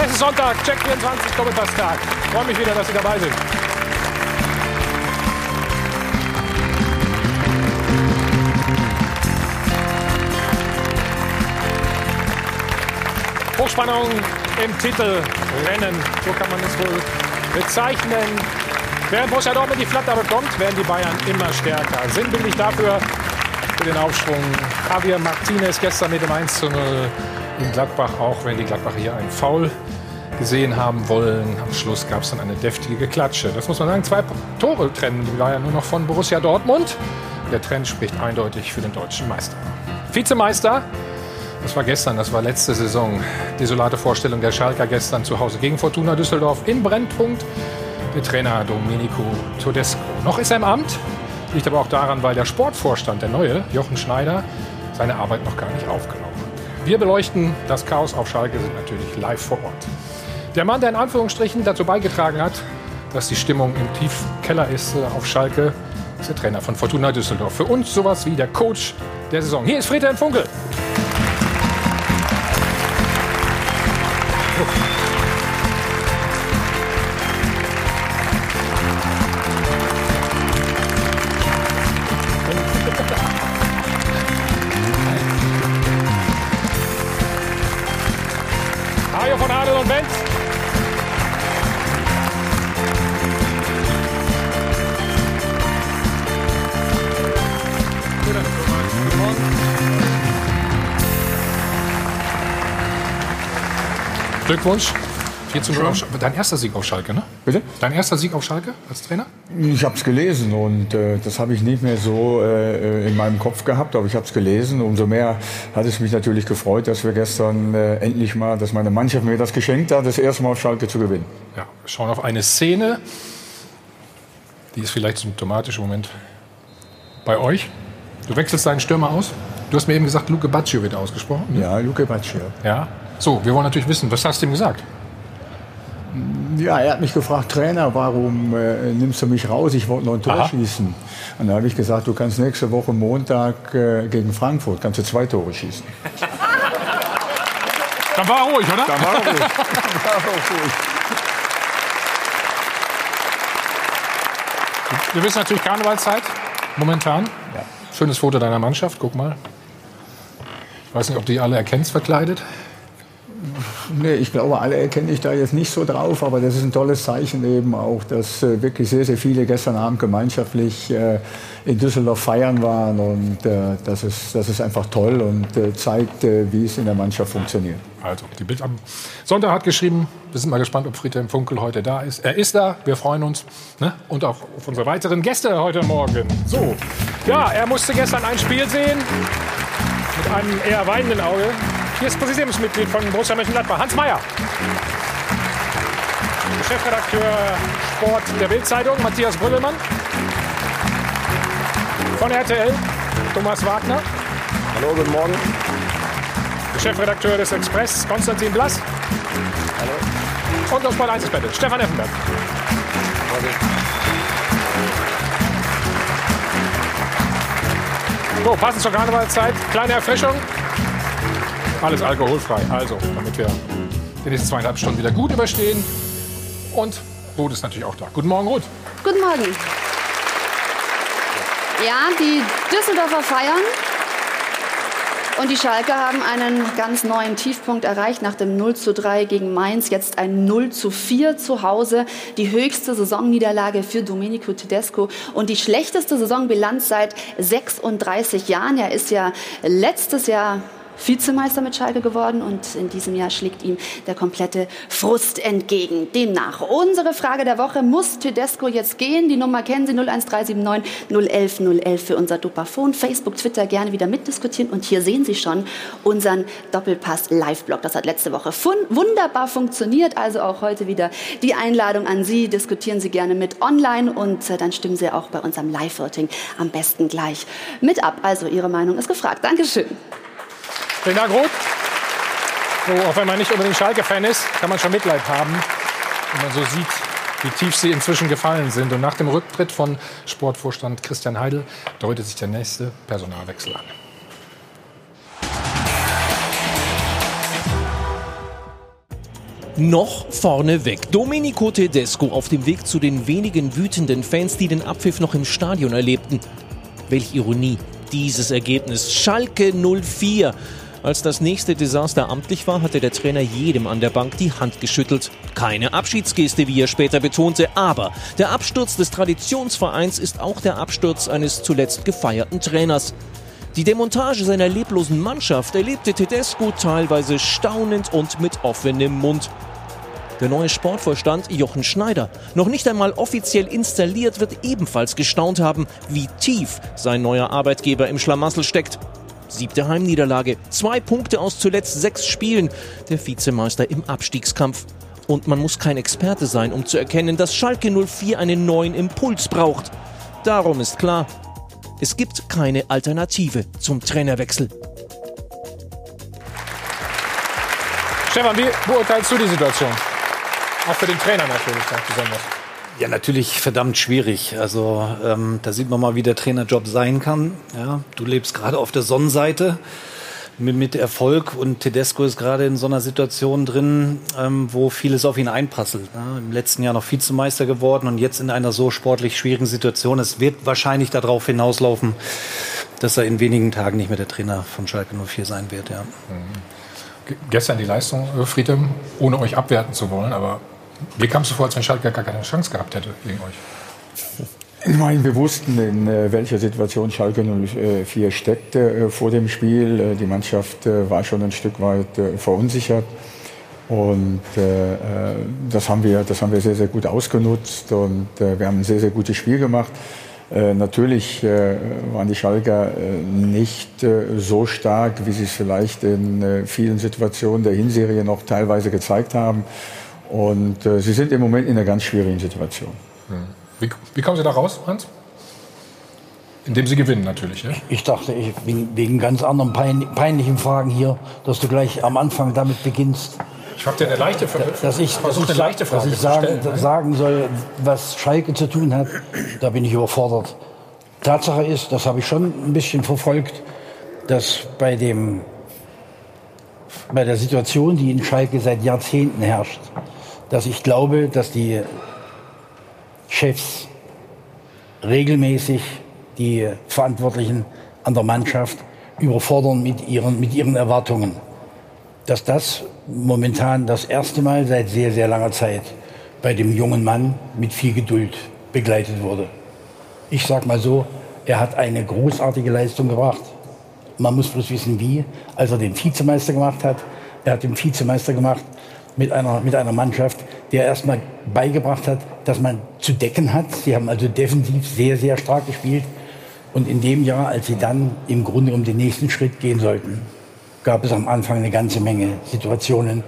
Es ist Sonntag, Check 24, Doppelpasstag. Ich freue mich wieder, dass Sie dabei sind. Hochspannung im Titel Rennen, so kann man es wohl bezeichnen. Während Borussia Dortmund die Flatter bekommt, werden die Bayern immer stärker. Sinnbildlich dafür für den Aufschwung Javier Martinez gestern mit dem 1 zu 0 in Gladbach, auch wenn die Gladbacher hier einen Foul gesehen haben wollen. Am Schluss gab es dann eine deftige Klatsche. Das muss man sagen, zwei Tore trennen die Bayern nur noch von Borussia Dortmund. Der Trend spricht eindeutig für den deutschen Meister. Vizemeister das war gestern, das war letzte Saison. Desolate Vorstellung der Schalker gestern zu Hause gegen Fortuna Düsseldorf in Brennpunkt. Der Trainer Domenico Todesco. Noch ist er im Amt, liegt aber auch daran, weil der Sportvorstand, der neue, Jochen Schneider, seine Arbeit noch gar nicht aufgenommen hat. Wir beleuchten das Chaos auf Schalke, sind natürlich live vor Ort. Der Mann, der in Anführungsstrichen dazu beigetragen hat, dass die Stimmung im Tiefkeller ist äh, auf Schalke, ist der Trainer von Fortuna Düsseldorf. Für uns sowas wie der Coach der Saison. Hier ist Friedhelm Funkel. Glückwunsch. 4 zu 0 auf Schalke. Dein erster Sieg auf Schalke, ne? Bitte? Dein erster Sieg auf Schalke als Trainer? Ich habe es gelesen und äh, das habe ich nicht mehr so äh, in meinem Kopf gehabt, aber ich habe es gelesen. Umso mehr hat es mich natürlich gefreut, dass wir gestern äh, endlich mal, dass meine Mannschaft mir das geschenkt hat, das erste Mal auf Schalke zu gewinnen. Ja, wir schauen auf eine Szene, die ist vielleicht symptomatisch im Moment bei euch. Du wechselst deinen Stürmer aus. Du hast mir eben gesagt, Luke Baccio wird ausgesprochen. ne? Ja, Luke Baccio. Ja. So, wir wollen natürlich wissen, was hast du ihm gesagt? Ja, er hat mich gefragt, Trainer, warum äh, nimmst du mich raus? Ich wollte noch ein Tor Aha. schießen. Und da habe ich gesagt, du kannst nächste Woche Montag äh, gegen Frankfurt, kannst du zwei Tore schießen. Dann war er ruhig, oder? Da war er ruhig. Da war er ruhig. Wir wissen natürlich Karnevalszeit momentan. Ja. Schönes Foto deiner Mannschaft, guck mal. Ich weiß nicht, ob du die alle erkennst verkleidet. Nee, ich glaube, alle erkenne ich da jetzt nicht so drauf, aber das ist ein tolles Zeichen eben auch, dass äh, wirklich sehr, sehr viele gestern Abend gemeinschaftlich äh, in Düsseldorf feiern waren und äh, das, ist, das ist einfach toll und äh, zeigt, äh, wie es in der Mannschaft funktioniert. Also, die Bild am Sonntag hat geschrieben, wir sind mal gespannt, ob Friedhelm Funkel heute da ist. Er ist da, wir freuen uns. Ne? Und auch auf unsere weiteren Gäste heute Morgen. So, ja, er musste gestern ein Spiel sehen mit einem eher weinenden Auge. Hier ist Präsidiumsmitglied von Borussia Mönchengladbach, Hans Mayer. Chefredakteur Sport der Bildzeitung, Matthias Brüllemann. Von RTL, Thomas Wagner. Hallo, guten Morgen. Chefredakteur des Express, Konstantin Blass. Hallo. Und aus Sport 1 Battle, Stefan Effenberg. So, passend zur Karnevalszeit, kleine Erfrischung. Alles alkoholfrei, also, damit wir die nächsten zweieinhalb Stunden wieder gut überstehen. Und Ruth ist natürlich auch da. Guten Morgen, Ruth. Guten Morgen. Ja, die Düsseldorfer feiern. Und die Schalke haben einen ganz neuen Tiefpunkt erreicht nach dem 0 zu 3 gegen Mainz. Jetzt ein 0 zu 4 zu Hause. Die höchste Saisonniederlage für Domenico Tedesco und die schlechteste Saisonbilanz seit 36 Jahren. Er ist ja letztes Jahr Vizemeister mit Schalke geworden und in diesem Jahr schlägt ihm der komplette Frust entgegen. Demnach, unsere Frage der Woche, muss Tedesco jetzt gehen? Die Nummer kennen Sie 01379 011 011 für unser Dupafon. Facebook, Twitter gerne wieder mitdiskutieren und hier sehen Sie schon unseren Doppelpass Live-Blog. Das hat letzte Woche wunderbar funktioniert, also auch heute wieder die Einladung an Sie. Diskutieren Sie gerne mit online und äh, dann stimmen Sie auch bei unserem Live-Voting am besten gleich mit ab. Also Ihre Meinung ist gefragt. Dankeschön. Vielen Dank, Ruth. So, auch wenn man nicht unbedingt Schalke-Fan ist, kann man schon Mitleid haben, wenn man so sieht, wie tief sie inzwischen gefallen sind. Und nach dem Rücktritt von Sportvorstand Christian Heidel deutet sich der nächste Personalwechsel an. noch vorne weg. Domenico Tedesco auf dem Weg zu den wenigen wütenden Fans, die den Abpfiff noch im Stadion erlebten. Welch Ironie, dieses Ergebnis. Schalke 04. Als das nächste Desaster amtlich war, hatte der Trainer jedem an der Bank die Hand geschüttelt. Keine Abschiedsgeste, wie er später betonte, aber der Absturz des Traditionsvereins ist auch der Absturz eines zuletzt gefeierten Trainers. Die Demontage seiner leblosen Mannschaft erlebte Tedesco teilweise staunend und mit offenem Mund. Der neue Sportvorstand Jochen Schneider, noch nicht einmal offiziell installiert, wird ebenfalls gestaunt haben, wie tief sein neuer Arbeitgeber im Schlamassel steckt. Siebte Heimniederlage, zwei Punkte aus zuletzt sechs Spielen, der Vizemeister im Abstiegskampf. Und man muss kein Experte sein, um zu erkennen, dass Schalke 04 einen neuen Impuls braucht. Darum ist klar, es gibt keine Alternative zum Trainerwechsel. Stefan, wie beurteilst du die Situation? Auch für den Trainer natürlich besonders. Ja, natürlich verdammt schwierig. Also ähm, da sieht man mal, wie der Trainerjob sein kann. Ja, du lebst gerade auf der Sonnenseite mit, mit Erfolg und Tedesco ist gerade in so einer Situation drin, ähm, wo vieles auf ihn einprasselt. Ne? Im letzten Jahr noch Vizemeister geworden und jetzt in einer so sportlich schwierigen Situation. Es wird wahrscheinlich darauf hinauslaufen, dass er in wenigen Tagen nicht mehr der Trainer von Schalke 04 sein wird. Ja. Mhm. Gestern die Leistung, äh, Friede, ohne euch abwerten zu wollen, aber mir kam es vor, als wenn Schalke gar keine Chance gehabt hätte gegen euch. Meine, wir wussten, in äh, welcher Situation Schalke 04 steckte äh, vor dem Spiel. Äh, die Mannschaft war schon ein Stück weit verunsichert. Und das, haben wir, das haben wir sehr, sehr gut ausgenutzt. Und wir haben ein sehr, sehr gutes Spiel gemacht. natürlich waren die Schalker nicht so stark, wie sie es vielleicht in vielen Situationen der Hinserie noch teilweise gezeigt haben. Und sie sind im Moment in einer ganz schwierigen Situation. Wie, wie kommen Sie da raus, Hans? Indem Sie gewinnen natürlich. Ja? Ich dachte, ich, wegen, wegen ganz anderen pein, peinlichen Fragen hier, dass du gleich am Anfang damit beginnst. Ich habe dir eine leichte Frage. Dass ich, dass ich, eine leichte Frage dass ich sagen, stellen, sagen soll, was Schalke zu tun hat, da bin ich überfordert. Tatsache ist, das habe ich schon ein bisschen verfolgt, dass bei dem bei der Situation, die in Schalke seit Jahrzehnten herrscht, dass ich glaube, dass die Chefs regelmäßig die Verantwortlichen an der Mannschaft überfordern mit ihren, mit ihren Erwartungen. Dass das momentan das erste Mal seit sehr, sehr langer Zeit bei dem jungen Mann mit viel Geduld begleitet wurde. Ich sag mal so, er hat eine großartige Leistung gebracht. Man muss bloß wissen, wie. Als er den Vizemeister gemacht hat, er hat den Vizemeister gemacht mit einer, mit einer Mannschaft, der erstmal beigebracht hat, dass man zu decken hat. Sie haben also defensiv sehr, sehr stark gespielt. Und in dem Jahr, als sie dann im Grunde um den nächsten Schritt gehen sollten, gab es am Anfang eine ganze Menge Situationen,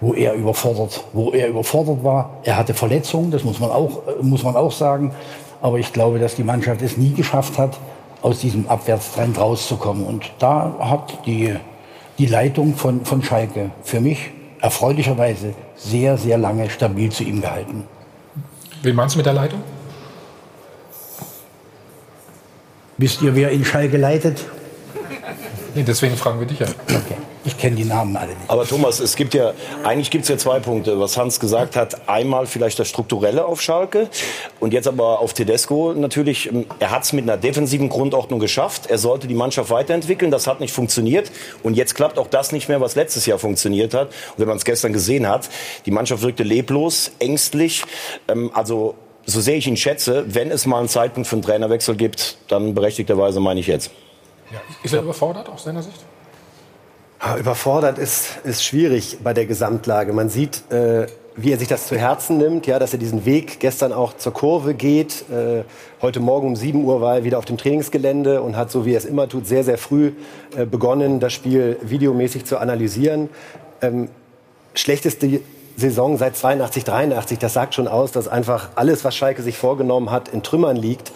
wo er überfordert, wo er überfordert war. Er hatte Verletzungen, das muss man auch, muss man auch sagen. Aber ich glaube, dass die Mannschaft es nie geschafft hat, aus diesem Abwärtstrend rauszukommen. Und da hat die, die Leitung von, von Schalke für mich erfreulicherweise sehr, sehr lange stabil zu ihm gehalten. Wen meinst du mit der Leitung? Wisst ihr, wer in Schalke leitet? Nee, deswegen fragen wir dich ja. Okay. Ich kenne die Namen alle nicht. Aber Thomas, es gibt ja, eigentlich gibt es ja zwei Punkte, was Hans gesagt hat. Einmal vielleicht das Strukturelle auf Schalke und jetzt aber auf Tedesco natürlich. Er hat es mit einer defensiven Grundordnung geschafft. Er sollte die Mannschaft weiterentwickeln. Das hat nicht funktioniert. Und jetzt klappt auch das nicht mehr, was letztes Jahr funktioniert hat. Und wenn man es gestern gesehen hat, die Mannschaft wirkte leblos, ängstlich. Ähm, also so sehr ich ihn schätze, wenn es mal einen Zeitpunkt für einen Trainerwechsel gibt, dann berechtigterweise meine ich jetzt. Ja, ist er überfordert aus seiner Sicht? Überfordert ist, ist schwierig bei der Gesamtlage. Man sieht, äh, wie er sich das zu Herzen nimmt, ja, dass er diesen Weg gestern auch zur Kurve geht. Äh, heute Morgen um 7 Uhr war er wieder auf dem Trainingsgelände und hat, so wie er es immer tut, sehr, sehr früh äh, begonnen, das Spiel videomäßig zu analysieren. Ähm, schlechteste Saison seit 82, 83, das sagt schon aus, dass einfach alles, was Schalke sich vorgenommen hat, in Trümmern liegt.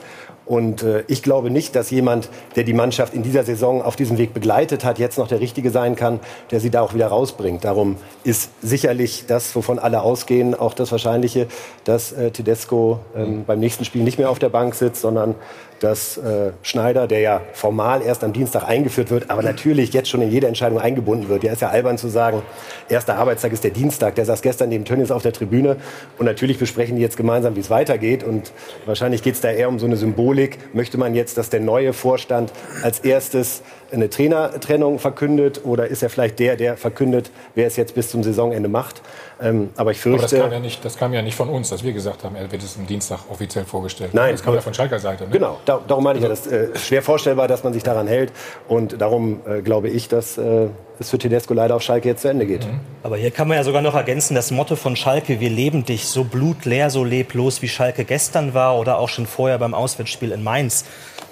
Und äh, ich glaube nicht, dass jemand, der die Mannschaft in dieser Saison auf diesem Weg begleitet hat, jetzt noch der Richtige sein kann, der sie da auch wieder rausbringt. Darum ist sicherlich das, wovon alle ausgehen, auch das Wahrscheinliche, dass äh, Tedesco ähm, beim nächsten Spiel nicht mehr auf der Bank sitzt, sondern dass äh, Schneider, der ja formal erst am Dienstag eingeführt wird, aber natürlich jetzt schon in jede Entscheidung eingebunden wird. Ja, ist ja albern zu sagen, erster Arbeitstag ist der Dienstag. Der saß gestern neben Tönnies auf der Tribüne und natürlich besprechen die jetzt gemeinsam, wie es weitergeht. Und wahrscheinlich geht es da eher um so eine Symbolik. Möchte man jetzt, dass der neue Vorstand als erstes eine Trainertrennung verkündet oder ist er vielleicht der, der verkündet, wer es jetzt bis zum Saisonende macht? Ähm, aber ich fürchte. Aber das kam, ja nicht, das kam ja nicht von uns, dass wir gesagt haben, er wird es am Dienstag offiziell vorgestellt. Nein, das kam ja von Schalker Seite. Ne? Genau, da, darum meine ich ja, das ist äh, schwer vorstellbar, dass man sich daran hält. Und darum äh, glaube ich, dass äh, es für Tedesco leider auf Schalke jetzt zu Ende geht. Mhm. Aber hier kann man ja sogar noch ergänzen, das Motto von Schalke, wir leben dich, so blutleer, so leblos, wie Schalke gestern war oder auch schon vorher beim Auswärtsspiel in Mainz.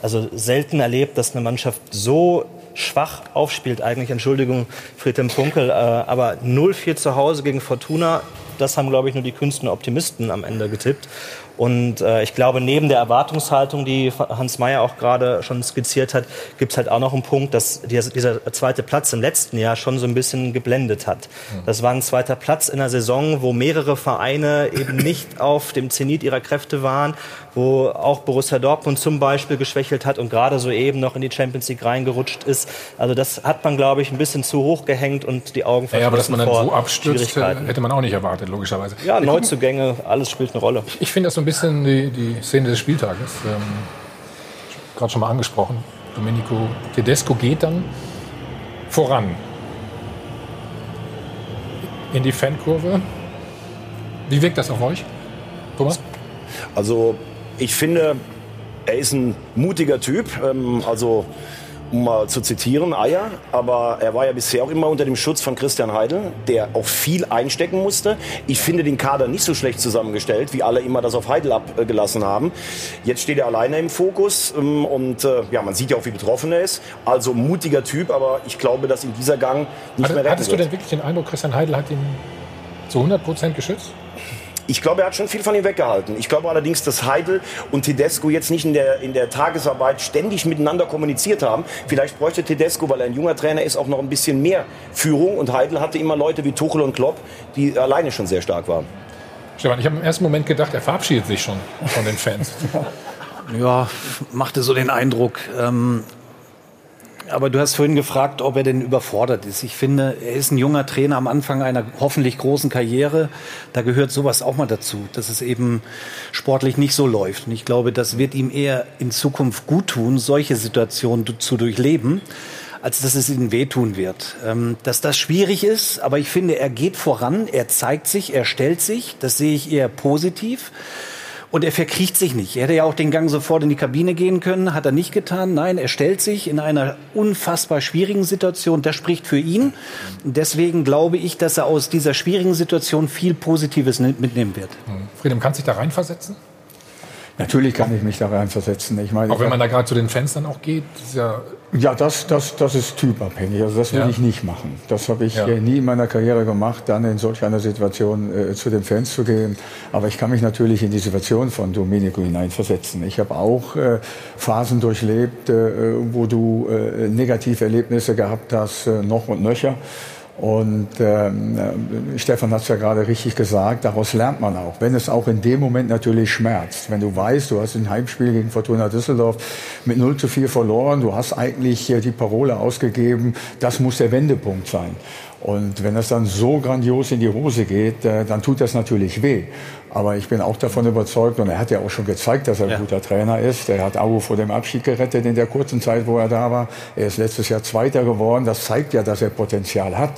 Also selten erlebt, dass eine Mannschaft so schwach aufspielt eigentlich. Entschuldigung, Friedhelm Funkel. Äh, aber 0-4 zu Hause gegen Fortuna, das haben, glaube ich, nur die Künstler Optimisten am Ende getippt. Und äh, ich glaube, neben der Erwartungshaltung, die Hans Mayer auch gerade schon skizziert hat, gibt es halt auch noch einen Punkt, dass dieser, zweite Platz im letzten Jahr schon so ein bisschen geblendet hat. Das war ein zweiter Platz in einer Saison, wo mehrere Vereine eben nicht auf dem Zenit ihrer Kräfte waren, wo auch Borussia Dortmund zum Beispiel geschwächelt hat und gerade so eben noch in die Champions League reingerutscht ist. Also das hat man, glaube ich, ein bisschen zu hoch gehängt und die Augen ja, aber dass man dann so abstürzt, hätte man auch nicht erwartet, logischerweise. Ja, Neuzugänge, alles spielt eine Rolle. Ich finde das so ein bisschen die, die Szene des Spieltages. Ähm, Gerade schon mal angesprochen. Domenico Tedesco geht dann voran in die Fankurve. Wie wirkt das auf euch, Thomas? Also ich finde, er ist ein mutiger Typ. Ähm, also um mal zu zitieren, Eier. Aber er war ja bisher auch immer unter dem Schutz von Christian Heidel, der auch viel einstecken musste. Ich finde den Kader nicht so schlecht zusammengestellt, wie alle immer das auf Heidel abgelassen haben. Jetzt steht er alleine im Fokus ähm, und äh, ja, man sieht ja auch, wie betroffen er ist. Also mutiger Typ, aber ich glaube, dass in dieser Gang nicht Hat, mehr retten Hattest du denn wirklich den Eindruck, Christian Heidel hat ihn zu 100 Prozent geschützt? Ich glaube, er hat schon viel von ihm weggehalten. Ich glaube allerdings, dass Heidel und Tedesco jetzt nicht in der, in der Tagesarbeit ständig miteinander kommuniziert haben. Vielleicht bräuchte Tedesco, weil er ein junger Trainer ist, auch noch ein bisschen mehr Führung. Und Heidel hatte immer Leute wie Tuchel und Klopp, die alleine schon sehr stark waren. Stefan, ich habe im ersten Moment gedacht, er verabschiedet sich schon von den Fans. ja, machte so den Eindruck. Ähm, aber du hast vorhin gefragt, ob er denn überfordert ist. Ich finde, er ist ein junger Trainer am Anfang einer hoffentlich großen Karriere. Da gehört sowas auch mal dazu, dass es eben sportlich nicht so läuft. Und ich glaube, das wird ihm eher in Zukunft gut tun, solche Situationen zu durchleben, als dass es ihm wehtun wird. Ähm, dass das schwierig ist, aber ich finde, er geht voran, er zeigt sich, er stellt sich. Das sehe ich eher positiv. Und er verkriecht sich nicht. Er hätte ja auch den Gang sofort in die Kabine gehen können, hat er nicht getan. Nein, er stellt sich in einer unfassbar schwierigen Situation. Das spricht für ihn. Und deswegen glaube ich, dass er aus dieser schwierigen Situation viel Positives mitnehmen wird. Friedem, kannst du dich da reinversetzen? Natürlich kann ich mich da reinversetzen. Ich meine, auch wenn man da gerade zu den Fans dann auch geht, ist ja ja, das, das, das ist typabhängig. Also das würde ja. ich nicht machen. Das habe ich ja. nie in meiner Karriere gemacht, dann in solch einer Situation äh, zu den Fans zu gehen. Aber ich kann mich natürlich in die Situation von Domenico hineinversetzen. Ich habe auch äh, Phasen durchlebt, äh, wo du äh, negative Erlebnisse gehabt hast, äh, noch und nöcher. Und ähm, äh, Stefan hat es ja gerade richtig gesagt, daraus lernt man auch. Wenn es auch in dem Moment natürlich schmerzt. Wenn du weißt, du hast ein Heimspiel gegen Fortuna Düsseldorf mit 0 zu 4 verloren, du hast eigentlich die Parole ausgegeben, das muss der Wendepunkt sein. Und wenn das dann so grandios in die Hose geht, äh, dann tut das natürlich weh. Aber ich bin auch davon überzeugt, und er hat ja auch schon gezeigt, dass er ein ja. guter Trainer ist. Er hat Aue vor dem Abschied gerettet in der kurzen Zeit, wo er da war. Er ist letztes Jahr Zweiter geworden. Das zeigt ja, dass er Potenzial hat.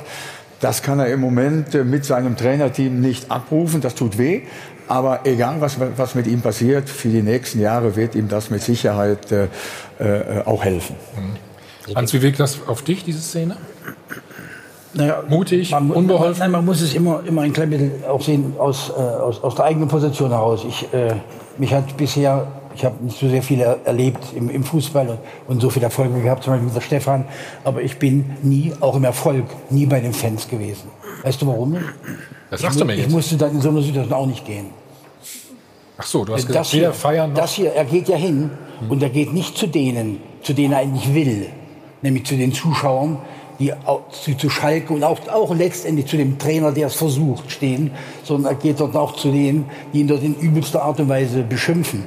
Das kann er im Moment äh, mit seinem Trainerteam nicht abrufen. Das tut weh. Aber egal, was, was mit ihm passiert, für die nächsten Jahre wird ihm das mit Sicherheit äh, äh, auch helfen. Hans, wie wirkt das auf dich, diese Szene? Naja, mutig, man, unbeholfen? Nein, man muss es immer, immer ein klein bisschen auch sehen aus, äh, aus, aus der eigenen Position heraus. Ich, äh, mich hat bisher, ich habe nicht so sehr viel erlebt im, im Fußball und, und, so viele Erfolge gehabt, zum Beispiel mit der Stefan, aber ich bin nie, auch im Erfolg, nie bei den Fans gewesen. Weißt du warum? Das sagst ich, du mir jetzt. Ich musste dann in so einer Situation auch nicht gehen. Ach so, du hast Denn gesagt, das wir hier, feiern noch. Das hier, er geht ja hin und er geht nicht zu denen, zu denen er eigentlich will, nämlich zu den Zuschauern, die zu, Schalke und auch, auch letztendlich zu dem Trainer, der es versucht, stehen, sondern er geht dort auch zu denen, die ihn dort in übelster Art und Weise beschimpfen.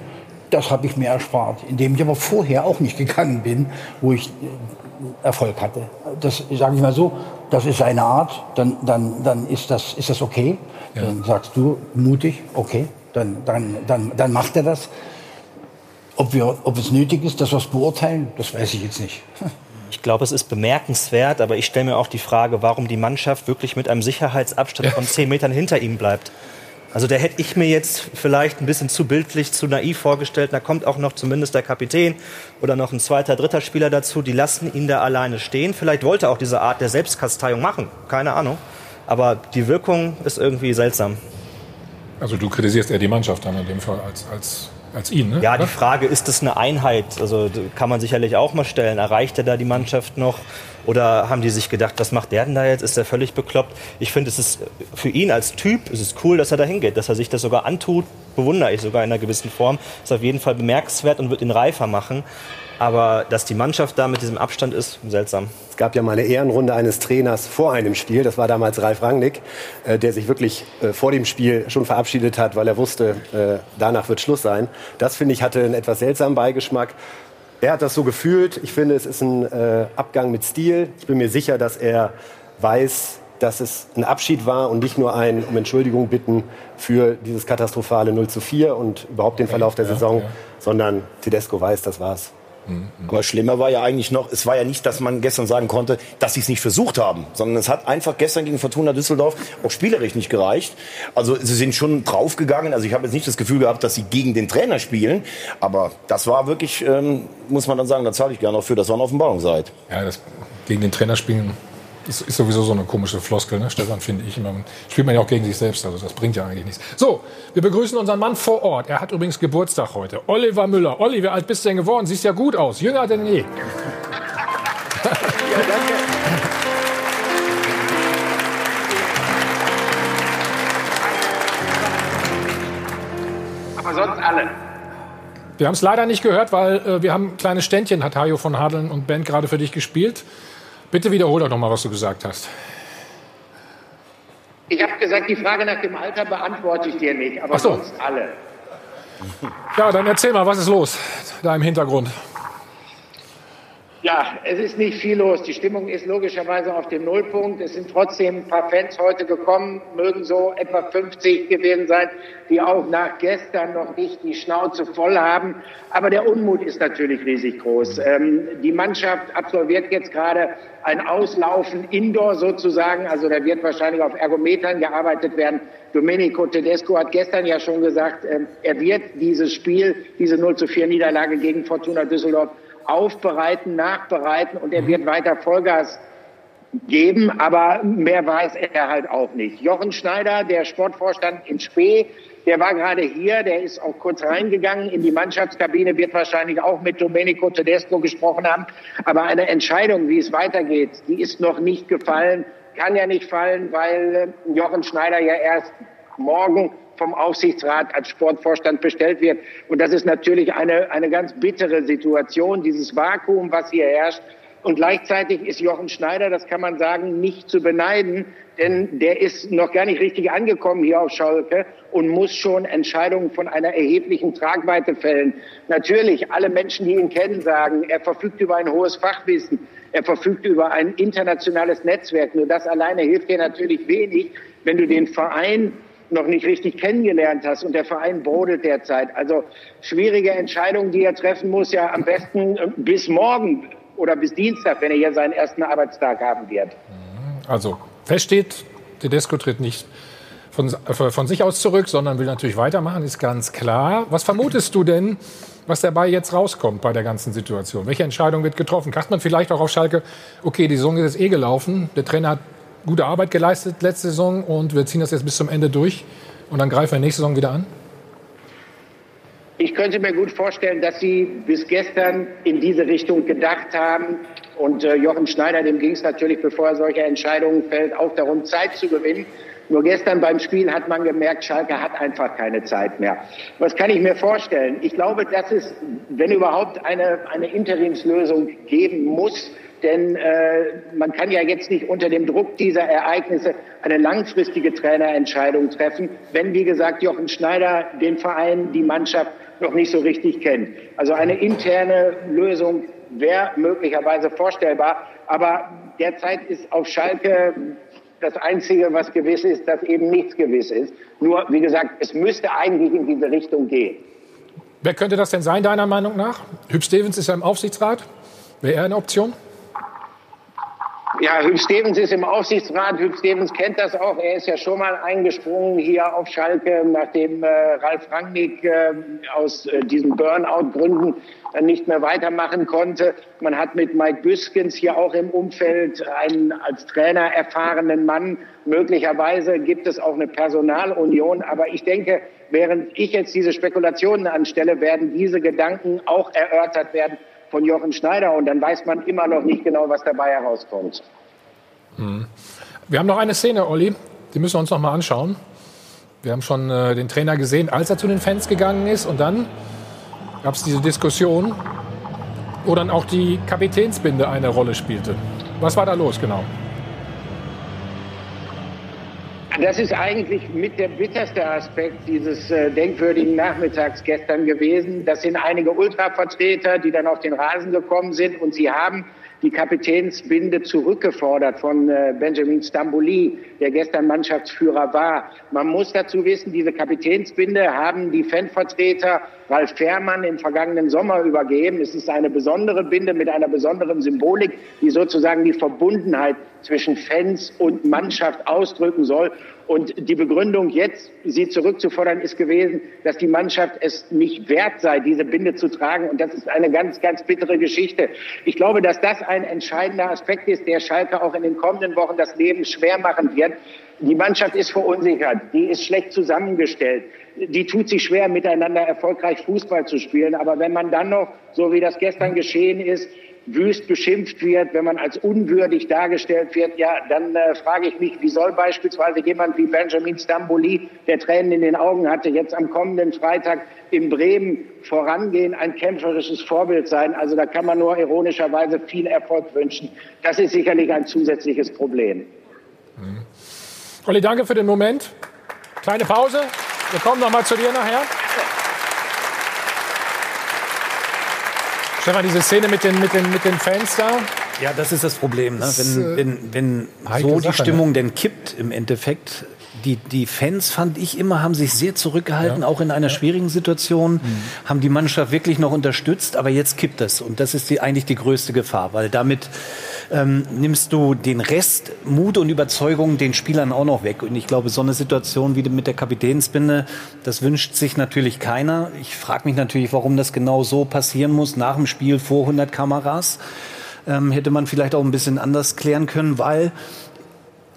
Das habe ich mir erspart, indem ich aber vorher auch nicht gegangen bin, wo ich äh, Erfolg hatte. Das sage ich mal so, das ist seine Art, dann, dann, dann ist, das, ist das okay. Dann sagst du mutig, okay, dann, dann, dann, dann macht er das. Ob, wir, ob es nötig ist, dass wir es beurteilen, das weiß ich jetzt nicht. Ich glaube, es ist bemerkenswert, aber ich stelle mir auch die Frage, warum die Mannschaft wirklich mit einem Sicherheitsabstand von 10 Metern hinter ihm bleibt. Also da hätte ich mir jetzt vielleicht ein bisschen zu bildlich, zu naiv vorgestellt. Da kommt auch noch zumindest der Kapitän oder noch ein zweiter, dritter Spieler dazu. Die lassen ihn da alleine stehen. Vielleicht wollte er auch diese Art der Selbstkasteiung machen. Keine Ahnung. Aber die Wirkung ist irgendwie seltsam. Also du kritisierst eher die Mannschaft dann in dem Fall als, als, als ihn, ne? Ja, die? Frage, ist das eine Einheit? Also kann man sicherlich auch mal stellen. Erreicht er da die Mannschaft noch? Oder haben die sich gedacht, was macht der denn da jetzt? Ist er völlig bekloppt? Ich finde, es ist für ihn als Typ, es ist cool, dass er da hingeht, dass er sich das sogar antut, bewundere ich sogar in einer gewissen Form. Ist auf jeden Fall bemerkenswert und wird ihn reifer machen. Aber dass die Mannschaft da mit diesem Abstand ist, seltsam. Es gab ja mal eine Ehrenrunde eines Trainers vor einem Spiel. Das war damals Ralf Rangnick, äh, der sich wirklich äh, vor dem Spiel schon verabschiedet hat, weil er wusste, äh, danach wird Schluss sein. Das, finde ich, hatte einen etwas seltsamen Beigeschmack. Er hat das so gefühlt. Ich finde, es ist ein äh, Abgang mit Stil. Ich bin mir sicher, dass er weiß, dass es ein Abschied war und nicht nur ein um Entschuldigung bitten für dieses katastrophale 0 zu 4 und überhaupt den Verlauf der Saison, sondern Tedesco weiß, das war's. Aber schlimmer war ja eigentlich noch, es war ja nicht, dass man gestern sagen konnte, dass sie es nicht versucht haben, sondern es hat einfach gestern gegen Fortuna Düsseldorf auch spielerisch nicht gereicht. Also sie sind schon draufgegangen. Also ich habe jetzt nicht das Gefühl gehabt, dass sie gegen den Trainer spielen, aber das war wirklich, ähm, muss man dann sagen, da zahle ich gerne auch für, das war eine Offenbarungszeit. Ja, das gegen den Trainer spielen ist, ist sowieso so eine komische Floskel, ne, Stefan, finde ich. immer. Spielt man ja auch gegen sich selbst, also das bringt ja eigentlich nichts. So, wir begrüßen unseren Mann vor Ort. Er hat übrigens Geburtstag heute. Oliver Müller. Olli, wie alt bist du denn geworden? Siehst ja gut aus. Jünger denn je. Aber sonst alle. Wir haben es leider nicht gehört, weil äh, wir haben ein kleines Ständchen, hat Hajo von Hadeln und Band gerade für dich gespielt. Bitte wiederhol doch noch mal, was du gesagt hast. Ich habe gesagt, die Frage nach dem Alter beantworte ich dir nicht, aber so. sonst alle. Ja, dann erzähl mal, was ist los da im Hintergrund? Ja, es ist nicht viel los. Die Stimmung ist logischerweise auf dem Nullpunkt. Es sind trotzdem ein paar Fans heute gekommen, mögen so etwa 50 gewesen sein, die auch nach gestern noch nicht die Schnauze voll haben. Aber der Unmut ist natürlich riesig groß. Ähm, die Mannschaft absolviert jetzt gerade ein Auslaufen indoor sozusagen. Also da wird wahrscheinlich auf Ergometern gearbeitet werden. Domenico Tedesco hat gestern ja schon gesagt, ähm, er wird dieses Spiel, diese 0 zu 4 Niederlage gegen Fortuna Düsseldorf aufbereiten, nachbereiten und er wird weiter Vollgas geben, aber mehr weiß er halt auch nicht. Jochen Schneider, der Sportvorstand in Spee, der war gerade hier, der ist auch kurz reingegangen in die Mannschaftskabine, wird wahrscheinlich auch mit Domenico Tedesco gesprochen haben. Aber eine Entscheidung, wie es weitergeht, die ist noch nicht gefallen, kann ja nicht fallen, weil äh, Jochen Schneider ja erst morgen vom Aufsichtsrat als Sportvorstand bestellt wird. Und das ist natürlich eine, eine ganz bittere Situation, dieses Vakuum, was hier herrscht. Und gleichzeitig ist Jochen Schneider, das kann man sagen, nicht zu beneiden, denn der ist noch gar nicht richtig angekommen hier auf Schalke und muss schon Entscheidungen von einer erheblichen Tragweite fällen. Natürlich, alle Menschen, die ihn kennen, sagen, er verfügt über ein hohes Fachwissen, er verfügt über ein internationales Netzwerk. Nur das alleine hilft dir natürlich wenig, wenn du den Verein noch nicht richtig kennengelernt hast und der Verein brodelt derzeit. Also schwierige Entscheidungen, die er treffen muss, ja am besten äh, bis morgen oder bis Dienstag, wenn er hier seinen ersten Arbeitstag haben wird. Also, fest steht, Tedesco tritt nicht von, äh, von sich aus zurück, sondern will natürlich weitermachen, ist ganz klar. Was vermutest du denn, was dabei jetzt rauskommt bei der ganzen Situation? Welche Entscheidung wird getroffen? Sagt man vielleicht auch auf Schalke, okay, die Saison ist jetzt eh gelaufen, der Trainer hat gute Arbeit geleistet letzte Saison und wir ziehen das jetzt bis zum Ende durch und dann greifen wir nächste Saison wieder an? Ich könnte mir gut vorstellen, dass Sie bis gestern in diese Richtung gedacht haben. Und äh, Jochen Schneider, dem ging es natürlich, bevor er solche Entscheidungen fällt, auch darum, Zeit zu gewinnen. Nur gestern beim Spiel hat man gemerkt, Schalke hat einfach keine Zeit mehr. Was kann ich mir vorstellen? Ich glaube, dass es, wenn überhaupt, eine, eine Interimslösung geben muss, denn äh, man kann ja jetzt nicht unter dem Druck dieser Ereignisse eine langfristige Trainerentscheidung treffen, wenn, wie gesagt, Jochen Schneider den Verein, die Mannschaft noch nicht so richtig kennt. Also eine interne Lösung wäre möglicherweise vorstellbar. Aber derzeit ist auf Schalke das Einzige, was gewiss ist, dass eben nichts gewiss ist. Nur, wie gesagt, es müsste eigentlich in diese Richtung gehen. Wer könnte das denn sein, deiner Meinung nach? Hüb Stevens ist ja im Aufsichtsrat. Wäre er eine Option? Ja, Hüb Stevens ist im Aufsichtsrat. Hüb Stevens kennt das auch. Er ist ja schon mal eingesprungen hier auf Schalke, nachdem äh, Ralf Rangnick äh, aus äh, diesen Burnout-Gründen äh, nicht mehr weitermachen konnte. Man hat mit Mike Büskens hier auch im Umfeld einen als Trainer erfahrenen Mann. Möglicherweise gibt es auch eine Personalunion. Aber ich denke, während ich jetzt diese Spekulationen anstelle, werden diese Gedanken auch erörtert werden von Jochen Schneider und dann weiß man immer noch nicht genau, was dabei herauskommt. Mhm. Wir haben noch eine Szene, Olli, die müssen wir uns noch mal anschauen. Wir haben schon äh, den Trainer gesehen, als er zu den Fans gegangen ist und dann gab es diese Diskussion, wo dann auch die Kapitänsbinde eine Rolle spielte. Was war da los genau? Das ist eigentlich mit der bitterste Aspekt dieses äh, denkwürdigen Nachmittags gestern gewesen. Das sind einige Ultravertreter, die dann auf den Rasen gekommen sind und sie haben die Kapitänsbinde zurückgefordert von äh, Benjamin Stambouli, der gestern Mannschaftsführer war. Man muss dazu wissen, diese Kapitänsbinde haben die Fanvertreter Ralf Fährmann im vergangenen Sommer übergeben. Es ist eine besondere Binde mit einer besonderen Symbolik, die sozusagen die Verbundenheit zwischen Fans und Mannschaft ausdrücken soll. Und die Begründung jetzt, sie zurückzufordern, ist gewesen, dass die Mannschaft es nicht wert sei, diese Binde zu tragen. Und das ist eine ganz, ganz bittere Geschichte. Ich glaube, dass das ein entscheidender Aspekt ist, der Schalke auch in den kommenden Wochen das Leben schwer machen wird. Die Mannschaft ist verunsichert, die ist schlecht zusammengestellt, die tut sich schwer, miteinander erfolgreich Fußball zu spielen. Aber wenn man dann noch, so wie das gestern geschehen ist, wüst beschimpft wird, wenn man als unwürdig dargestellt wird, ja, dann äh, frage ich mich, wie soll beispielsweise jemand wie Benjamin Stamboli, der Tränen in den Augen hatte, jetzt am kommenden Freitag in Bremen vorangehen, ein kämpferisches Vorbild sein. Also da kann man nur ironischerweise viel Erfolg wünschen. Das ist sicherlich ein zusätzliches Problem. Mhm. Olli, danke für den Moment. Kleine Pause. Wir kommen noch mal zu dir nachher. Stefan, diese Szene mit den, mit den, mit den Fans da. Ja, das ist das Problem. Ne? Wenn, wenn, wenn so die Sache, Stimmung ne? denn kippt im Endeffekt, die, die Fans, fand ich immer, haben sich sehr zurückgehalten, ja. auch in einer ja. schwierigen Situation, mhm. haben die Mannschaft wirklich noch unterstützt, aber jetzt kippt es. Und das ist die, eigentlich die größte Gefahr, weil damit ähm, nimmst du den Rest, Mut und Überzeugung den Spielern auch noch weg. Und ich glaube, so eine Situation wie mit der Kapitänsbinde, das wünscht sich natürlich keiner. Ich frage mich natürlich, warum das genau so passieren muss, nach dem Spiel vor 100 Kameras. Ähm, hätte man vielleicht auch ein bisschen anders klären können, weil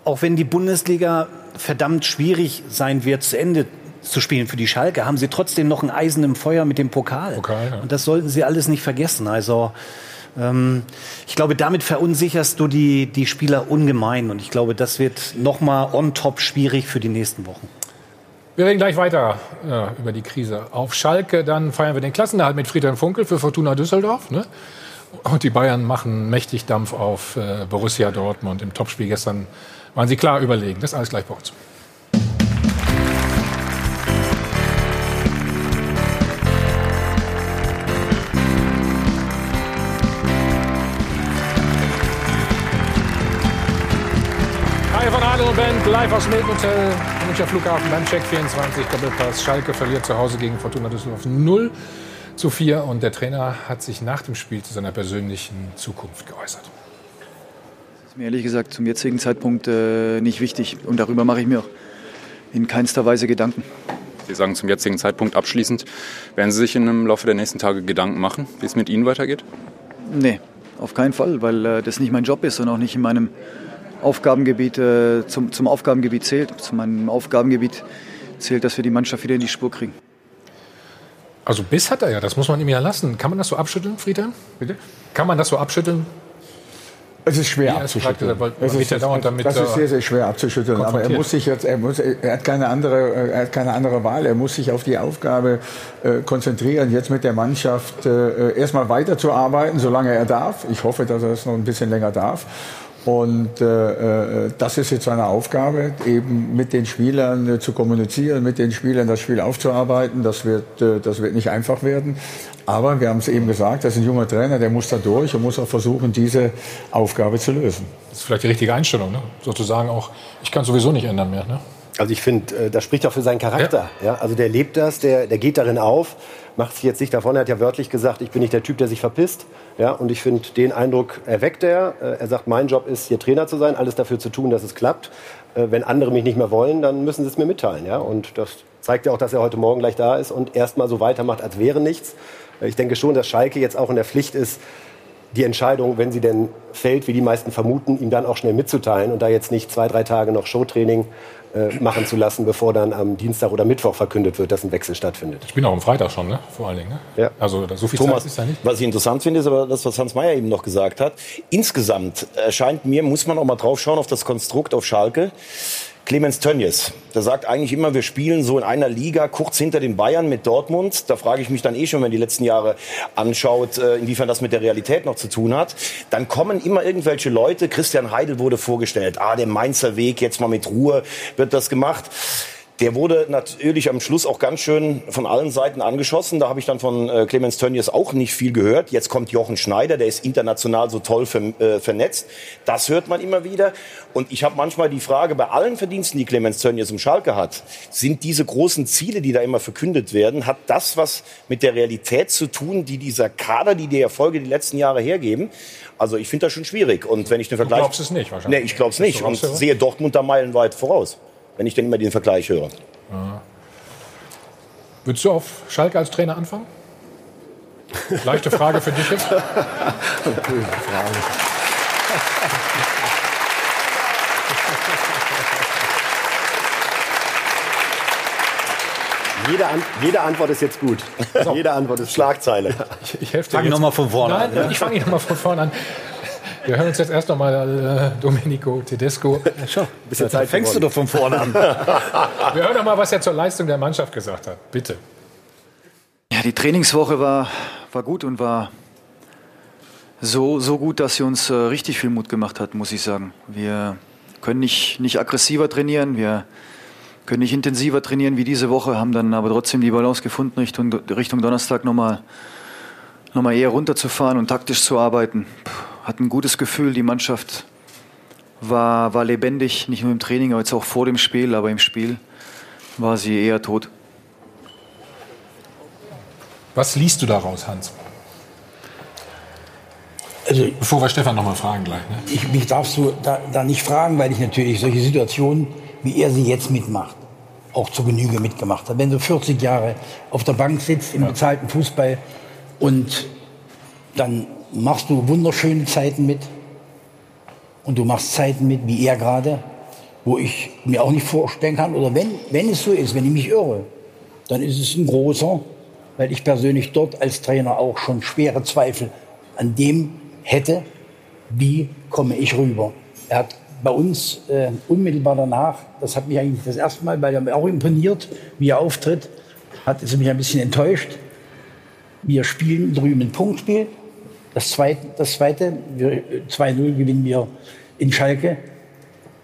auch wenn die Bundesliga verdammt schwierig sein wird, zu Ende zu spielen für die Schalke, haben sie trotzdem noch ein Eisen im Feuer mit dem Pokal. Pokal ja. Und das sollten sie alles nicht vergessen. Also ähm, ich glaube, damit verunsicherst du die, die Spieler ungemein. Und ich glaube, das wird nochmal on top schwierig für die nächsten Wochen. Wir reden gleich weiter ja, über die Krise. Auf Schalke, dann feiern wir den Klassenerhalt mit Friedhelm Funkel für Fortuna Düsseldorf. Ne? Und die Bayern machen mächtig Dampf auf äh, Borussia Dortmund. Im Topspiel gestern waren sie klar überlegen. Das alles gleich bei uns. Live aus Milton Hotel, Münchner Flughafen beim Check 24 Doppelpass. Schalke verliert zu Hause gegen Fortuna Düsseldorf 0 zu 4 und der Trainer hat sich nach dem Spiel zu seiner persönlichen Zukunft geäußert. Das ist mir ehrlich gesagt zum jetzigen Zeitpunkt äh, nicht wichtig und darüber mache ich mir auch in keinster Weise Gedanken. Sie sagen zum jetzigen Zeitpunkt abschließend, werden Sie sich im Laufe der nächsten Tage Gedanken machen, wie es mit Ihnen weitergeht? Nee, auf keinen Fall, weil äh, das nicht mein Job ist und auch nicht in meinem Aufgabengebiet, äh, zum, zum Aufgabengebiet zählt. Zu meinem Aufgabengebiet zählt, dass wir die Mannschaft wieder in die Spur kriegen. Also Biss hat er ja, das muss man ihm ja lassen. Kann man das so abschütteln, Friedhelm? Bitte? Kann man das so abschütteln? Es ist schwer abzuschütteln. Es ist, damit, das ist sehr, sehr schwer abzuschütteln. Aber er muss sich jetzt, er, muss, er, hat keine andere, er hat keine andere Wahl. Er muss sich auf die Aufgabe äh, konzentrieren, jetzt mit der Mannschaft äh, erstmal weiterzuarbeiten, solange er darf. Ich hoffe, dass er es noch ein bisschen länger darf. Und äh, äh, das ist jetzt seine Aufgabe, eben mit den Spielern äh, zu kommunizieren, mit den Spielern das Spiel aufzuarbeiten. Das wird, äh, das wird nicht einfach werden. Aber wir haben es eben gesagt, das ist ein junger Trainer, der muss da durch und muss auch versuchen, diese Aufgabe zu lösen. Das ist vielleicht die richtige Einstellung, ne? sozusagen auch, ich kann sowieso nicht ändern mehr. Ne? Also ich finde, äh, das spricht auch für seinen Charakter. Ja. ja. Also der lebt das, der, der geht darin auf, macht sich jetzt nicht davon. Er hat ja wörtlich gesagt, ich bin nicht der Typ, der sich verpisst. Ja, und ich finde, den Eindruck erweckt er. Äh, er sagt, mein Job ist, hier Trainer zu sein, alles dafür zu tun, dass es klappt. Äh, wenn andere mich nicht mehr wollen, dann müssen sie es mir mitteilen. Ja? Und das zeigt ja auch, dass er heute Morgen gleich da ist und erstmal so weitermacht, als wäre nichts. Äh, ich denke schon, dass Schalke jetzt auch in der Pflicht ist, die Entscheidung, wenn sie denn fällt, wie die meisten vermuten, ihm dann auch schnell mitzuteilen und da jetzt nicht zwei, drei Tage noch Showtraining äh, machen zu lassen, bevor dann am Dienstag oder Mittwoch verkündet wird, dass ein Wechsel stattfindet. Ich bin auch am Freitag schon, ne? vor allen Dingen. Ne? Ja. Also so viel Thomas, Zeit ist da nicht. Was ich interessant finde, ist aber das, was Hans Meyer eben noch gesagt hat. Insgesamt erscheint mir, muss man auch mal drauf schauen auf das Konstrukt auf Schalke. Clemens Tönjes, der sagt eigentlich immer, wir spielen so in einer Liga kurz hinter den Bayern mit Dortmund. Da frage ich mich dann eh schon, wenn man die letzten Jahre anschaut, äh, inwiefern das mit der Realität noch zu tun hat. Dann kommen immer irgendwelche Leute, Christian Heidel wurde vorgestellt, ah, der Mainzer Weg, jetzt mal mit Ruhe wird das gemacht. Der wurde natürlich am Schluss auch ganz schön von allen Seiten angeschossen. Da habe ich dann von äh, Clemens Tönnies auch nicht viel gehört. Jetzt kommt Jochen Schneider, der ist international so toll ver äh, vernetzt. Das hört man immer wieder. Und ich habe manchmal die Frage, bei allen Verdiensten, die Clemens Tönnies im Schalke hat, sind diese großen Ziele, die da immer verkündet werden, hat das was mit der Realität zu tun, die dieser Kader, die die Erfolge die letzten Jahre hergeben? Also ich finde das schon schwierig. Und wenn ich den Vergleich... Du glaubst es nicht wahrscheinlich. Nee, ich glaube es nicht. Und sehe Dortmund da meilenweit voraus wenn ich denn immer den Vergleich höre. Ja. Würdest du auf Schalke als Trainer anfangen? Leichte Frage für dich jetzt. Frage. Jede, An jede, Antwort ist jetzt gut. So. Jede Antwort ist Schlagzeile. Ich, ich helfe dir. Fang nochmal von vorne Nein, an. Ja? Ich fange nochmal von vorne an. Wir hören uns jetzt erst nochmal äh, Domenico Tedesco. Ja, schon. Bisschen Zeit fängst geworden. du doch von vorne an. Wir hören nochmal, was er zur Leistung der Mannschaft gesagt hat. Bitte. Ja, die Trainingswoche war, war gut und war so, so gut, dass sie uns äh, richtig viel Mut gemacht hat, muss ich sagen. Wir können nicht, nicht aggressiver trainieren, wir können nicht intensiver trainieren wie diese Woche, haben dann aber trotzdem die Balance gefunden, Richtung, Richtung Donnerstag nochmal noch mal eher runterzufahren und taktisch zu arbeiten. Puh hatten ein gutes Gefühl. Die Mannschaft war, war lebendig, nicht nur im Training, aber jetzt auch vor dem Spiel. Aber im Spiel war sie eher tot. Was liest du daraus, Hans? Also, Bevor wir Stefan noch mal fragen gleich. Ne? Ich, mich darfst du da, da nicht fragen, weil ich natürlich solche Situationen, wie er sie jetzt mitmacht, auch zur Genüge mitgemacht habe. Wenn du 40 Jahre auf der Bank sitzt im bezahlten Fußball und dann machst du wunderschöne Zeiten mit. Und du machst Zeiten mit, wie er gerade, wo ich mir auch nicht vorstellen kann. Oder wenn, wenn es so ist, wenn ich mich irre, dann ist es ein großer, weil ich persönlich dort als Trainer auch schon schwere Zweifel an dem hätte, wie komme ich rüber. Er hat bei uns äh, unmittelbar danach, das hat mich eigentlich das erste Mal, weil er mir auch imponiert, wie er auftritt, hat es mich ein bisschen enttäuscht. Wir spielen drüben ein Punktspiel, das zweite, das zweite 2-0 gewinnen wir in Schalke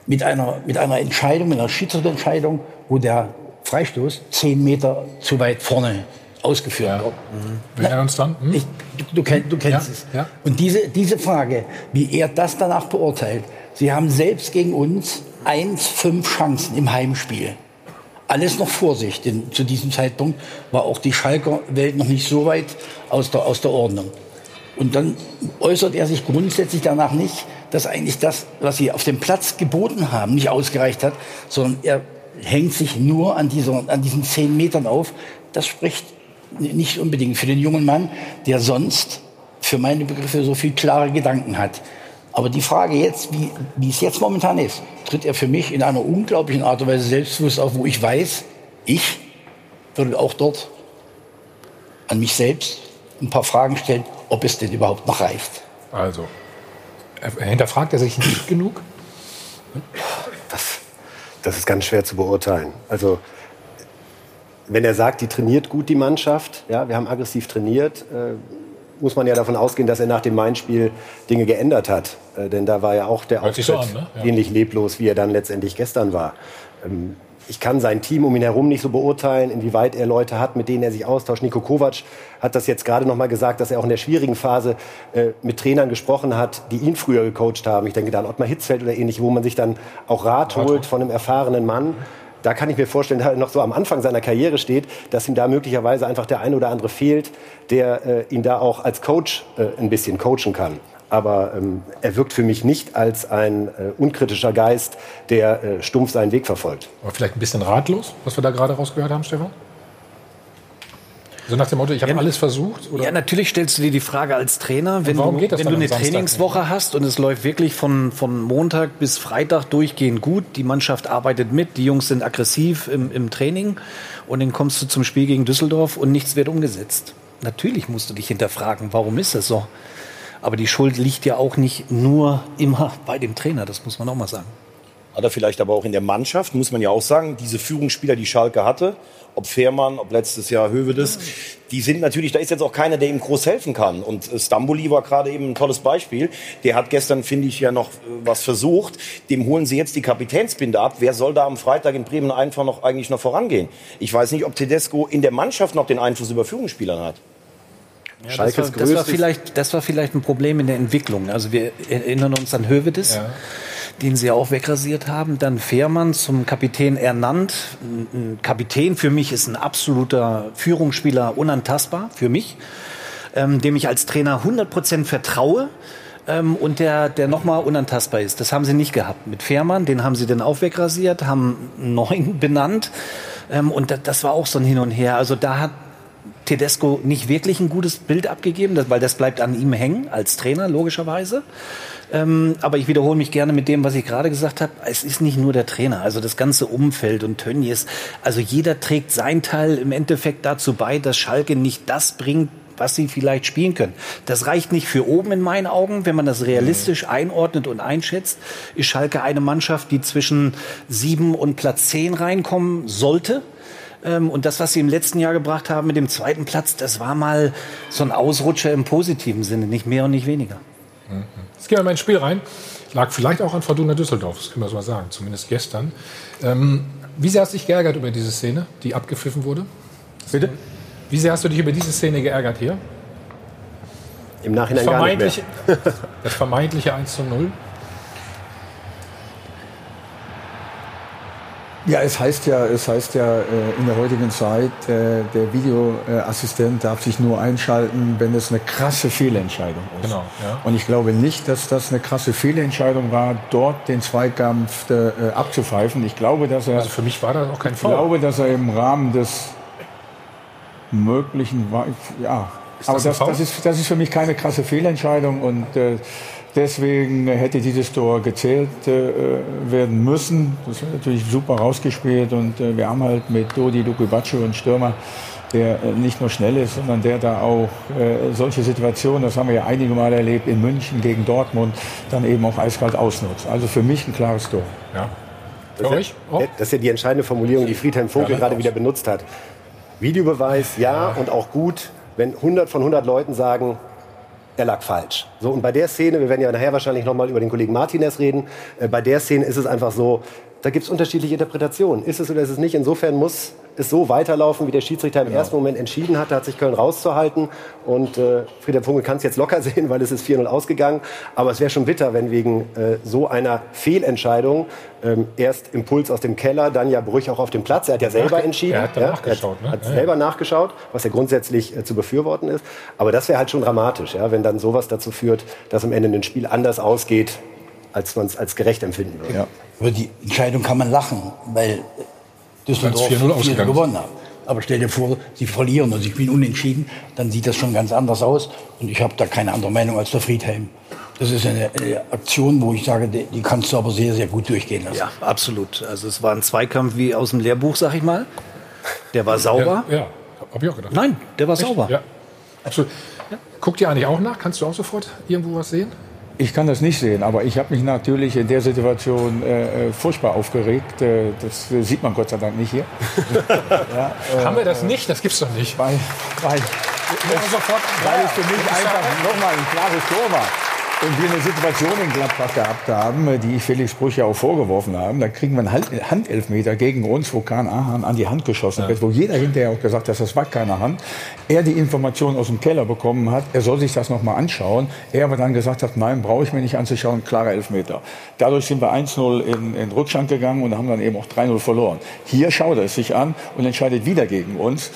mit einer, mit einer Entscheidung, mit einer Schiedsrichterentscheidung, wo der Freistoß zehn Meter zu weit vorne ausgeführt ja. wird. Mhm. Wir uns dann. Hm? Ich, du, du, kennst ja. es. Ja. Und diese, diese Frage, wie er das danach beurteilt, Sie haben selbst gegen uns 1-5 Chancen im Heimspiel. Alles noch Vorsicht, denn zu diesem Zeitpunkt war auch die Schalker Welt noch nicht so weit aus der, aus der Ordnung. Und dann äußert er sich grundsätzlich danach nicht, dass eigentlich das, was sie auf dem Platz geboten haben, nicht ausgereicht hat, sondern er hängt sich nur an, dieser, an diesen zehn Metern auf. Das spricht nicht unbedingt für den jungen Mann, der sonst für meine Begriffe so viel klare Gedanken hat. Aber die Frage jetzt, wie, wie es jetzt momentan ist, tritt er für mich in einer unglaublichen Art und Weise selbstbewusst auf, wo ich weiß, ich würde auch dort an mich selbst ein paar Fragen stellen, ob es denn überhaupt noch reicht. Also, Hinterfragt er sich nicht genug? Das, das ist ganz schwer zu beurteilen. Also wenn er sagt, die trainiert gut die Mannschaft, ja, wir haben aggressiv trainiert, äh, muss man ja davon ausgehen, dass er nach dem Main-Spiel Dinge geändert hat. Äh, denn da war ja auch der Auftritt so an, ne? ja. ähnlich leblos, wie er dann letztendlich gestern war. Ähm, ich kann sein Team um ihn herum nicht so beurteilen, inwieweit er Leute hat, mit denen er sich austauscht. Nico Kovac hat das jetzt gerade noch mal gesagt, dass er auch in der schwierigen Phase äh, mit Trainern gesprochen hat, die ihn früher gecoacht haben. Ich denke da an Ottmar Hitzfeld oder ähnlich, wo man sich dann auch Rat holt von einem erfahrenen Mann. Da kann ich mir vorstellen, da er noch so am Anfang seiner Karriere steht, dass ihm da möglicherweise einfach der eine oder andere fehlt, der äh, ihn da auch als Coach äh, ein bisschen coachen kann aber ähm, er wirkt für mich nicht als ein äh, unkritischer Geist, der äh, stumpf seinen Weg verfolgt. Aber vielleicht ein bisschen ratlos, was wir da gerade rausgehört haben, Stefan? So nach dem Motto, ich habe ja, alles versucht? Oder? Ja, natürlich stellst du dir die Frage als Trainer, wenn, du, wenn du eine Trainingswoche nicht? hast und es läuft wirklich von, von Montag bis Freitag durchgehend gut, die Mannschaft arbeitet mit, die Jungs sind aggressiv im, im Training und dann kommst du zum Spiel gegen Düsseldorf und nichts wird umgesetzt. Natürlich musst du dich hinterfragen, warum ist das so? Aber die Schuld liegt ja auch nicht nur immer bei dem Trainer, das muss man auch mal sagen. Hat er vielleicht aber auch in der Mannschaft, muss man ja auch sagen, diese Führungsspieler, die Schalke hatte, ob Fährmann, ob letztes Jahr Hövedes, die sind natürlich, da ist jetzt auch keiner, der ihm groß helfen kann. Und Stamboli war gerade eben ein tolles Beispiel. Der hat gestern, finde ich, ja noch äh, was versucht. Dem holen sie jetzt die Kapitänsbinde ab. Wer soll da am Freitag in Bremen einfach noch eigentlich noch vorangehen? Ich weiß nicht, ob Tedesco in der Mannschaft noch den Einfluss über Führungsspielern hat. Ja, das, war, das, war, vielleicht, das war vielleicht ein Problem in der Entwicklung. Also wir erinnern uns an Hövedes, ja. den sie auch wegrasiert haben. Dann Fährmann zum Kapitän ernannt. Ein Kapitän für mich ist ein absoluter Führungsspieler, unantastbar für mich, ähm, dem ich als Trainer 100 Prozent vertraue ähm, und der, der nochmal unantastbar ist. Das haben sie nicht gehabt. Mit Fährmann, den haben sie dann auch wegrasiert, haben neuen benannt. Ähm, und das, das war auch so ein Hin und Her. Also da hat Tedesco nicht wirklich ein gutes Bild abgegeben, weil das bleibt an ihm hängen als Trainer, logischerweise. Ähm, aber ich wiederhole mich gerne mit dem, was ich gerade gesagt habe. Es ist nicht nur der Trainer, also das ganze Umfeld und Tönnies. Also jeder trägt sein Teil im Endeffekt dazu bei, dass Schalke nicht das bringt, was sie vielleicht spielen können. Das reicht nicht für oben in meinen Augen. Wenn man das realistisch einordnet und einschätzt, ist Schalke eine Mannschaft, die zwischen sieben und Platz zehn reinkommen sollte. Ähm, und das, was sie im letzten Jahr gebracht haben mit dem zweiten Platz, das war mal so ein Ausrutscher im positiven Sinne, nicht mehr und nicht weniger. Jetzt gehen wir mal ins Spiel rein. Lag vielleicht auch an Fortuna Düsseldorf, das können wir so mal sagen, zumindest gestern. Ähm, wie sehr hast du dich geärgert über diese Szene, die abgepfiffen wurde? Bitte? Wie sehr hast du dich über diese Szene geärgert hier? Im Nachhinein das gar nicht mehr. das vermeintliche 1 zu 0? Ja, es heißt ja, es heißt ja äh, in der heutigen Zeit, äh, der Videoassistent darf sich nur einschalten, wenn es eine krasse Fehlentscheidung ist. Genau, ja. Und ich glaube nicht, dass das eine krasse Fehlentscheidung war, dort den Zweikampf äh, abzupfeifen. Ich glaube, dass er. Also für mich war das auch kein Foul. Ich glaube, dass er im Rahmen des möglichen, ja. Ist aber das, das, ist, das ist für mich keine krasse Fehlentscheidung und äh, Deswegen hätte dieses Tor gezählt äh, werden müssen. Das ist natürlich super rausgespielt und äh, wir haben halt mit Dodi Lukubaccio einen Stürmer, der äh, nicht nur schnell ist, sondern der da auch äh, solche Situationen, das haben wir ja einige Mal erlebt, in München gegen Dortmund, dann eben auch eiskalt ausnutzt. Also für mich ein klares Tor. Ja. Das, ist ja, das ist ja die entscheidende Formulierung, die Friedhelm Funkel ja, gerade wieder benutzt hat. Videobeweis, ja, und auch gut, wenn 100 von 100 Leuten sagen, er lag falsch. So, und bei der Szene, wir werden ja nachher wahrscheinlich nochmal über den Kollegen Martinez reden, äh, bei der Szene ist es einfach so, da gibt es unterschiedliche Interpretationen. Ist es oder ist es nicht? Insofern muss es so weiterlaufen, wie der Schiedsrichter im genau. ersten Moment entschieden hat. Da hat sich Köln rauszuhalten. Und äh, Friedhelm Funkel kann es jetzt locker sehen, weil es ist 4-0 ausgegangen. Aber es wäre schon bitter, wenn wegen äh, so einer Fehlentscheidung ähm, erst Impuls aus dem Keller, dann ja Brüch auch auf dem Platz. Er hat ja selber entschieden. Er hat, ja, nachgeschaut, er hat, ne? hat selber nachgeschaut, was ja grundsätzlich äh, zu befürworten ist. Aber das wäre halt schon dramatisch, ja, wenn dann sowas dazu führt, dass am Ende ein Spiel anders ausgeht, als man es als gerecht empfinden würde. Ja. Über die Entscheidung kann man lachen, weil Düsseldorf 4-0 gewonnen hat. Aber stell dir vor, sie verlieren und sie spielen unentschieden, dann sieht das schon ganz anders aus. Und ich habe da keine andere Meinung als der Friedhelm. Das ist eine, eine, Aktion, wo ich sage, die, die, kannst du aber sehr, sehr gut durchgehen lassen. Ja, absolut. Also es war ein Zweikampf wie aus dem Lehrbuch, sag ich mal. Der war sauber. Ja, ja. habe ich auch gedacht. Nein, der war Echt? sauber. Ja, absolut. Ja. Guckt ihr eigentlich auch nach? Kannst du auch sofort irgendwo was sehen? Ich kann das nicht sehen, aber ich habe mich natürlich in der Situation äh, äh furchtbar aufgeregt. Äh, das sieht man Gott sei Dank nicht hier. ja, äh, Haben wir das nicht? Das gibt's doch nicht. Weil, weil, es, sofort, weil es für mich einfach nochmal ein klares Tor war und wir eine Situation in Gladbach gehabt haben, die ich Felix Bruch ja auch vorgeworfen haben, da kriegen wir einen Handelfmeter gegen uns, wo Kahn Ahan an die Hand geschossen ja. wird, wo jeder hinterher auch gesagt hat, das war keine Hand. Er die Information aus dem Keller bekommen hat, er soll sich das nochmal anschauen. Er aber dann gesagt hat, nein, brauche ich mir nicht anzuschauen, klarer Elfmeter. Dadurch sind wir 1-0 in, in Rückstand gegangen und haben dann eben auch 3-0 verloren. Hier schaut er es sich an und entscheidet wieder gegen uns.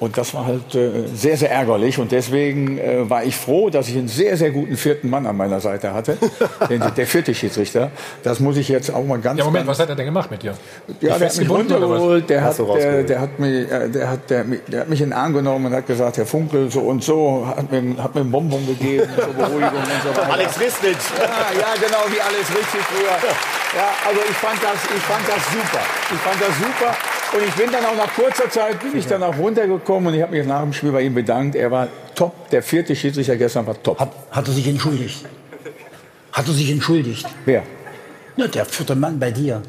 Und das war halt äh, sehr, sehr ärgerlich. Und deswegen äh, war ich froh, dass ich einen sehr, sehr guten vierten Mann an meiner Seite hatte. den, der vierte Schiedsrichter. Das muss ich jetzt auch mal ganz. Ja, Moment, ganz, was hat er denn gemacht mit dir? Ja, der hat mich runtergeholt. Der hat, der, der, hat mich, äh, der, hat, der, der hat mich in den Arm genommen und hat gesagt, Herr Funkel, so und so, hat mir, hat mir einen Bonbon gegeben, zur Beruhigung und so weiter. Alex Ristnitz. Ja, ja, genau, wie alles richtig früher. Ja, also ich fand das, ich fand das super. Ich fand das super. Und ich bin dann auch nach kurzer Zeit, bin ich dann auch runtergekommen und ich habe mich nach dem Spiel bei ihm bedankt. Er war top. Der vierte Schiedsrichter gestern war top. Hat, hat er sich entschuldigt? Hat er sich entschuldigt? Wer? Ja, der vierte Mann bei dir.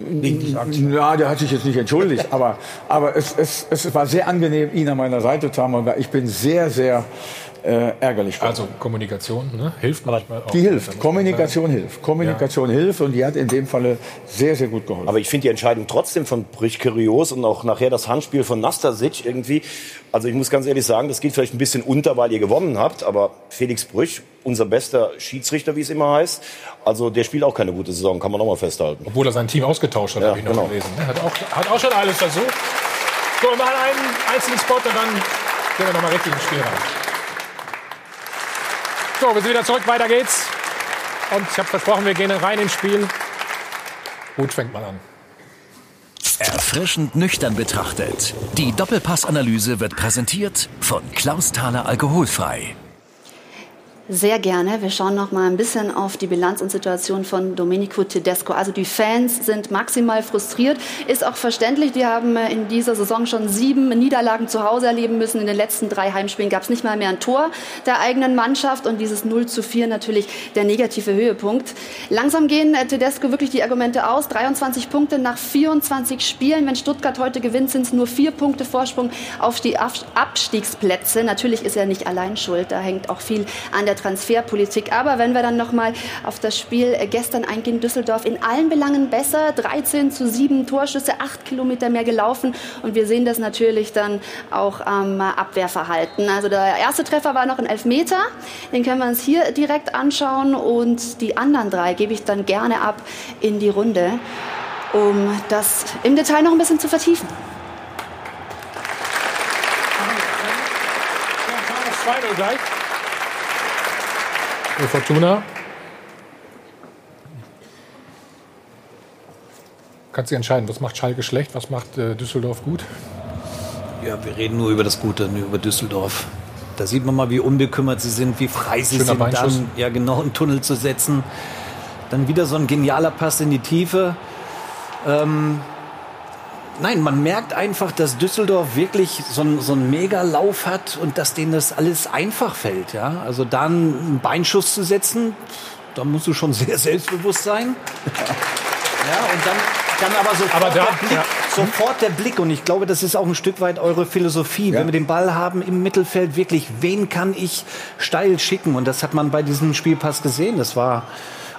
Ja, der hat sich jetzt nicht entschuldigt, aber, aber es, es, es war sehr angenehm, ihn an meiner Seite zu haben. Und ich bin sehr, sehr äh, ärgerlich. Also Kommunikation ne? hilft manchmal auch. Die hilft. Kommunikation hilft. Kommunikation ja. hilft und die hat in dem Falle sehr, sehr gut geholfen. Aber ich finde die Entscheidung trotzdem von Brich kurios und auch nachher das Handspiel von Nastasic irgendwie. Also ich muss ganz ehrlich sagen, das geht vielleicht ein bisschen unter, weil ihr gewonnen habt, aber Felix Brüch, unser bester Schiedsrichter, wie es immer heißt, also der spielt auch keine gute Saison, kann man auch mal festhalten. Obwohl er sein Team ausgetauscht hat, ja, habe ich noch genau. gelesen. Er hat auch, hat auch schon alles versucht. So, machen einen einzigen Spot und dann gehen wir nochmal richtig ins Spiel rein. So, wir sind wieder zurück, weiter geht's. Und ich habe versprochen, wir gehen rein ins Spiel. Gut, fängt mal an. Erfrischend nüchtern betrachtet. Die Doppelpassanalyse wird präsentiert von Klaus Thaler Alkoholfrei. Sehr gerne. Wir schauen noch mal ein bisschen auf die Bilanz und Situation von Domenico Tedesco. Also die Fans sind maximal frustriert. Ist auch verständlich. Die haben äh, in dieser Saison schon sieben Niederlagen zu Hause erleben müssen. In den letzten drei Heimspielen gab es nicht mal mehr ein Tor der eigenen Mannschaft und dieses 0 zu 4 natürlich der negative Höhepunkt. Langsam gehen äh, Tedesco wirklich die Argumente aus. 23 Punkte nach 24 Spielen. Wenn Stuttgart heute gewinnt, sind es nur vier Punkte Vorsprung auf die Abstiegsplätze. Natürlich ist er nicht allein schuld. Da hängt auch viel an der Transferpolitik. Aber wenn wir dann noch mal auf das Spiel äh, gestern eingehen, Düsseldorf in allen Belangen besser, 13 zu 7 Torschüsse, 8 Kilometer mehr gelaufen und wir sehen das natürlich dann auch am Abwehrverhalten. Also der erste Treffer war noch ein Elfmeter, den können wir uns hier direkt anschauen und die anderen drei gebe ich dann gerne ab in die Runde, um das im Detail noch ein bisschen zu vertiefen. Ja, gleich. Für Fortuna. Kannst du entscheiden, was macht Schalke schlecht, was macht äh, Düsseldorf gut? Ja, wir reden nur über das Gute, nur über Düsseldorf. Da sieht man mal, wie unbekümmert sie sind, wie frei sie Schöner sind, dann ja genau einen Tunnel zu setzen. Dann wieder so ein genialer Pass in die Tiefe. Ähm, Nein, man merkt einfach, dass Düsseldorf wirklich so, ein, so einen Mega-Lauf hat und dass denen das alles einfach fällt. Ja? Also dann einen Beinschuss zu setzen, da musst du schon sehr selbstbewusst sein. Ja, und dann, dann aber sofort, aber da, der Blick, ja. sofort der Blick. Und ich glaube, das ist auch ein Stück weit eure Philosophie. Ja. Wenn wir den Ball haben im Mittelfeld, wirklich, wen kann ich steil schicken? Und das hat man bei diesem Spielpass gesehen. Das war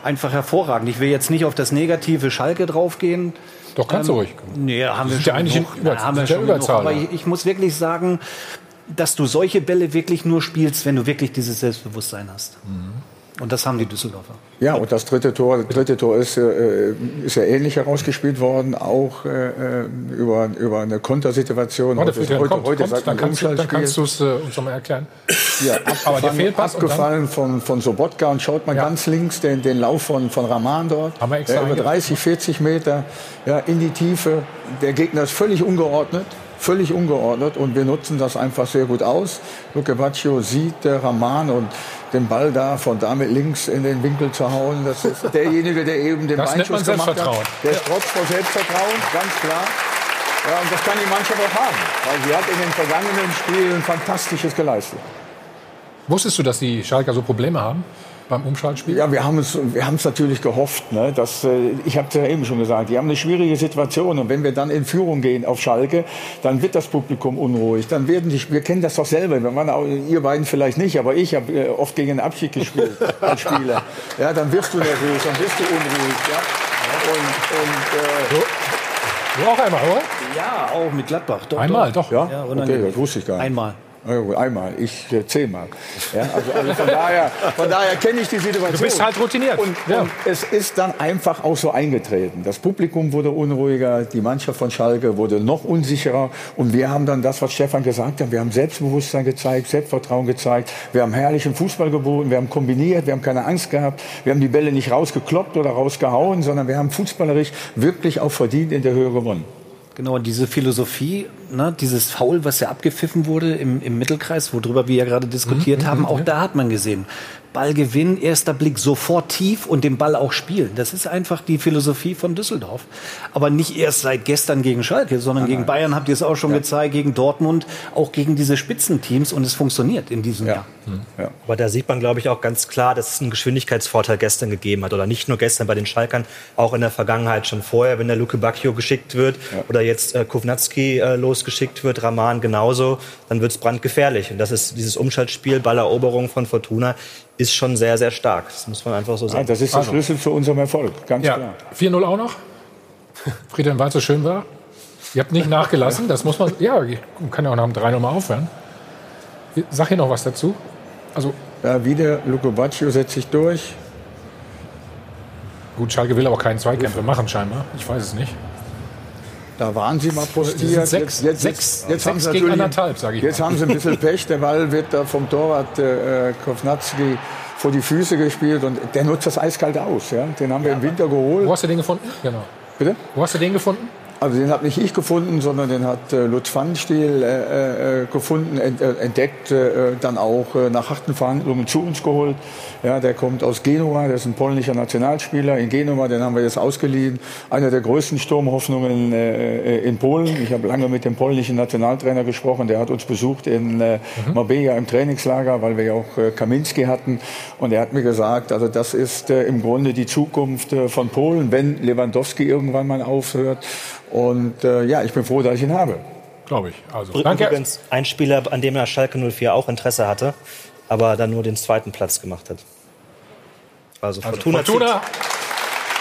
einfach hervorragend. Ich will jetzt nicht auf das negative Schalke draufgehen. Doch, kannst ähm, du ruhig. Nee, haben wir schon genug. Über, haben wir schon genug. Aber ich, ich muss wirklich sagen, dass du solche Bälle wirklich nur spielst, wenn du wirklich dieses Selbstbewusstsein hast. Mhm. Und das haben die Düsseldorfer. Ja, und das dritte Tor, das dritte Tor ist, äh, ist ja ähnlich herausgespielt worden, auch äh, äh über, über eine Kontersituation. Warte, heute, heute, kommt, heute kommt, dann, kannst du, dann kannst du es äh, uns nochmal erklären. Ja, aber der Fehlpass abgefallen von, von Sobotka und schaut mal ja. ganz links den, den Lauf von, von Raman dort. Haben wir extra über 30, 40 Meter ja, in die Tiefe. Der Gegner ist völlig ungeordnet völlig ungeordnet und wir nutzen das einfach sehr gut aus. Luke Baccio sieht der Raman und den Ball da von da mit links in den Winkel zu hauen. Das ist derjenige, der eben den das Beinschuss gemacht hat. Der ist trotz vor Selbstvertrauen, ganz klar. Ja, und das kann die Mannschaft auch haben, weil sie hat in den vergangenen Spielen Fantastisches geleistet. Wusstest du, dass die Schalker so Probleme haben? Beim Umschaltspiel? Ja, wir haben es, wir haben es natürlich gehofft. Ne, dass, äh, ich habe es ja eben schon gesagt, die haben eine schwierige Situation. Und wenn wir dann in Führung gehen auf Schalke, dann wird das Publikum unruhig. Dann werden die, wir kennen das doch selber. Wir waren auch, ihr beiden vielleicht nicht, aber ich habe äh, oft gegen den Abschied gespielt als Spieler. Ja, dann wirst du nervös, dann wirst du unruhig. Ja? Und, und, äh, Du auch einmal, oder? Ja, auch mit Gladbach. Doch, Einmal, doch. Ja, Ja, okay, das wusste ich gar nicht. Einmal. Einmal, ich äh, zehnmal. Ja, also, also von daher, von daher kenne ich die Situation. Du bist halt routiniert. Und, Ja. und es ist dann einfach auch so eingetreten. Das Publikum wurde unruhiger, die Mannschaft von Schalke wurde noch unsicherer. Und wir haben dann das, was Stefan gesagt hat, wir haben Selbstbewusstsein gezeigt, Selbstvertrauen gezeigt. Wir haben herrlichen Fußball geboten, wir haben kombiniert, wir haben keine Angst gehabt. Wir haben die Bälle nicht rausgekloppt oder rausgehauen, sondern wir haben fußballerisch wirklich auch verdient in der Höhe gewonnen. Genau, diese Philosophie, ne, dieses Foul, was ja abgepfiffen wurde im, im Mittelkreis, worüber wir ja gerade diskutiert Mhm, haben, mhm, auch da hat man gesehen, Ballgewinn, erster Blick, sofort tief und den Ball auch spielen. Das ist einfach die Philosophie von Düsseldorf. Aber nicht erst seit gestern gegen Schalke, sondern gegen Bayern habt ihr es auch schon gezeigt, gegen Dortmund, auch gegen diese Spitzenteams und es funktioniert in diesem Jahr. Aber da sieht man, glaube ich, auch ganz klar, dass es einen Geschwindigkeitsvorteil gestern gegeben hat. Oder nicht nur gestern bei den Schalkern, auch in der Vergangenheit schon vorher, wenn der Luke Bacchio geschickt wird oder jetzt äh, Kovnatski äh, losgeschickt wird, Rahman genauso, dann wird es brandgefährlich. Und das ist dieses Umschaltspiel, Balleroberung von Fortuna, ist schon sehr, sehr stark. Das muss man einfach so Ja, sagen. das ist der Also. Schlüssel zu unserem Erfolg, ganz Ja, klar. 4-0 auch noch. Friedhelm, weil es so schön war. Ihr habt nicht nachgelassen, das muss man, ja, man kann ja auch nach dem 3-0 mal aufhören. Sag hier noch was dazu. Also, Ja, wieder Luco Baccio setzt sich durch. gut, Schalke will aber keinen Zweikämpfe machen scheinbar. Ich weiß es nicht. Da waren sie mal postiert. sechs- jetzt, jetzt, sechs- jetzt, haben sie gegen anderthalb, sag ich Jetzt mal. haben sie ein bisschen Pech. Der Ball wird da vom Torwart äh, Kovnatski vor die Füße gespielt und der nutzt das eiskalt aus. Ja? Den haben wir im Winter geholt. Wo hast du den gefunden? Genau. Bitte? Wo hast du den gefunden? Also den habe nicht ich gefunden, sondern den hat äh, Lutz Pfannenstiel äh, äh, gefunden, ent, äh, entdeckt, äh, dann auch äh, nach harten Verhandlungen zu uns geholt. Ja, der kommt aus Genua, der ist ein polnischer Nationalspieler in Genua, den haben wir jetzt ausgeliehen. Einer der größten Sturmhoffnungen äh, äh, in Polen. Ich habe lange mit dem polnischen Nationaltrainer gesprochen, der hat uns besucht in äh, Marbella im Trainingslager, weil wir ja auch äh, Kaminski hatten. Und er hat mir gesagt, also das ist äh, im Grunde die Zukunft äh, von Polen, wenn Lewandowski irgendwann mal aufhört. Und äh, ja, ich bin froh, dass ich ihn habe. Glaube ich. Also, Übrigens danke. ein Spieler, an dem der Schalke 04 auch Interesse hatte, aber dann nur den zweiten Platz gemacht hat. Also Also Fortuna, Fortuna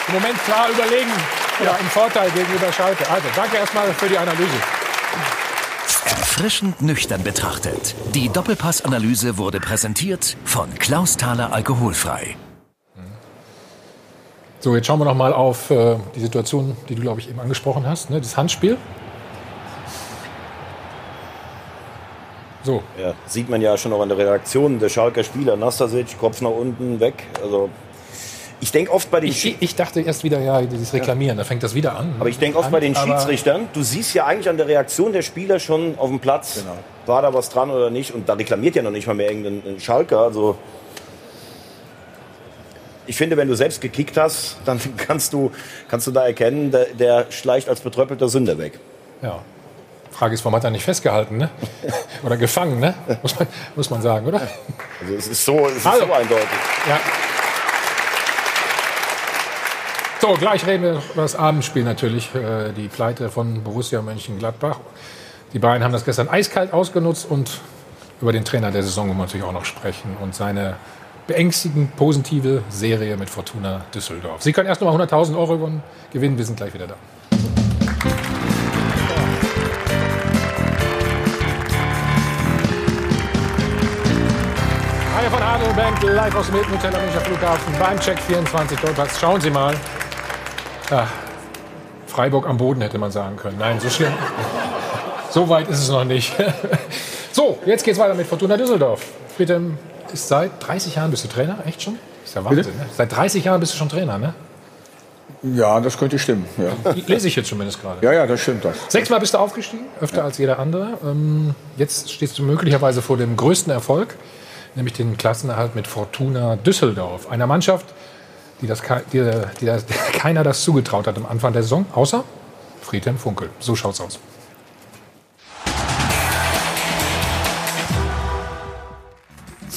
im Moment klar überlegen. Ja, im Vorteil gegenüber Schalke. Also, danke erstmal für die Analyse. Erfrischend nüchtern betrachtet. Die Doppelpass-Analyse wurde präsentiert von Klaus Thaler Alkoholfrei. So, jetzt schauen wir noch mal auf äh, die Situation, die du, glaube ich, eben angesprochen hast. Ne? Das Handspiel. So, Ja, sieht man ja schon auch an der Reaktion der Schalker Spieler. Nastasic, Kopf nach unten, weg. Also ich denke oft bei den ich, ich dachte erst wieder, ja, dieses Reklamieren, da fängt das wieder an. Aber ich denke oft bei den Schiedsrichtern, du siehst ja eigentlich an der Reaktion der Spieler schon auf dem Platz, war da was dran oder nicht. Und da reklamiert ja noch nicht mal mehr irgendein Schalker. Also ich finde, wenn du selbst gekickt hast, dann kannst du, kannst du da erkennen, der, der schleicht als betröppelter Sünder weg. Ja. Frage ist, warum hat er nicht festgehalten, ne? Oder gefangen, ne? Muss man, muss man sagen, oder? Also es ist so, es ist Also. so eindeutig. Ja. So, gleich reden wir über das Abendspiel natürlich, äh, die Pleite von Borussia Mönchengladbach. Die Bayern haben das gestern eiskalt ausgenutzt und über den Trainer der Saison wollen wir natürlich auch noch sprechen und seine beängstigend positive Serie mit Fortuna Düsseldorf. Sie können erst noch mal 100.000 Euro gewinnen, wir sind gleich wieder da. Haie von Adel Bank live aus dem Hilton Hotel am Münchner Flughafen beim Check 24 Dollplatz. Schauen Sie mal. Ja, Freiburg am Boden hätte man sagen können. Nein, so schlimm. So weit ist es noch nicht. So, jetzt geht's weiter mit Fortuna Düsseldorf. Friedhelm ist seit 30 Jahren bist du Trainer, echt schon? Ist ja Wahnsinn, ne? Seit 30 Jahren bist du schon Trainer, ne? Ja, das könnte stimmen. Ja, Lese ich jetzt zumindest gerade. ja, ja das stimmt das. Sechsmal bist du aufgestiegen, öfter als jeder andere. Ähm, jetzt stehst du möglicherweise vor dem größten Erfolg, nämlich den Klassenerhalt mit Fortuna Düsseldorf. Einer Mannschaft, die, das, die, die das, der keiner das zugetraut hat am Anfang der Saison, außer Friedhelm Funkel. So schaut's aus.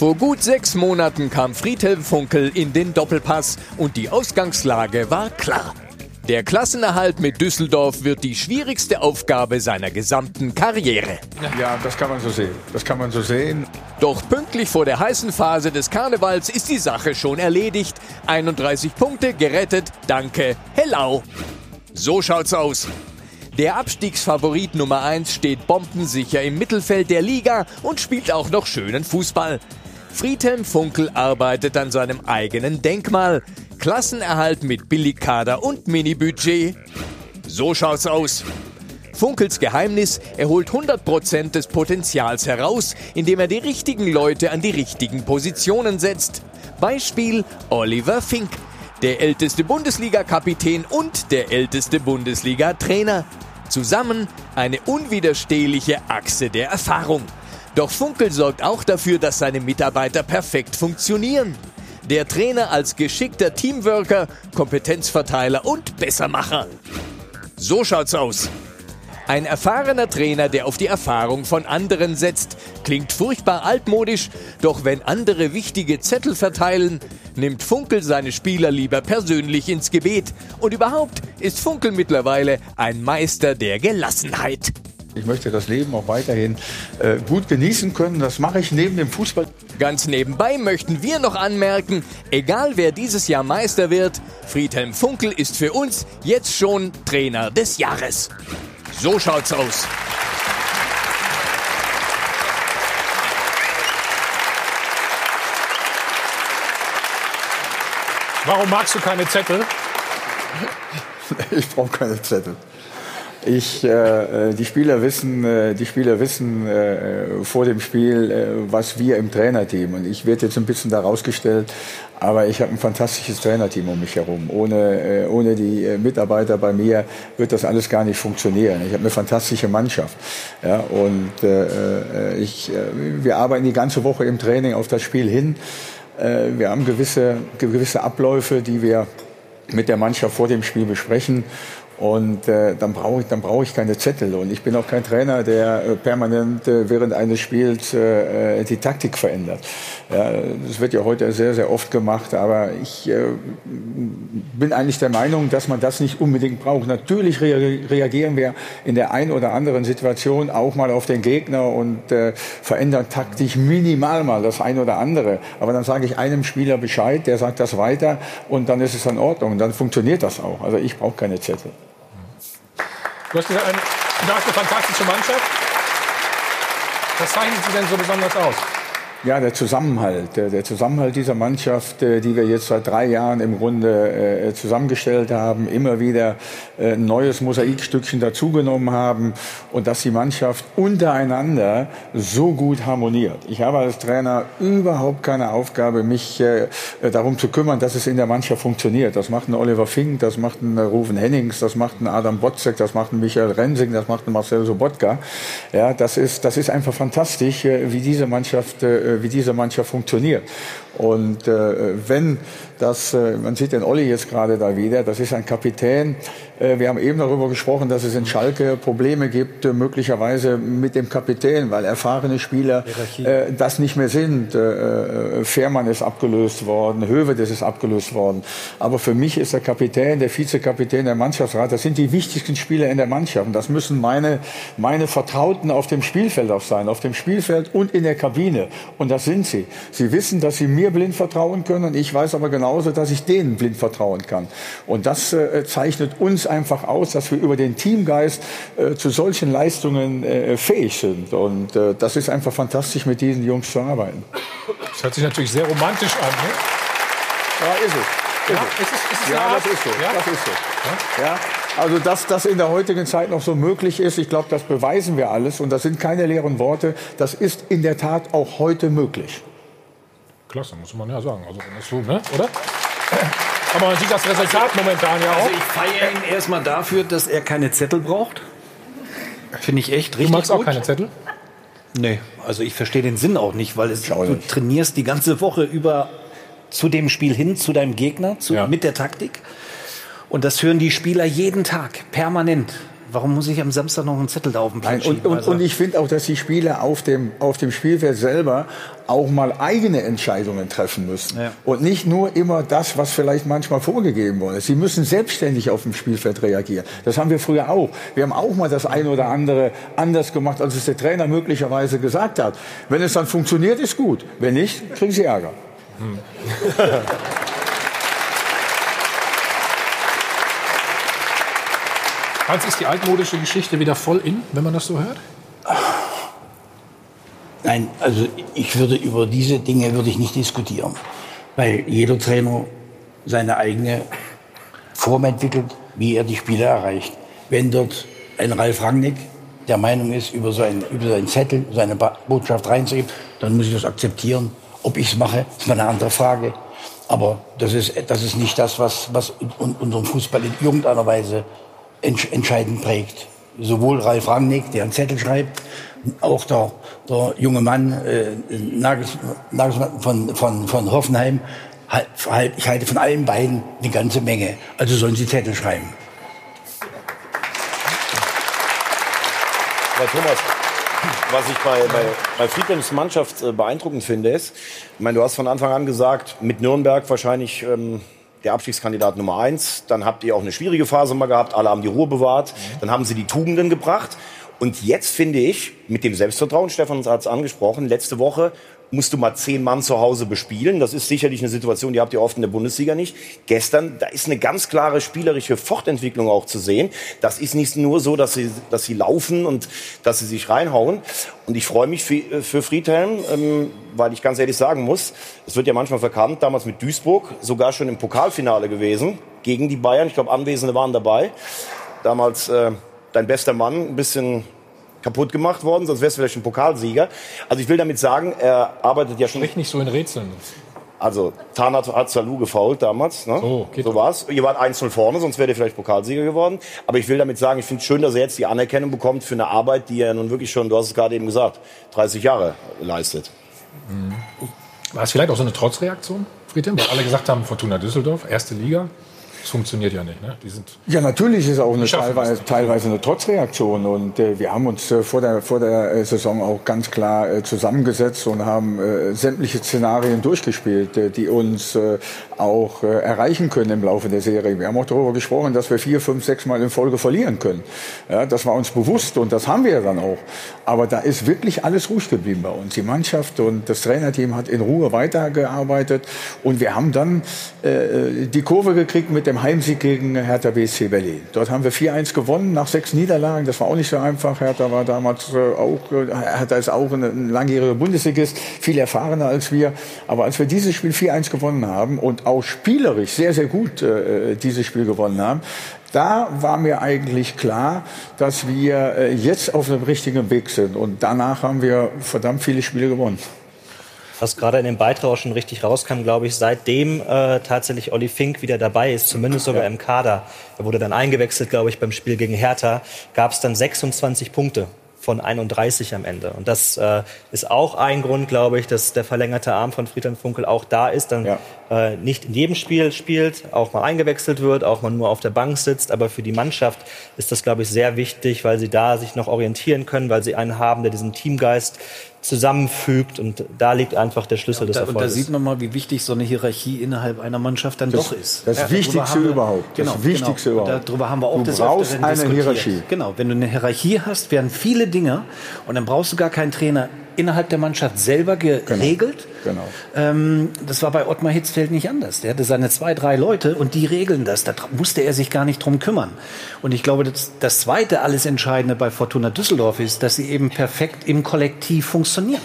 Vor gut sechs Monaten kam Friedhelm Funkel in den Doppelpass und die Ausgangslage war klar. Der Klassenerhalt mit Düsseldorf wird die schwierigste Aufgabe seiner gesamten Karriere. Ja, das kann man so sehen. Das kann man so sehen. Doch pünktlich vor der heißen Phase des Karnevals ist die Sache schon erledigt. 31 Punkte gerettet, danke, hello. So schaut's aus. Der Abstiegsfavorit Nummer 1 steht bombensicher im Mittelfeld der Liga und spielt auch noch schönen Fußball. Friedhelm Funkel arbeitet an seinem eigenen Denkmal. Klassenerhalt mit Billigkader und Minibudget. So schaut's aus. Funkels Geheimnis, er holt 100% des Potenzials heraus, indem er die richtigen Leute an die richtigen Positionen setzt. Beispiel Oliver Fink, der älteste Bundesliga-Kapitän und der älteste Bundesliga-Trainer. Zusammen eine unwiderstehliche Achse der Erfahrung. Doch Funkel sorgt auch dafür, dass seine Mitarbeiter perfekt funktionieren. Der Trainer als geschickter Teamworker, Kompetenzverteiler und Bessermacher. So schaut's aus. Ein erfahrener Trainer, der auf die Erfahrung von anderen setzt, klingt furchtbar altmodisch, doch wenn andere wichtige Zettel verteilen, nimmt Funkel seine Spieler lieber persönlich ins Gebet. Und überhaupt ist Funkel mittlerweile ein Meister der Gelassenheit. Ich möchte das Leben auch weiterhin äh, gut genießen können. Das mache ich neben dem Fußball. Ganz nebenbei möchten wir noch anmerken, egal wer dieses Jahr Meister wird, Friedhelm Funkel ist für uns jetzt schon Trainer des Jahres. So schaut's aus. Warum magst du keine Zettel? Ich brauche keine Zettel. Ich, äh, die Spieler wissen, äh, die Spieler wissen äh, vor dem Spiel, äh, was wir im Trainerteam und ich werde jetzt ein bisschen da rausgestellt, aber ich habe ein fantastisches Trainerteam um mich herum. Ohne, äh, ohne die äh, Mitarbeiter bei mir wird das alles gar nicht funktionieren. Ich habe eine fantastische Mannschaft. Ja, und äh, ich, äh, wir arbeiten die ganze Woche im Training auf das Spiel hin. Äh, wir haben gewisse, gewisse Abläufe, die wir mit der Mannschaft vor dem Spiel besprechen. Und äh, dann brauche ich, dann ich keine Zettel. Und ich bin auch kein Trainer, der äh, permanent äh, während eines Spiels äh, äh die Taktik verändert. Ja, das wird ja heute sehr, sehr oft gemacht. Aber ich äh, bin eigentlich der Meinung, dass man das nicht unbedingt braucht. Natürlich rea reagieren wir in der einen oder anderen Situation auch mal auf den Gegner und äh, verändern taktisch minimal mal das eine oder andere. Aber dann sage ich einem Spieler Bescheid, der sagt das weiter und dann ist es in Ordnung. Dann funktioniert das auch. Also ich brauche keine Zettel. Du hast gesagt, eine, du hast eine fantastische Mannschaft. Was zeichnet sie denn so besonders aus? Ja, der Zusammenhalt, der Zusammenhalt dieser Mannschaft, äh, die wir jetzt seit drei Jahren im Grunde äh, zusammengestellt haben, immer wieder äh, ein neues Mosaikstückchen dazugenommen haben und dass die Mannschaft untereinander so gut harmoniert. Ich habe als Trainer überhaupt keine Aufgabe, mich darum zu kümmern, dass es in der Mannschaft funktioniert. Das macht ein Oliver Fink, das macht ein Rufen Hennings, das macht ein Adam Botzek, das macht ein Michael Rensing, das macht ein Marcel Sobotka. Ja, das ist, das ist einfach fantastisch, wie diese Mannschaft wie diese Mannschaft funktioniert. Und äh, wenn das, äh, man sieht den Olli jetzt gerade da wieder, das ist ein Kapitän. Äh, wir haben eben darüber gesprochen, dass es in Schalke Probleme gibt, äh, möglicherweise mit dem Kapitän, weil erfahrene Spieler äh, das nicht mehr sind. Äh, äh, Fährmann ist abgelöst worden, Hövedes ist abgelöst worden. Aber für mich ist der Kapitän, der Vizekapitän, der Mannschaftsrat, das sind die wichtigsten Spieler in der Mannschaft. Und das müssen meine, meine Vertrauten auf dem Spielfeld auch sein, auf dem Spielfeld und in der Kabine. Und das sind sie. Sie wissen, dass sie mir mir blind vertrauen können und ich weiß aber genauso, dass ich denen blind vertrauen kann. Und das äh, zeichnet uns einfach aus, dass wir über den Teamgeist äh, zu solchen Leistungen äh, fähig sind. Und äh, das ist einfach fantastisch, mit diesen Jungs zu arbeiten. Das hört sich natürlich sehr romantisch an. Ne? Ja, ist es. Ist ja, es. Ist es, ist es ja das ist so. Ja? Das ist so. Ja? ja? Also, dass das in der heutigen Zeit noch so möglich ist, ich glaube, das beweisen wir alles. Und das sind keine leeren Worte. Das ist in der Tat auch heute möglich klasse, muss man ja sagen. Also, wenn das so, ne? oder? Aber man sieht das Resultat momentan ja auch. Also ich feiere ihn erstmal dafür, dass er keine Zettel braucht. Finde ich echt richtig. Du magst gut. auch keine Zettel? Nee, also ich verstehe den Sinn auch nicht, weil es, du trainierst die ganze Woche über zu dem Spiel hin, zu deinem Gegner, zu, ja. mit der Taktik. Und das hören die Spieler jeden Tag, permanent warum muss ich am Samstag noch einen Zettel da auf dem Platz Nein, und, und, also, und ich finde auch, dass die Spieler auf dem, auf dem Spielfeld selber auch mal eigene Entscheidungen treffen müssen. Ja. Und nicht nur immer das, was vielleicht manchmal vorgegeben wurde. Sie müssen selbstständig auf dem Spielfeld reagieren. Das haben wir früher auch. Wir haben auch mal das eine oder andere anders gemacht, als es der Trainer möglicherweise gesagt hat. Wenn es dann funktioniert, ist gut. Wenn nicht, kriegen Sie Ärger. Hm. Hans, ist die altmodische Geschichte wieder voll in, wenn man das so hört? Nein, also ich würde über diese Dinge würde ich nicht diskutieren, weil jeder Trainer seine eigene Form entwickelt, wie er die Spiele erreicht. Wenn dort ein Ralf Rangnick der Meinung ist, über, sein, über seinen Zettel seine Botschaft reinzugeben, dann muss ich das akzeptieren. Ob ich es mache, ist mal eine andere Frage. Aber das ist, das ist nicht das, was, was unseren Fußball in irgendeiner Weise entscheidend prägt. Sowohl Ralf Rangnick, der einen Zettel schreibt, auch der, der junge Mann äh, Nagels, Nagelsmann von, von, von Hoffenheim. Ich halte von allen beiden eine ganze Menge. Also sollen sie Zettel schreiben. Bei Thomas, was ich bei, bei, bei Friedlands Mannschaft äh, beeindruckend finde, ist, ich meine, du hast von Anfang an gesagt, mit Nürnberg wahrscheinlich ähm, der Abstiegskandidat Nummer eins. Dann habt ihr auch eine schwierige Phase mal gehabt. Alle haben die Ruhe bewahrt. Dann haben sie die Tugenden gebracht. Und jetzt finde ich, mit dem Selbstvertrauen, Stefan hat es angesprochen, letzte Woche musst du mal zehn Mann zu Hause bespielen. Das ist sicherlich eine Situation, die habt ihr oft in der Bundesliga nicht. Gestern, da ist eine ganz klare spielerische Fortentwicklung auch zu sehen. Das ist nicht nur so, dass sie, dass sie laufen und dass sie sich reinhauen. Und ich freue mich für, für Friedhelm, ähm, weil ich ganz ehrlich sagen muss, es wird ja manchmal verkannt, damals mit Duisburg, sogar schon im Pokalfinale gewesen, gegen die Bayern. Ich glaube, Anwesende waren dabei. Damals äh, dein bester Mann, ein bisschen kaputt gemacht worden, sonst wärst du vielleicht ein Pokalsieger. Also ich will damit sagen, er arbeitet ja schon... Sprich nicht so in Rätseln. Also Tan hat, hat Salou gefault damals. Ne? So, geht so war's. Ihr wart 1-0 vorne, sonst wäre ihr vielleicht Pokalsieger geworden. Aber ich will damit sagen, ich finde es schön, dass er jetzt die Anerkennung bekommt für eine Arbeit, die er nun wirklich schon, du hast es gerade eben gesagt, 30 Jahre leistet. Mhm. War es vielleicht auch so eine Trotzreaktion, Friedhelm? Weil alle gesagt haben, Fortuna Düsseldorf, erste Liga, das funktioniert ja nicht. Ne? Die sind ja, natürlich ist auch eine teilweise, teilweise, eine Trotzreaktion. Und äh, wir haben uns äh, vor der, vor der äh, Saison auch ganz klar äh, zusammengesetzt und haben äh, sämtliche Szenarien durchgespielt, äh, die uns auch erreichen können im Laufe der Serie. Wir haben auch darüber gesprochen, dass wir vier, fünf, sechs Mal in Folge verlieren können. Ja, das war uns bewusst und das haben wir dann auch. Aber da ist wirklich alles ruhig geblieben bei uns. Die Mannschaft und das Trainerteam hat in Ruhe weitergearbeitet und wir haben dann die Kurve gekriegt mit dem dem Heimsieg gegen Hertha BSC Berlin. Dort haben wir 4-1 gewonnen nach sechs Niederlagen. Das war auch nicht so einfach. Hertha war damals äh, auch, äh, Hertha ist auch ein langjähriger Bundesligist, viel erfahrener als wir. Aber als wir dieses Spiel 4-1 gewonnen haben und auch spielerisch sehr, sehr gut äh, dieses Spiel gewonnen haben, da war mir eigentlich klar, dass wir äh, jetzt auf dem richtigen Weg sind. Und danach haben wir verdammt viele Spiele gewonnen. Was gerade in dem Beitrag auch schon richtig rauskam, glaube ich, seitdem äh, tatsächlich Olli Fink wieder dabei ist, zumindest sogar ja. im Kader, er wurde dann eingewechselt, glaube ich, beim Spiel gegen Hertha, gab es dann 26 Punkte von 31 am Ende. Und das äh, ist auch ein Grund, glaube ich, dass der verlängerte Arm von Friedhelm Funkel auch da ist, dann ja. äh, nicht in jedem Spiel spielt, auch mal eingewechselt wird, auch mal nur auf der Bank sitzt. Aber für die Mannschaft ist das, glaube ich, sehr wichtig, weil sie da sich noch orientieren können, weil sie einen haben, der diesen Teamgeist zusammenfügt. Und da liegt einfach der Schlüssel ja, des Erfolgs. Und da sieht man mal, wie wichtig so eine Hierarchie innerhalb einer Mannschaft dann das, doch ist. Das ja, Wichtigste wir, überhaupt. Genau, das Wichtigste genau. überhaupt. Darüber haben wir auch du das brauchst eine Hierarchie. Genau, wenn du eine Hierarchie hast, werden viele Dinge und dann brauchst du gar keinen Trainer innerhalb der Mannschaft selber geregelt. Genau. genau. Ähm, das war bei Ottmar Hitzfeld nicht anders. Der hatte seine zwei, drei Leute und die regeln das. Da musste er sich gar nicht drum kümmern. Und ich glaube, das, das zweite alles Entscheidende bei Fortuna Düsseldorf ist, dass sie eben perfekt im Kollektiv funktionieren.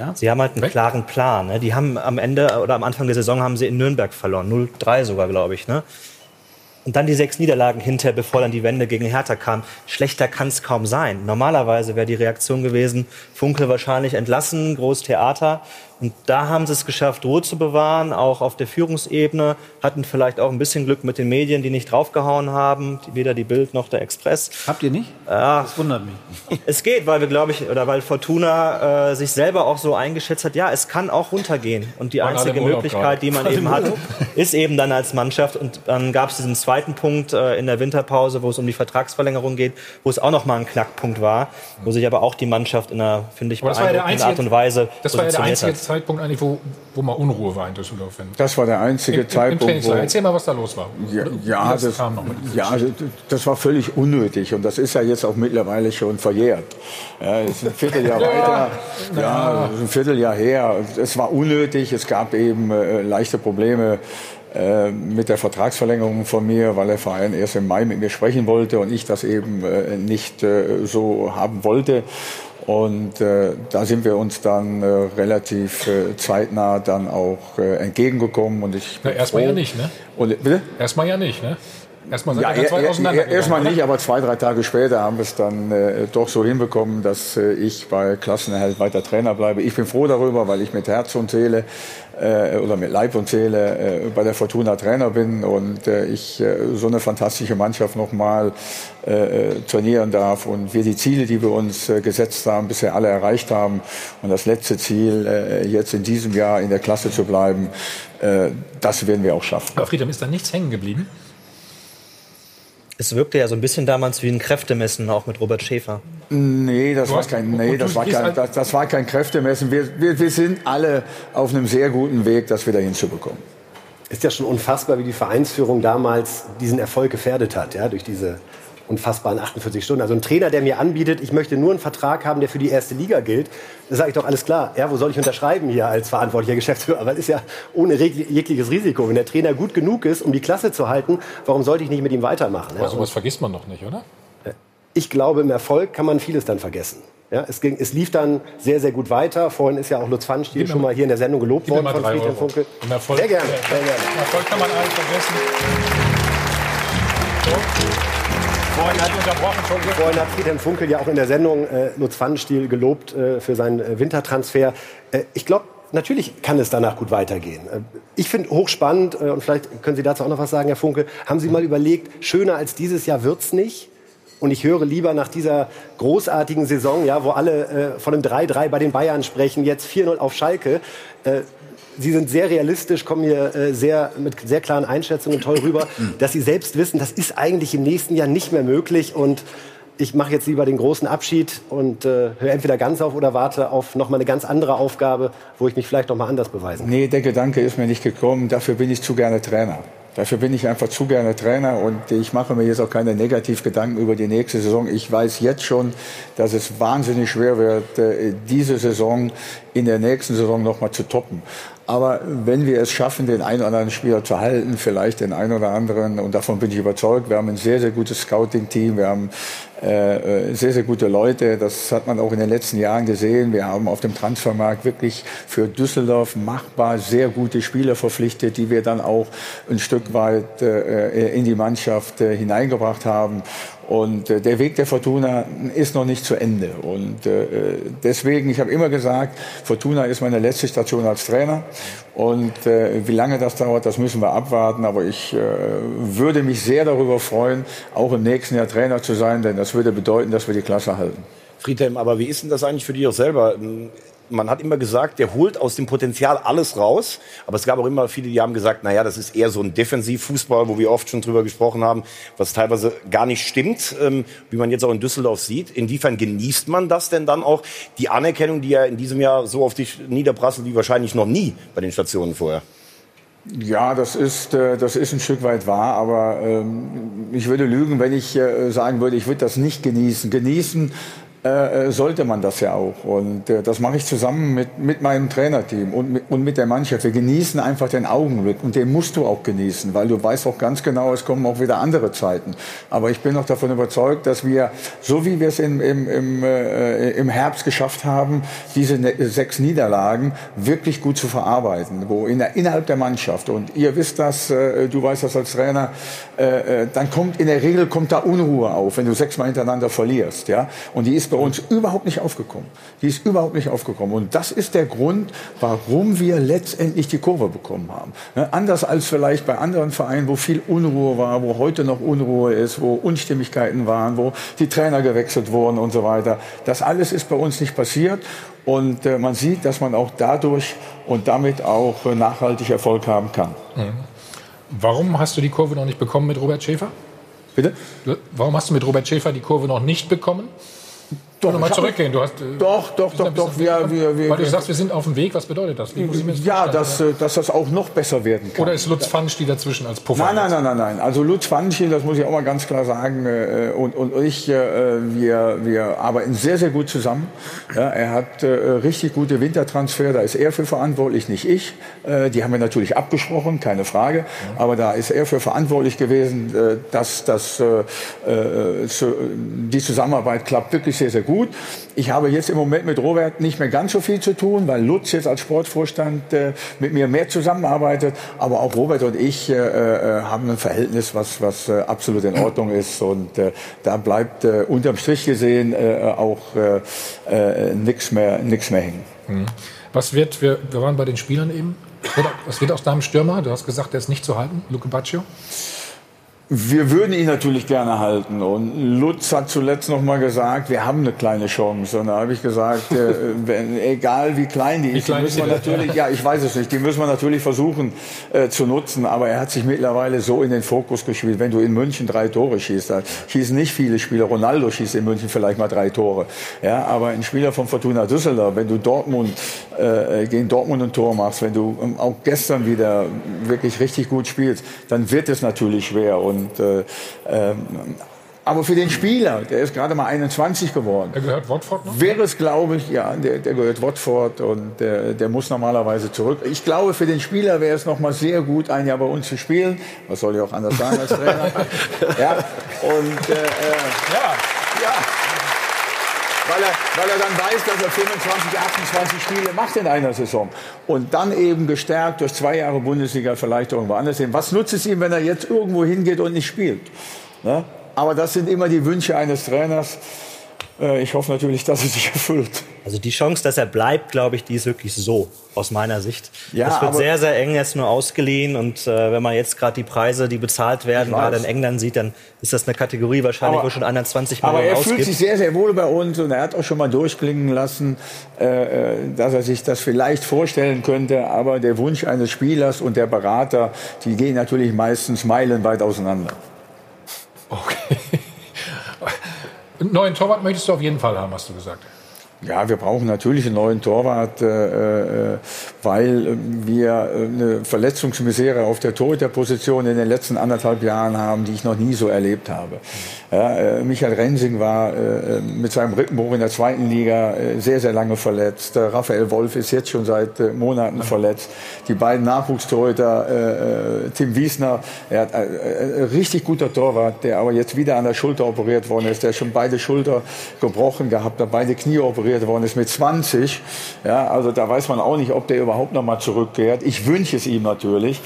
Ja? Sie haben halt einen klaren Plan. Ne? Die haben am Ende oder am Anfang der Saison haben sie in Nürnberg verloren. 0-3 sogar, glaube ich. Ne? Und dann die sechs Niederlagen hinterher, bevor dann die Wende gegen Hertha kam. Schlechter kann es kaum sein. Normalerweise wäre die Reaktion gewesen, Funkel wahrscheinlich entlassen, Großtheater. Und da haben sie es geschafft, Ruhe zu bewahren, auch auf der Führungsebene, hatten vielleicht auch ein bisschen Glück mit den Medien, die nicht draufgehauen haben, weder die Bild noch der Express. Habt ihr nicht? Ja, Das wundert mich. es geht, weil wir, glaube ich, oder weil Fortuna äh, sich selber auch so eingeschätzt hat, ja, es kann auch runtergehen. Und die alle einzige Möglichkeit, die man eben hat, ist eben dann als Mannschaft. Und dann gab es diesen zweiten Punkt äh, in der Winterpause, wo es um die Vertragsverlängerung geht, wo es auch nochmal ein Knackpunkt war, wo sich aber auch die Mannschaft in einer, finde ich, war beeindruckenden Art und Weise das war ja der positioniert einzige Zeitpunkt eigentlich, wo, wo mal Unruhe war in Düsseldorf. Das war der einzige Im, im, im Zeitpunkt, Trainingslager. wo, Erzähl mal, was da los war. Ja, ja, das das, ja das war völlig unnötig und das ist ja jetzt auch mittlerweile schon verjährt. Ja, ist ein Vierteljahr Ja, weiter, ja, ein Vierteljahr her. Es war unnötig, es gab eben äh, leichte Probleme äh, mit der Vertragsverlängerung von mir, weil der Verein erst im Mai mit mir sprechen wollte und ich das eben äh, nicht äh, so haben wollte. Und äh, da sind wir uns dann äh, relativ äh, zeitnah dann auch äh, entgegengekommen. Und ich Na, erstmal ja nicht, ne? Und, bitte? Erstmal ja nicht, ne? Erstmal seid Ja, er- er- erstmal nicht, aber zwei, drei Tage später haben wir es dann äh, doch so hinbekommen, dass äh, ich bei Klassenerhalt weiter Trainer bleibe. Ich bin froh darüber, weil ich mit Herz und Seele äh, oder mit Leib und Seele äh, bei der Fortuna Trainer bin und äh, ich äh, so eine fantastische Mannschaft nochmal äh, äh, trainieren darf und wir die Ziele, die wir uns äh, gesetzt haben, bisher alle erreicht haben. Und das letzte Ziel, äh, jetzt in diesem Jahr in der Klasse zu bleiben, äh, das werden wir auch schaffen. Aber Friedhelm, ist da nichts hängen geblieben? Es wirkte ja so ein bisschen damals wie ein Kräftemessen, auch mit Robert Schäfer. Nee, das Du war kein, nee, das war kein, das, das war kein Kräftemessen. Wir, wir, wir sind alle auf einem sehr guten Weg, das wieder hinzubekommen. Ist ja schon unfassbar, wie die Vereinsführung damals diesen Erfolg gefährdet hat, ja, durch diese unfassbaren 48 Stunden. Also ein Trainer, der mir anbietet, ich möchte nur einen Vertrag haben, der für die erste Liga gilt, da sage ich doch alles klar. Ja, wo soll ich unterschreiben hier als verantwortlicher Geschäftsführer? Weil es ist ja ohne jegliches Risiko. Wenn der Trainer gut genug ist, um die Klasse zu halten, warum sollte ich nicht mit ihm weitermachen? Aber Ja? sowas vergisst man doch nicht, oder? Ich glaube, im Erfolg kann man vieles dann vergessen. Ja, es, ging, es lief dann sehr, sehr gut weiter. Vorhin ist ja auch Lutz Pfannstiel schon mal- hier in der Sendung gelobt worden von Friedhelm. Funkel. Im Erfolg, Sehr gerne, sehr gerne. Im Erfolg kann man alles vergessen. Vorhin hat. Vorhin hat Friedhelm Funkel ja auch in der Sendung äh, Lutz Pfannenstiel gelobt äh, für seinen äh, Wintertransfer. Äh, ich glaube, natürlich kann es danach gut weitergehen. Äh, ich finde hochspannend, äh, und vielleicht können Sie dazu auch noch was sagen, Herr Funkel, haben Sie mal überlegt, schöner als dieses Jahr wird's nicht? Und ich höre lieber nach dieser großartigen Saison, ja, wo alle äh, von einem 3-3 bei den Bayern sprechen, jetzt 4-0 auf Schalke. Äh, Sie sind sehr realistisch, kommen hier äh, sehr, mit sehr klaren Einschätzungen toll rüber, dass Sie selbst wissen, das ist eigentlich im nächsten Jahr nicht mehr möglich. Und ich mache jetzt lieber den großen Abschied und äh, höre entweder ganz auf oder warte auf noch mal eine ganz andere Aufgabe, wo ich mich vielleicht noch mal anders beweisen kann. Nee, der Gedanke ist mir nicht gekommen. Dafür bin ich zu gerne Trainer. Dafür bin ich einfach zu gerne Trainer und ich mache mir jetzt auch keine Negativgedanken über die nächste Saison. Ich weiß jetzt schon, dass es wahnsinnig schwer wird, äh, diese Saison in der nächsten Saison noch mal zu toppen. Aber wenn wir es schaffen, den einen oder anderen Spieler zu halten, vielleicht den einen oder anderen, und davon bin ich überzeugt, wir haben ein sehr, sehr gutes Scouting-Team, wir haben äh, äh, sehr, sehr gute Leute, das hat man auch in den letzten Jahren gesehen. Wir haben auf dem Transfermarkt wirklich für Düsseldorf machbar sehr gute Spieler verpflichtet, die wir dann auch ein Stück weit äh, in die Mannschaft äh, hineingebracht haben. Und äh, der Weg der Fortuna ist noch nicht zu Ende. Und äh, deswegen, ich habe immer gesagt, Fortuna ist meine letzte Station als Trainer. Und äh, wie lange das dauert, das müssen wir abwarten. Aber ich äh, würde mich sehr darüber freuen, auch im nächsten Jahr Trainer zu sein, denn das würde bedeuten, dass wir die Klasse halten. Friedhelm, aber wie ist denn das eigentlich für dich auch selber? Man hat immer gesagt, der holt aus dem Potenzial alles raus. Aber es gab auch immer viele, die haben gesagt, naja, das ist eher so ein Defensivfußball, wo wir oft schon drüber gesprochen haben, was teilweise gar nicht stimmt, ähm, wie man jetzt auch in Düsseldorf sieht. Inwiefern genießt man das denn dann auch? Die Anerkennung, die ja in diesem Jahr so auf dich niederprasselt wie wahrscheinlich noch nie bei den Stationen vorher. Ja, das ist, äh, das ist ein Stück weit wahr, aber ähm, ich würde lügen, wenn ich äh, sagen würde, ich würde das nicht genießen. Genießen äh, äh, sollte man das ja auch. Und äh, das mache ich zusammen mit, mit meinem Trainerteam und mit, und mit der Mannschaft. Wir genießen einfach den Augenblick und den musst du auch genießen, weil du weißt auch ganz genau, es kommen auch wieder andere Zeiten. Aber ich bin auch davon überzeugt, dass wir, so wie wir es im, im, im, äh, im Herbst geschafft haben, diese ne sechs Niederlagen wirklich gut zu verarbeiten, wo in der, innerhalb der Mannschaft, und ihr wisst das, äh, du weißt das als Trainer, äh, äh, dann kommt in der Regel kommt da Unruhe auf, wenn du sechsmal hintereinander verlierst. Ja? Und die ist ist bei uns überhaupt nicht aufgekommen. Die ist überhaupt nicht aufgekommen. Und das ist der Grund, warum wir letztendlich die Kurve bekommen haben. Ne? Anders als vielleicht bei anderen Vereinen, wo viel Unruhe war, wo heute noch Unruhe ist, wo Unstimmigkeiten waren, wo die Trainer gewechselt wurden und so weiter. Das alles ist bei uns nicht passiert. Und äh, man sieht, dass man auch dadurch und damit auch äh, nachhaltig Erfolg haben kann. Mhm. Warum hast du die Kurve noch nicht bekommen mit Robert Schäfer? Bitte? Warum hast du mit Robert Schäfer die Kurve noch nicht bekommen? Doch, mal zurückgehen. Du hast, äh, doch, doch, doch, doch. Wir, wir, wir, Weil du sagst, wir sind auf dem Weg. Was bedeutet das? ja, dass, äh, dass das auch noch besser werden kann. Oder ist Lutz Pfansch dazwischen als Puffer? Nein, nein, nein, nein, nein. Also Lutz Pfansch, das muss ich auch mal ganz klar sagen, äh, und, und ich, wir, wir arbeiten sehr, sehr gut zusammen. Ja, er hat richtig gute Wintertransfer, da ist er für verantwortlich, nicht ich. Die haben wir natürlich abgesprochen, keine Frage. Aber da ist er für verantwortlich gewesen, dass, dass die Zusammenarbeit klappt wirklich sehr, sehr gut gut. Ich habe jetzt im Moment mit Robert nicht mehr ganz so viel zu tun, weil Lutz jetzt als Sportvorstand äh, mit mir mehr zusammenarbeitet. Aber auch Robert und ich äh, äh haben ein Verhältnis, was, was äh, absolut in Ordnung ist. Und äh, da bleibt äh, unterm Strich gesehen auch nichts mehr, mehr hängen. Mhm. Was wird, wir, wir waren bei den Spielern eben, was wird aus deinem Stürmer? Du hast gesagt, der ist nicht zu halten, Luke Baccio. Wir würden ihn natürlich gerne halten. Und Lutz hat zuletzt noch mal gesagt, wir haben eine kleine Chance. Und da habe ich gesagt, äh, wenn, egal wie klein die ist, die müssen wir natürlich, ja, ich weiß es nicht, die müssen wir natürlich versuchen äh, zu nutzen. Aber er hat sich mittlerweile so in den Fokus gespielt. Wenn du in München drei Tore schießt, da schießen nicht viele Spieler. Ronaldo schießt in München vielleicht mal drei Tore. Ja, aber ein Spieler von Fortuna Düsseldorf, wenn du Dortmund äh, gegen Dortmund ein Tor machst, wenn du ähm, auch gestern wieder wirklich richtig gut spielst, dann wird es natürlich schwer. Und und, äh, ähm, aber für den Spieler, der ist gerade mal 21 geworden. Der gehört Watford noch? Wäre es, glaube ich, ja, der, der gehört Watford und der, der muss normalerweise zurück. Ich glaube, für den Spieler wäre es noch mal sehr gut, ein Jahr bei uns zu spielen. Was soll ich auch anders sagen als Trainer? ja, und äh, äh, ja, ja weil er, weil er dann weiß, dass er 25, 28 Spiele macht in einer Saison. Und dann eben gestärkt durch zwei Jahre Bundesliga vielleicht irgendwo anders hin. Was nutzt es ihm, wenn er jetzt irgendwo hingeht und nicht spielt? Ne? Aber das sind immer die Wünsche eines Trainers. Äh, ich hoffe natürlich, dass es sich erfüllt. Also die Chance, dass er bleibt, glaube ich, die ist wirklich so, aus meiner Sicht. Ja, es wird sehr, sehr eng jetzt nur ausgeliehen. Und äh, wenn man jetzt gerade die Preise, die bezahlt werden, gerade in England sieht, dann ist das eine Kategorie wahrscheinlich, aber, wo schon 21 Millionen Aber er ausgibt. fühlt sich sehr, sehr wohl bei uns und er hat auch schon mal durchklingen lassen, äh, äh, dass er sich das vielleicht vorstellen könnte. Aber der Wunsch eines Spielers und der Berater, die gehen natürlich meistens meilenweit auseinander. Okay. Einen neuen Torwart möchtest du auf jeden Fall haben, hast du gesagt. Ja, wir brauchen natürlich einen neuen Torwart, äh, äh weil äh, wir äh, eine Verletzungsmisere auf der Torhüterposition in den letzten anderthalb Jahren haben, die ich noch nie so erlebt habe. Ja, äh, Michael Rensing war äh, mit seinem Rippenbruch in der zweiten Liga äh, sehr, sehr lange verletzt. Äh, Raphael Wolf ist jetzt schon seit äh, Monaten verletzt. Die beiden Nachwuchstorhüter, äh, äh, Tim Wiesner, er hat äh, richtig guter Torwart, der aber jetzt wieder an der Schulter operiert worden ist, der schon beide Schulter gebrochen gehabt hat, beide Knie operiert operiert worden ist mit 20. Ja, also da weiß man auch nicht, ob der überhaupt noch mal zurückkehrt. Ich wünsche es ihm natürlich.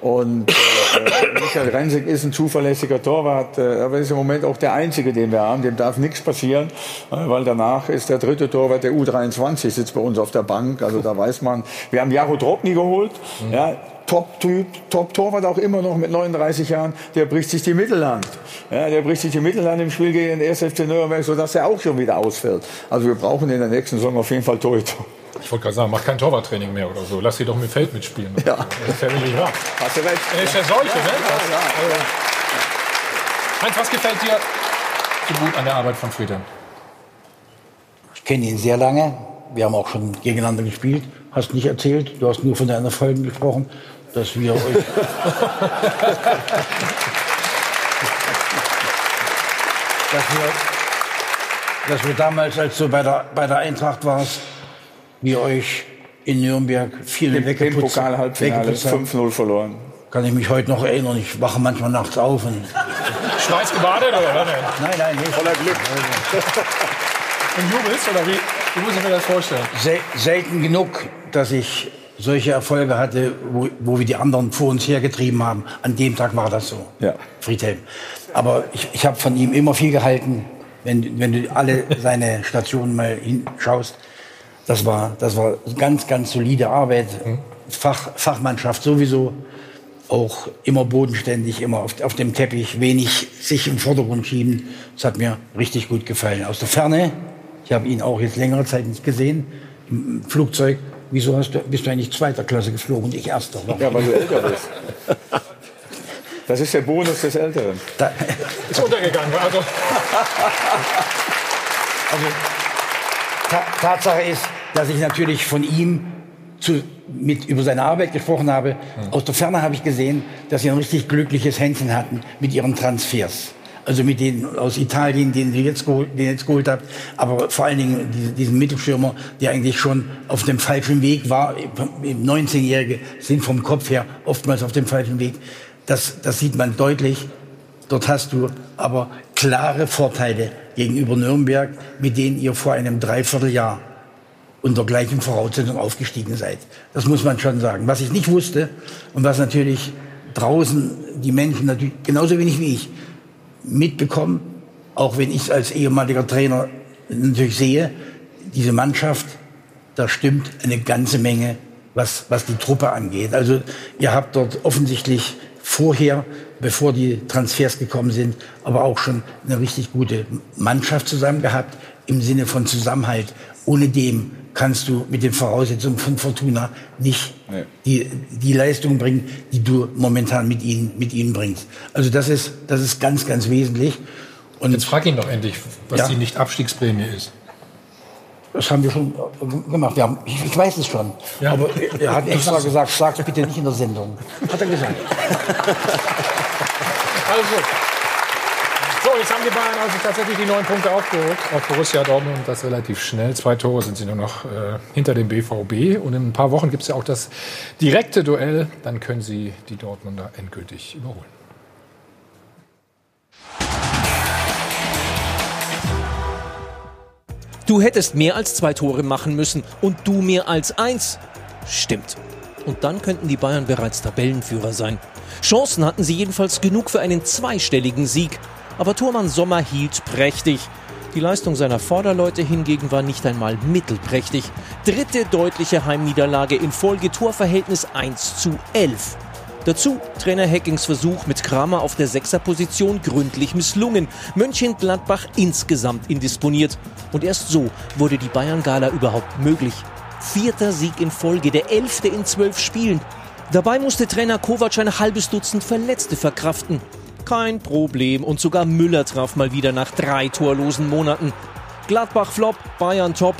Und äh, Michael Rensing ist ein zuverlässiger Torwart, äh, aber ist im Moment auch der einzige, den wir haben. Dem darf nichts passieren, äh, weil danach ist der dritte Torwart der U23 sitzt bei uns auf der Bank. Also da weiß man. Wir haben Jaro Dropny geholt. Mhm. Ja, Top-Typ, Top-Torwart auch immer noch mit 39 Jahren, der bricht sich die Mittelhand. Ja, der bricht sich die Mittelhand im Spiel gegen den 1. FC Nürnberg, sodass er auch schon wieder ausfällt. Also wir brauchen in der nächsten Saison auf jeden Fall Torhüter. Ich wollte gerade sagen, mach kein Torwarttraining mehr oder so. Lass sie doch mit Feld mitspielen. Ja. Das ist ja wirklich wahr. Hast du recht. Er ist ja solche, ja, ne? Ja, ja, also. Heinz, was gefällt dir so gut an der Arbeit von Friedhelm? Ich kenne ihn sehr lange. Wir haben auch schon gegeneinander gespielt. Hast nicht erzählt. Du hast nur von deinen Erfolgen gesprochen dass wir euch. dass, wir, dass wir damals, als du bei der, bei der Eintracht warst, wir euch in Nürnberg viel Im, im Pokal-Halbfinale 5-0 verloren. Kann ich mich heute noch erinnern. Ich wache manchmal nachts auf und. Schweiß gebadet oder was? Nein, nein, nicht. Voller Glück. Und jubelst oder wie, wie muss ich mir das vorstellen? Sel selten genug, dass ich solche Erfolge hatte, wo, wo wir die anderen vor uns hergetrieben haben. An dem Tag war das so. Ja. Friedhelm. Aber ich, ich habe von ihm immer viel gehalten. wenn, wenn du alle seine Stationen mal hinschaust, das war, das war ganz, ganz solide Arbeit. Fach, Fachmannschaft sowieso auch immer bodenständig, immer auf, auf dem Teppich, wenig sich im Vordergrund schieben. Das hat mir richtig gut gefallen. Aus der Ferne, ich habe ihn auch jetzt längere Zeit nicht gesehen, im Flugzeug. Wieso hast du, bist du eigentlich zweiter Klasse geflogen und ich erster? Warum? Ja, weil du älter bist. Das ist der Bonus des Älteren. Da, Ist untergegangen. Also, Also Ta Tatsache ist, dass ich natürlich von ihm zu, mit, über seine Arbeit gesprochen habe. Aus der Ferne habe ich gesehen, dass sie ein richtig glückliches Händchen hatten mit ihren Transfers. Also mit denen aus Italien, den ihr jetzt, geholt, jetzt geholt habt, aber vor allen Dingen diesen, Mittelstürmer, der eigentlich schon auf dem falschen Weg war. 19-Jährige sind vom Kopf her oftmals auf dem falschen Weg. Das, das sieht man deutlich. Dort hast du aber klare Vorteile gegenüber Nürnberg, mit denen ihr vor einem Dreivierteljahr unter gleichen Voraussetzungen aufgestiegen seid. Das muss man schon sagen. Was ich nicht wusste und was natürlich draußen die Menschen natürlich genauso wenig wie ich mitbekommen, auch wenn ich es als ehemaliger Trainer natürlich sehe, diese Mannschaft, da stimmt eine ganze Menge, was, was die Truppe angeht. Also ihr habt dort offensichtlich vorher, bevor die Transfers gekommen sind, aber auch schon eine richtig gute Mannschaft zusammen gehabt, im Sinne von Zusammenhalt. Ohne dem kannst du mit den Voraussetzungen von Fortuna nicht Nee. die, die Leistung bringen, die du momentan mit ihnen, mit ihnen bringst. Also das ist, das ist ganz, ganz wesentlich. Und jetzt frag ihn doch endlich, was Ja. die Nicht-Abstiegsprämie ist. Das haben wir schon äh, gemacht. Wir haben, ich, ich weiß es schon. Ja. Aber er hat extra gesagt, sag's bitte nicht in der Sendung. Hat er gesagt. Also. So, jetzt haben die Bayern also tatsächlich die neun Punkte aufgeholt auf Borussia Dortmund und das relativ schnell. Zwei Tore sind sie nur noch äh, hinter dem BVB. Und in ein paar Wochen gibt es ja auch das direkte Duell. Dann können sie die Dortmunder endgültig überholen. Du hättest mehr als zwei Tore machen müssen und du mehr als eins. Stimmt. Und dann könnten die Bayern bereits Tabellenführer sein. Chancen hatten sie jedenfalls genug für einen zweistelligen Sieg. Aber Tormann Sommer hielt prächtig. Die Leistung seiner Vorderleute hingegen war nicht einmal mittelprächtig. Dritte deutliche Heimniederlage in Folge Torverhältnis 1 zu 11. Dazu Trainer Heckings Versuch mit Kramer auf der Sechserposition gründlich misslungen. Mönchengladbach insgesamt indisponiert. Und erst so wurde die Bayern-Gala überhaupt möglich. Vierter Sieg in Folge, der elfte in zwölf Spielen. Dabei musste Trainer Kovac ein halbes Dutzend Verletzte verkraften. Kein Problem und sogar Müller traf mal wieder nach drei torlosen Monaten. Gladbach flop, Bayern top.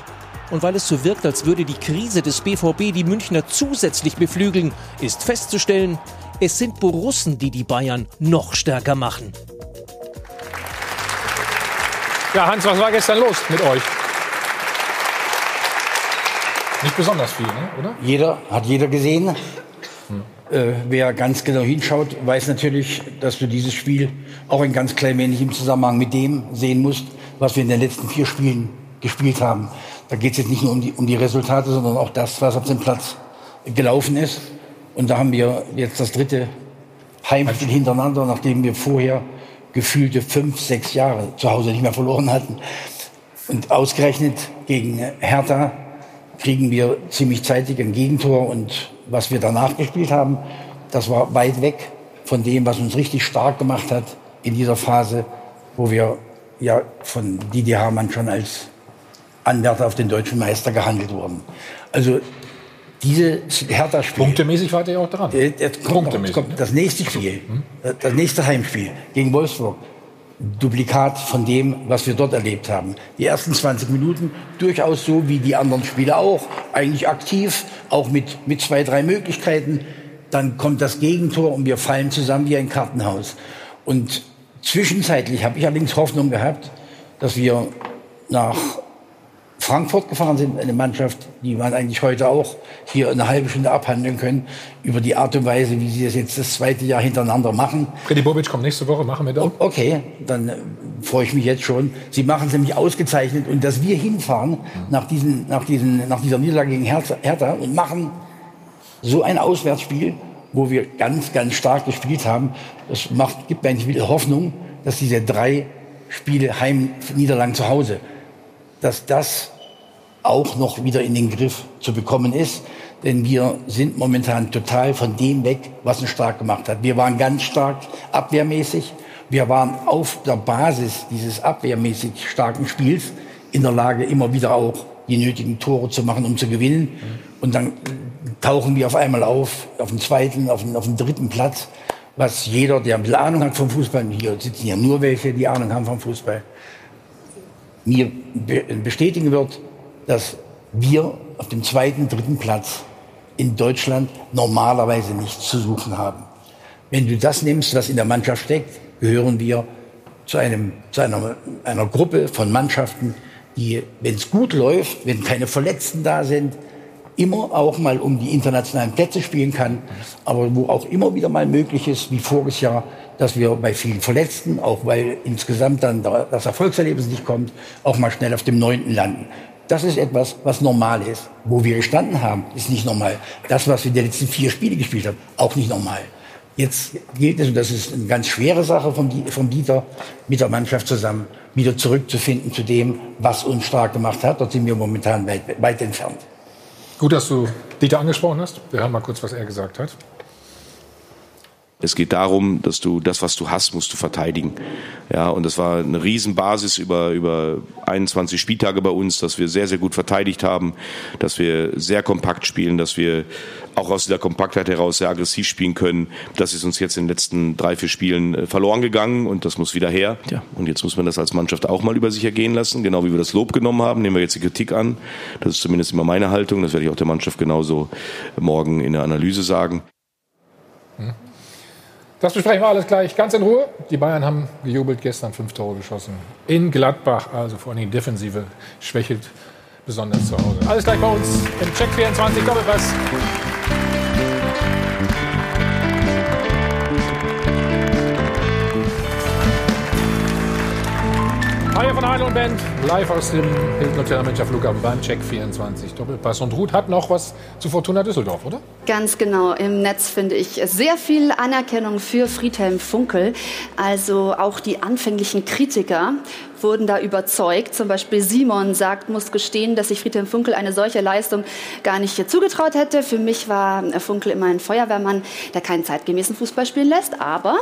Und weil es so wirkt, als würde die Krise des BVB die Münchner zusätzlich beflügeln, ist festzustellen, es sind Borussen, die die Bayern noch stärker machen. Ja, Hans, was war gestern los mit euch? Nicht besonders viel, ne? oder? Jeder, hat jeder gesehen. Äh, wer ganz genau hinschaut, weiß natürlich, dass du dieses Spiel auch ein ganz klein wenig im Zusammenhang mit dem sehen musst, was wir in den letzten vier Spielen gespielt haben. Da geht es jetzt nicht nur um die, um die Resultate, sondern auch das, was auf dem Platz gelaufen ist. Und da haben wir jetzt das dritte Heimspiel hintereinander, nachdem wir vorher gefühlte fünf, sechs Jahre zu Hause nicht mehr verloren hatten. Und ausgerechnet gegen Hertha kriegen wir ziemlich zeitig ein Gegentor und was wir danach gespielt haben, das war weit weg von dem, was uns richtig stark gemacht hat in dieser Phase, wo wir ja von Didier Hamann schon als Anwärter auf den deutschen Meister gehandelt wurden. Also diese Hertha-Spiel. Punktemäßig wart ihr auch dran. Jetzt kommt, noch, Punktemäßig, jetzt kommt das nächste Spiel, das nächste Heimspiel gegen Wolfsburg. Duplikat von dem, was wir dort erlebt haben. Die ersten 20 Minuten durchaus so wie die anderen Spiele auch, eigentlich aktiv, auch mit, mit zwei, drei Möglichkeiten. Dann kommt das Gegentor und wir fallen zusammen wie ein Kartenhaus. Und zwischenzeitlich habe ich allerdings Hoffnung gehabt, dass wir nach Frankfurt gefahren sind, eine Mannschaft, die man eigentlich heute auch hier eine halbe Stunde abhandeln können, über die Art und Weise, wie sie das jetzt das zweite Jahr hintereinander machen. Freddy Bobic kommt nächste Woche, machen wir doch. Okay, dann äh, freue ich mich jetzt schon. Sie machen es nämlich ausgezeichnet und dass wir hinfahren nach, diesen, nach, diesen, nach dieser Niederlage gegen Hertha, und machen so ein Auswärtsspiel, wo wir ganz, ganz stark gespielt haben, das macht, gibt mir eigentlich wieder Hoffnung, dass diese drei Spiele Heimniederlagen zu Hause, dass das auch noch wieder in den Griff zu bekommen ist. Denn wir sind momentan total von dem weg, was uns stark gemacht hat. Wir waren ganz stark abwehrmäßig. Wir waren auf der Basis dieses abwehrmäßig starken Spiels in der Lage, immer wieder auch die nötigen Tore zu machen, um zu gewinnen. Und dann tauchen wir auf einmal auf, auf dem zweiten, auf dem, auf dem dritten Platz, was jeder, der ein bisschen Ahnung hat vom Fußball, hier sitzen ja nur welche, die Ahnung haben vom Fußball, mir bestätigen wird, dass wir auf dem zweiten, dritten Platz in Deutschland normalerweise nichts zu suchen haben. Wenn du das nimmst, was in der Mannschaft steckt, gehören wir zu, einem, zu einer, einer Gruppe von Mannschaften, die, wenn es gut läuft, wenn keine Verletzten da sind, immer auch mal um die internationalen Plätze spielen kann, aber wo auch immer wieder mal möglich ist, wie voriges Jahr, dass wir bei vielen Verletzten, auch weil insgesamt dann das Erfolgserlebnis nicht kommt, auch mal schnell auf dem neunten landen. Das ist etwas, was normal ist. Wo wir gestanden haben, ist nicht normal. Das, was wir die letzten vier Spiele gespielt haben, auch nicht normal. Jetzt gilt es, und das ist eine ganz schwere Sache von, von Dieter, mit der Mannschaft zusammen wieder zurückzufinden zu dem, was uns stark gemacht hat. Dort sind wir momentan weit, weit entfernt. Gut, dass du Dieter angesprochen hast. Wir hören mal kurz, was er gesagt hat. Es geht darum, dass du das, was du hast, musst du verteidigen. Ja, und das war eine Riesenbasis über, über 21 Spieltage bei uns, dass wir sehr, sehr gut verteidigt haben, dass wir sehr kompakt spielen, dass wir auch aus dieser Kompaktheit heraus sehr aggressiv spielen können. Das ist uns jetzt in den letzten drei, vier Spielen äh, verloren gegangen und das muss wieder her. Ja, und jetzt muss man das als Mannschaft auch mal über sich ergehen lassen, genau wie wir das Lob genommen haben. Nehmen wir jetzt die Kritik an. Das ist zumindest immer meine Haltung. Das werde ich auch der Mannschaft genauso morgen in der Analyse sagen. Das besprechen wir alles gleich ganz in Ruhe. Die Bayern haben gejubelt, gestern fünf Tore geschossen. In Gladbach, also vor allem die Defensive schwächelt besonders zu Hause. Alles gleich bei uns im Check 24 Doppelpass. Hi von Heil und Band, live aus dem Hilton Hotel Manager Flughafen beim Check 24 Doppelpass. Und Ruth hat noch was zu Fortuna Düsseldorf, oder? Ganz genau. Im Netz finde ich sehr viel Anerkennung für Friedhelm Funkel. Also auch die anfänglichen Kritiker wurden da überzeugt. Zum Beispiel Simon sagt, muss gestehen, dass ich Friedhelm Funkel eine solche Leistung gar nicht zugetraut hätte. Für mich war Funkel immer ein Feuerwehrmann, der keinen zeitgemäßen Fußball spielen lässt. Aber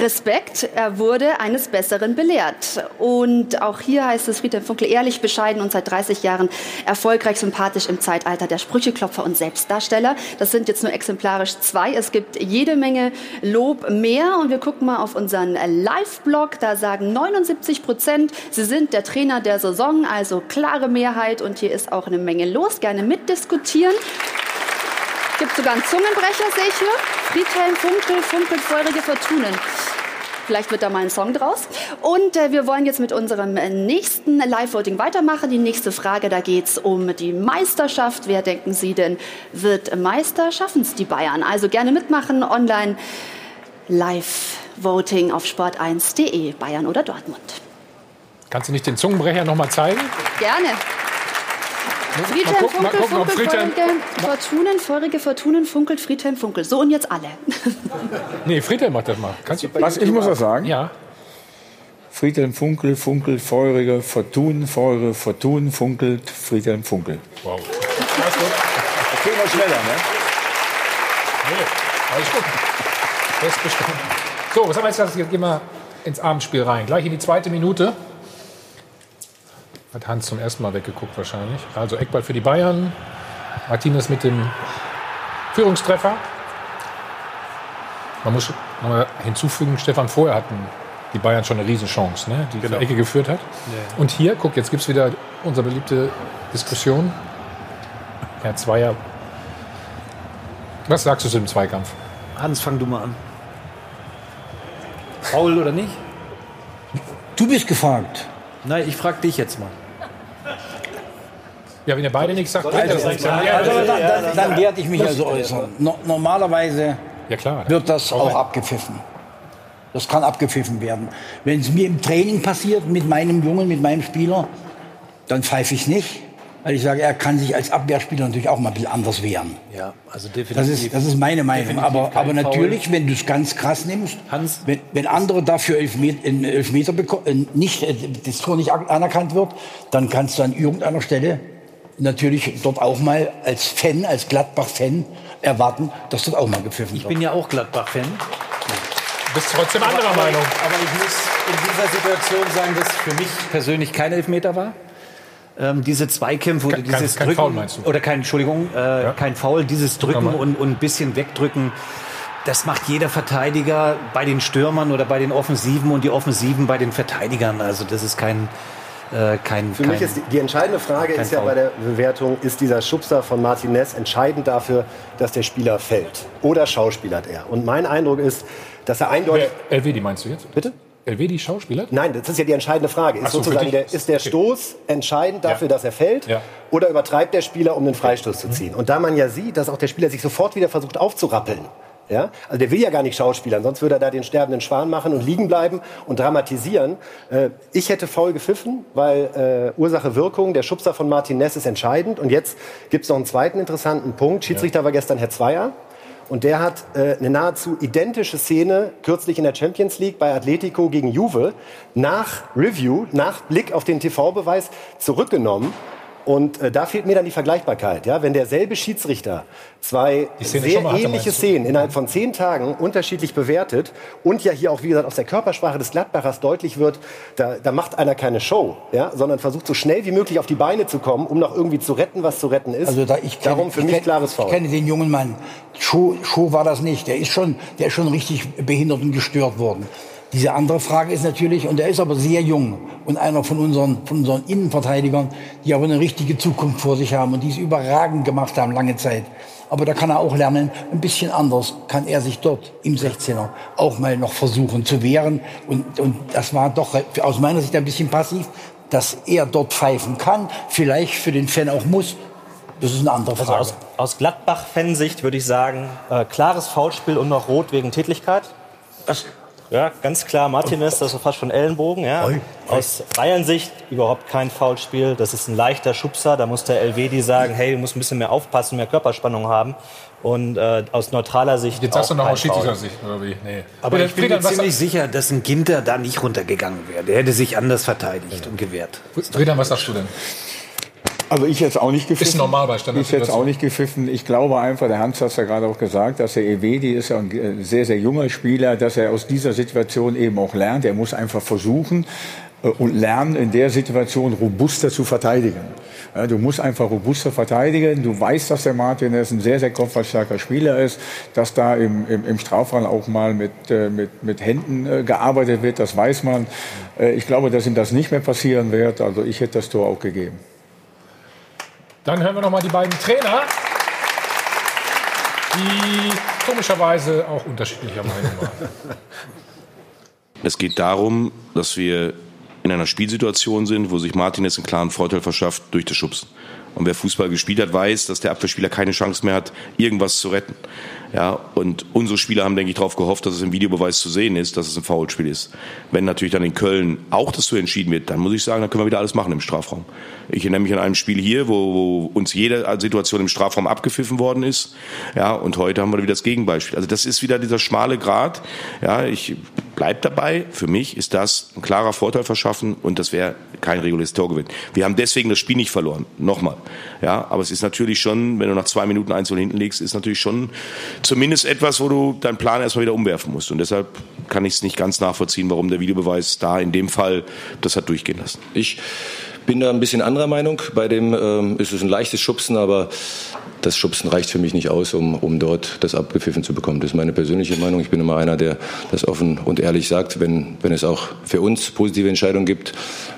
Respekt, er wurde eines Besseren belehrt. Und auch hier heißt es Friedhelm Funkel ehrlich, bescheiden und seit 30 Jahren erfolgreich, sympathisch im Zeitalter der Sprücheklopfer und Selbstdarsteller. Das sind jetzt nur exemplarisch zwei. Es gibt jede Menge Lob mehr. Und wir gucken mal auf unseren Live-Blog. Da sagen 79 Prozent, Sie sind der Trainer der Saison, also klare Mehrheit und hier ist auch eine Menge los. Gerne mitdiskutieren. Gibt sogar einen Zungenbrecher, sehe ich hier. Friedhelm Funkel, funkelt feurige Fortunen. Vielleicht wird da mal ein Song draus. Und äh, wir wollen jetzt mit unserem nächsten Live-Voting weitermachen. Die nächste Frage, da geht es um die Meisterschaft. Wer denken Sie denn wird Meister? Schaffen es die Bayern? Also gerne mitmachen online. Live-Voting auf sport1.de, Bayern oder Dortmund. Kannst du nicht den Zungenbrecher noch mal zeigen? Gerne. Friedhelm gucken, Funkel, gucken, Funkel, Friedhelm- feurige Fortunen, feurige Fortunen, funkelt Friedhelm Funkel. So und jetzt alle. Nee, Friedhelm macht das mal. Kannst du, Was, ich muss das sagen? Ja. Friedhelm Funkel, Funkel, feurige, Fortun, feure, Fortun, funkelt, Friedhelm Funkel. Wow. Das geht mal schneller, ne? Nee, alles gut. Festbestanden. So, was haben wir jetzt? Jetzt gehen wir ins Abendspiel rein. Gleich in die zweite Minute. Hat Hans zum ersten Mal weggeguckt wahrscheinlich. Also Eckball für die Bayern. Martinez mit dem Führungstreffer. Man muss noch mal hinzufügen, Stefan, vorher hatten die Bayern schon eine Riesenchance, ne, die Genau. zur Ecke geführt hat. Ja. Und hier, guck, jetzt gibt es wieder unsere beliebte Diskussion. Herr Zweier, was sagst du zu dem Zweikampf? Hans, fang du mal an. Faul oder nicht? Du bist gefragt. Nein, ich frage dich jetzt mal. Ja, wenn ihr beide nichts sagt, Also, geht das nicht. also, dann, dann, dann werde ich mich also äußern. No, normalerweise Ja, klar. wird das auch abgepfiffen. Das kann abgepfiffen werden. Wenn es mir im Training passiert mit meinem Jungen, mit meinem Spieler, dann pfeife ich nicht. Weil ich sage, er kann sich als Abwehrspieler natürlich auch mal ein bisschen anders wehren. Ja, also definitiv. Das ist, das ist meine Meinung. Aber, aber natürlich, Foul. wenn du es ganz krass nimmst, wenn, wenn andere dafür Elfmeter, Elfmeter beko- äh, nicht, äh, das Tor nicht an- anerkannt wird, dann kannst du an irgendeiner Stelle natürlich dort auch mal als Fan, als Gladbach-Fan erwarten, dass dort auch mal gepfiffen wird. Ich bin ja auch Gladbach-Fan. Du bist trotzdem anderer aber, Meinung. Aber ich muss in dieser Situation sagen, dass für mich persönlich kein Elfmeter war. Ähm, diese Zweikämpfe oder Kein- dieses kein Drücken Foul meinst du? oder kein Entschuldigung, äh, kein Foul, dieses Drücken und, und ein bisschen wegdrücken. Das macht jeder Verteidiger bei den Stürmern oder bei den Offensiven und die Offensiven bei den Verteidigern. Also das ist kein äh, kein Für kein, mich ist die, die entscheidende Frage ist ja Foul. bei der Bewertung, ist dieser Schubser von Martinez entscheidend dafür, dass der Spieler fällt? Oder schauspielert er? Und mein Eindruck ist, dass er eindeutig... Elvedi meinst du jetzt? Bitte? Elvedi Schauspieler? Nein, das ist ja die entscheidende Frage. Ist, so, sozusagen der, ist der Stoß entscheidend dafür, dass er fällt? Ja. Oder übertreibt der Spieler, um den Freistoß zu ziehen? Und da man ja sieht, dass auch der Spieler sich sofort wieder versucht aufzurappeln. Ja? Also der will ja gar nicht schauspielern, sonst würde er da den sterbenden Schwan machen und liegen bleiben und dramatisieren. Äh, ich hätte faul gepfiffen, weil äh, Ursache Wirkung, der Schubser von Martinez ist entscheidend. Und jetzt gibt es noch einen zweiten interessanten Punkt. Schiedsrichter war gestern Herr Zweier. Und der hat äh, eine nahezu identische Szene kürzlich in der Champions League bei Atletico gegen Juve nach Review, nach Blick auf den TV-Beweis zurückgenommen. Und äh, da fehlt mir dann die Vergleichbarkeit. Ja? Wenn derselbe Schiedsrichter zwei Szene sehr mal ähnliche? Szenen innerhalb von zehn Tagen unterschiedlich bewertet und ja hier auch, wie gesagt, aus der Körpersprache des Gladbachers deutlich wird, da, da macht einer keine Show, ja? sondern versucht so schnell wie möglich auf die Beine zu kommen, um noch irgendwie zu retten, was zu retten ist. Also da, ich kenn, Darum für ich mich kenn, klares Foul. Ich kenne den jungen Mann. Schuh, Schuh war das nicht. Der ist schon, der ist schon richtig behindert und gestört worden. Diese andere Frage ist natürlich, und er ist aber sehr jung und einer von unseren, von unseren Innenverteidigern, die aber eine richtige Zukunft vor sich haben und die es überragend gemacht haben, lange Zeit. Aber da kann er auch lernen, ein bisschen anders kann er sich dort im 16er auch mal noch versuchen zu wehren. Und, und das war doch aus meiner Sicht ein bisschen passiv, dass er dort pfeifen kann, vielleicht für den Fan auch muss. Das ist eine andere Also Frage. aus, aus Gladbach-Fansicht würde ich sagen, äh, klares Foulspiel und noch rot wegen Tätlichkeit. Ja, ganz klar, Martinez, das war fast schon Ellenbogen. Ja. Aus Bayern-Sicht überhaupt kein Foulspiel. Das ist ein leichter Schubser. Da muss der Elvedi sagen, hey, du musst ein bisschen mehr aufpassen, mehr Körperspannung haben. Und äh, aus neutraler Sicht. Jetzt sagst du noch aus Foul. Schiedsrichtersicht, oder wie? Nee. Aber ich bin mir ziemlich sicher, dass ein Ginter da nicht runtergegangen wäre. Der hätte sich anders verteidigt und gewehrt. Friedel, was sagst du denn? Also ich jetzt auch nicht gepfiffen. Ist normal bei Ich jetzt auch nicht gepfiffen. Ich glaube einfach, der Hans hat es ja gerade auch gesagt, dass der Evedi ist ja ein äh, sehr, sehr junger Spieler, dass er aus dieser Situation eben auch lernt. Er muss einfach versuchen äh, und lernen, in der Situation robuster zu verteidigen. Du musst einfach robuster verteidigen. Du weißt, dass der Martinez ein sehr, sehr kopfballstarker Spieler ist, dass da im, im, im Strafraum auch mal mit, äh, mit, mit Händen gearbeitet wird, das weiß man. Ich glaube, dass ihm das nicht mehr passieren wird. Also ich hätte das Tor auch gegeben. Dann hören wir noch mal die beiden Trainer, die komischerweise auch unterschiedlicher Meinung waren. Es geht darum, dass wir in einer Spielsituation sind, wo sich Martinez einen klaren Vorteil verschafft durch das Schubsen. Und wer Fußball gespielt hat, weiß, dass der Abwehrspieler keine Chance mehr hat, irgendwas zu retten. Ja, und unsere Spieler haben, denke ich, darauf gehofft, dass es im Videobeweis zu sehen ist, dass es ein Foulspiel ist. Wenn natürlich dann in Köln auch das so entschieden wird, dann muss ich sagen, dann können wir wieder alles machen im Strafraum. Ich erinnere mich an einem Spiel hier, wo, wo uns jede Situation im Strafraum abgepfiffen worden ist. Ja, und heute haben wir wieder das Gegenbeispiel. Also das ist wieder dieser schmale Grat. Ja, ich bleib dabei. Für mich ist das ein klarer Vorteil verschaffen und das wäre kein reguläres Torgewinn. Wir haben deswegen das Spiel nicht verloren. Nochmal. Ja, aber es ist natürlich schon, wenn du nach zwei Minuten eins hinten liegst, ist natürlich schon zumindest etwas, wo du deinen Plan erstmal wieder umwerfen musst. Und deshalb kann ich es nicht ganz nachvollziehen, warum der Videobeweis da in dem Fall das hat durchgehen lassen. Ich bin da ein bisschen anderer Meinung. Bei dem ähm, ist es ein leichtes Schubsen, aber das Schubsen reicht für mich nicht aus, um, um dort das abgepfiffen zu bekommen. Das ist meine persönliche Meinung. Ich bin immer einer, der das offen und ehrlich sagt, wenn, wenn es auch für uns positive Entscheidungen gibt.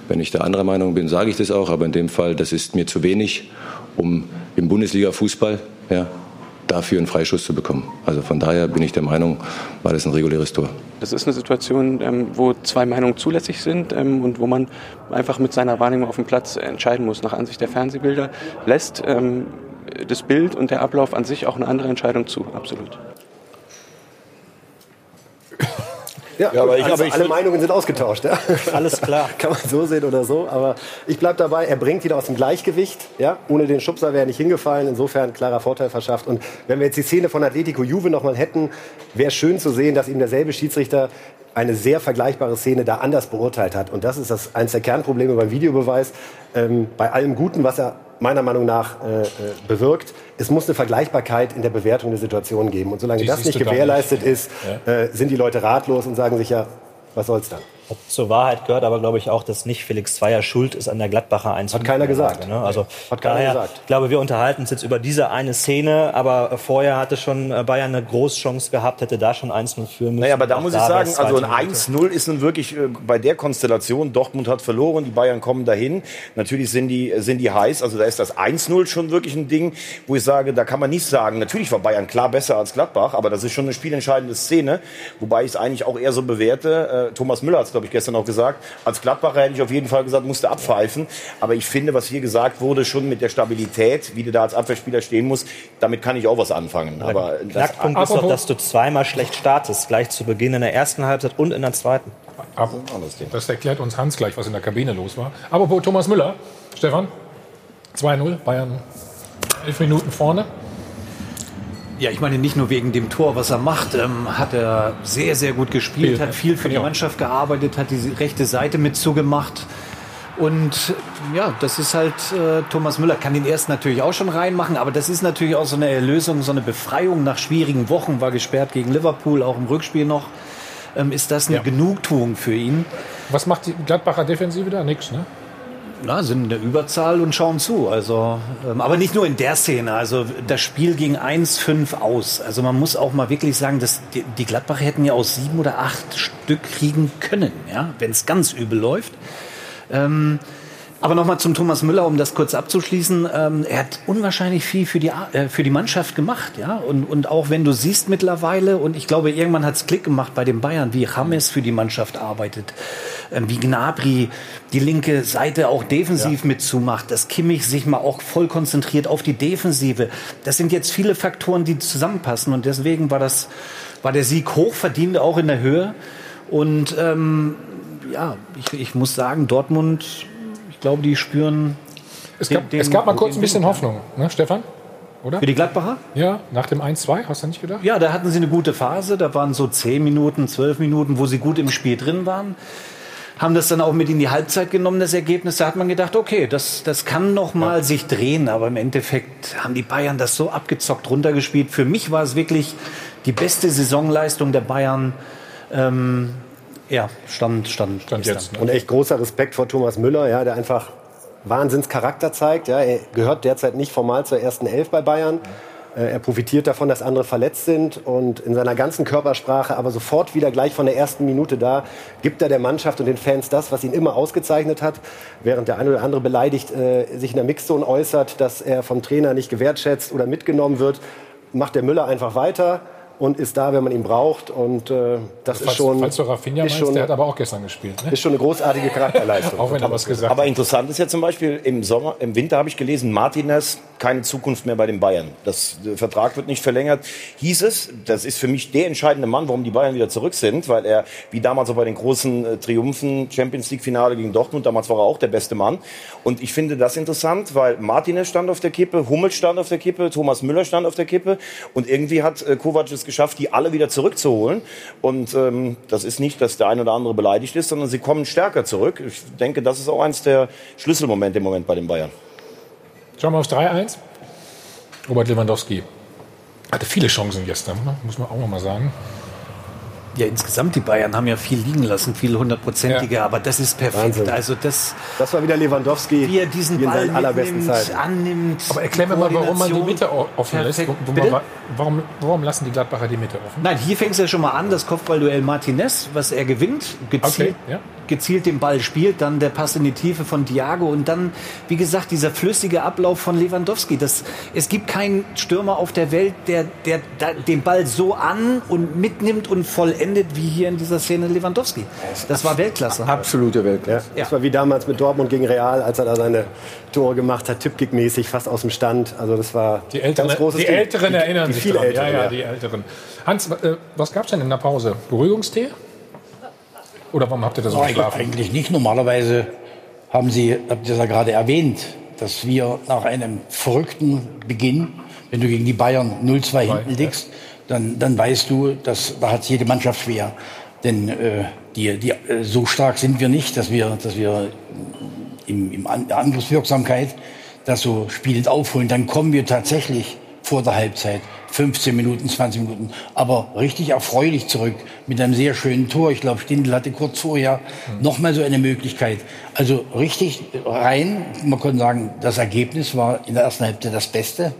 Wenn ich der anderer Meinung bin, sage ich das auch. Aber in dem Fall, das ist mir zu wenig, um im Bundesliga-Fußball ja, dafür einen Freischuss zu bekommen. Also von daher bin ich der Meinung, war das ein reguläres Tor. Das ist eine Situation, ähm, wo zwei Meinungen zulässig sind ähm, und wo man einfach mit seiner Wahrnehmung auf dem Platz entscheiden muss. Nach Ansicht der Fernsehbilder lässt ähm, das Bild und der Ablauf an sich auch eine andere Entscheidung zu, absolut. Ja, aber ich, also, aber alle Meinungen sind ausgetauscht. Ja? Alles klar. Kann man so sehen oder so. Aber ich bleibe dabei, er bringt wieder aus dem Gleichgewicht. Ja? Ohne den Schubser wäre er nicht hingefallen. Insofern klarer Vorteil verschafft. Und wenn wir jetzt die Szene von Atletico Juve noch mal hätten, wäre schön zu sehen, dass ihm derselbe Schiedsrichter eine sehr vergleichbare Szene da anders beurteilt hat. Und das ist das, eines der Kernprobleme beim Videobeweis. Ähm, bei allem Guten, was er meiner Meinung nach äh, äh, bewirkt, es muss eine Vergleichbarkeit in der Bewertung der Situation geben. Und solange Die das nicht gewährleistet nicht. ist, äh, sind die Leute ratlos und sagen sich ja, was soll's dann? Zur Wahrheit gehört aber, glaube ich, auch, dass nicht Felix Zweier schuld ist an der Gladbacher 1 Hat keiner gesagt. Ne? Also Hat keiner daher, gesagt. Ich glaube, wir unterhalten uns jetzt über diese eine Szene, aber vorher hatte schon äh, Bayern eine Großchance gehabt, hätte da schon 1-0 führen müssen. Naja, aber da muss ich sagen, also ein Minute. 1-0 ist nun wirklich äh, bei der Konstellation, Dortmund hat verloren, die Bayern kommen dahin. Natürlich sind die, sind die heiß, also da ist das 1-0 schon wirklich ein Ding, wo ich sage, da kann man nicht sagen, natürlich war Bayern klar besser als Gladbach, aber das ist schon eine spielentscheidende Szene, wobei ich es eigentlich auch eher so bewerte. Äh, Thomas Müller hat es, glaube ich, gestern auch gesagt, als Gladbacher hätte ich auf jeden Fall gesagt, musste abpfeifen. Aber ich finde, was hier gesagt wurde, schon mit der Stabilität, wie du da als Abwehrspieler stehen musst, damit kann ich auch was anfangen. Aber das, Knackpunkt ist doch, dass du zweimal schlecht startest, gleich zu Beginn in der ersten Halbzeit und in der zweiten. Ab, das erklärt uns Hans gleich, was in der Kabine los war. Aber Thomas Müller, Stefan, 2-0, Bayern elf Minuten vorne. Ja, ich meine nicht nur wegen dem Tor, was er macht, ähm, hat er sehr, sehr gut gespielt, Spiel, hat viel für die ja. Mannschaft gearbeitet, hat die rechte Seite mit zugemacht. Und ja, das ist halt äh, Thomas Müller kann den ersten natürlich auch schon reinmachen, aber das ist natürlich auch so eine Erlösung, so eine Befreiung nach schwierigen Wochen, war gesperrt gegen Liverpool, auch im Rückspiel noch. Ähm, ist das eine Genugtuung für ihn? Was macht die Gladbacher Defensive da? Nix, ne? Na, sind in der Überzahl und schauen zu. Also, ähm, aber nicht nur in der Szene. Also das Spiel ging 1-5 aus. Also man muss auch mal wirklich sagen, dass die, die Gladbacher hätten ja aus sieben oder acht Stück kriegen können, ja, wenn es ganz übel läuft. Ähm, aber nochmal zum Thomas Müller, um das kurz abzuschließen. Ähm, er hat unwahrscheinlich viel für die, äh, für die Mannschaft gemacht. Ja? Und, und auch wenn du siehst mittlerweile, und ich glaube, irgendwann hat es Klick gemacht bei den Bayern, wie James für die Mannschaft arbeitet, ähm, wie Gnabry die linke Seite auch defensiv mit zumacht, dass Kimmich sich mal auch voll konzentriert auf die Defensive. Das sind jetzt viele Faktoren, die zusammenpassen. Und deswegen war, das, war der Sieg hochverdient, auch in der Höhe. Und ähm, ja, ich, ich muss sagen, Dortmund, glaube, die spüren. Es gab, den- es gab mal kurz ein bisschen ja. Hoffnung, ne, Stefan? Oder? Für die Gladbacher? Ja, nach dem 1-2, hast du nicht gedacht? Ja, da hatten sie eine gute Phase. Da waren so 10 Minuten, 12 Minuten, wo sie gut im Spiel drin waren. Haben das dann auch mit in die Halbzeit genommen, das Ergebnis. Da hat man gedacht, okay, das, das kann noch mal sich drehen. Aber im Endeffekt haben die Bayern das so abgezockt runtergespielt. Für mich war es wirklich die beste Saisonleistung der Bayern. Ähm, ja, stand, stand, stand jetzt. Ne? Und echt großer Respekt vor Thomas Müller, ja, der einfach Wahnsinnscharakter zeigt. Ja. Er gehört derzeit nicht formal zur ersten Elf bei Bayern. Äh, Er profitiert davon, dass andere verletzt sind und in seiner ganzen Körpersprache, aber sofort wieder gleich von der ersten Minute da, gibt er der Mannschaft und den Fans das, was ihn immer ausgezeichnet hat. Während der eine oder andere beleidigt äh, sich in der Mixzone äußert, dass er vom Trainer nicht gewertschätzt oder mitgenommen wird, macht der Müller einfach weiter und ist da, wenn man ihn braucht. Und äh, das ist Falls, schon, falls du Rafinha ist meinst, schon, der hat aber auch gestern gespielt. Ne? ist schon eine großartige Charakterleistung. Auch wenn er was gesagt Aber hat. interessant ist ja zum Beispiel im Sommer, im Winter habe ich gelesen, Martinez keine Zukunft mehr bei den Bayern. Das der Vertrag wird nicht verlängert. Hieß es, das ist für mich der entscheidende Mann, warum die Bayern wieder zurück sind, weil er wie damals auch bei den großen äh, Triumphen Champions League Finale gegen Dortmund, damals war er auch der beste Mann. Und ich finde das interessant, weil Martinez stand auf der Kippe, Hummel stand auf der Kippe, Thomas Müller stand auf der Kippe und irgendwie hat äh, Kovac es geschafft, die alle wieder zurückzuholen. Und ähm, das ist nicht, dass der eine oder andere beleidigt ist, sondern sie kommen stärker zurück. Ich denke, das ist auch eins der Schlüsselmomente im Moment bei den Bayern. Schauen wir aufs 3-1. Robert Lewandowski hatte viele Chancen gestern, ne? muss man auch mal sagen. Ja, insgesamt die Bayern haben ja viel liegen lassen, viel hundertprozentige, aber das ist perfekt. Wahnsinn. Also das, Das war wieder Lewandowski, wie er diesen wie in Ball mitnimmt, Zeiten. annimmt. Aber erklär mir mal, warum man die. Mitte offen lässt. Perfekt. Wo- wo Bitte? man, warum, warum lassen die Gladbacher die Mitte offen? Nein, hier fängt es ja schon mal an, das Kopfballduell Martinez, was er gewinnt, gezielt, Okay, ja. gezielt den Ball spielt, dann der Pass in die Tiefe von Thiago und dann, wie gesagt, dieser flüssige Ablauf von Lewandowski. Das, es gibt keinen Stürmer auf der Welt, der, der, da- den Ball so an und mitnimmt und vollendet, wie hier in dieser Szene Lewandowski. Das war Weltklasse. Absolute Weltklasse. Ja, das war wie damals mit Dortmund gegen Real, als er da seine Tore gemacht hat, Tippkick-mäßig, fast aus dem Stand. Also das war Die Älteren, ganz großes die Ding. Älteren Die- erinnern die sich viel daran. Älteren, ja, ja, ja. die Älteren. Hans, äh, was gab's denn in der Pause? Beruhigungstee? Oder warum habt ihr das so geschlafen? Eigentlich nicht. Normalerweise haben Sie, habt ihr das ja gerade erwähnt, dass wir nach einem verrückten Beginn, wenn du gegen die Bayern 0-2 hinten liegst, dann, dann weißt du, dass, da hat jede Mannschaft schwer. Denn äh, die, die, äh, so stark sind wir nicht, dass wir, dass wir im, im An der Angriffswirksamkeit das so spielend aufholen. Dann kommen wir tatsächlich vor der Halbzeit 15 Minuten, 20 Minuten, aber richtig erfreulich zurück mit einem sehr schönen Tor. Ich glaube, Stindl hatte kurz vorher noch mal so eine Möglichkeit. Also richtig rein. Man kann sagen, das Ergebnis war in der ersten Halbzeit das Beste,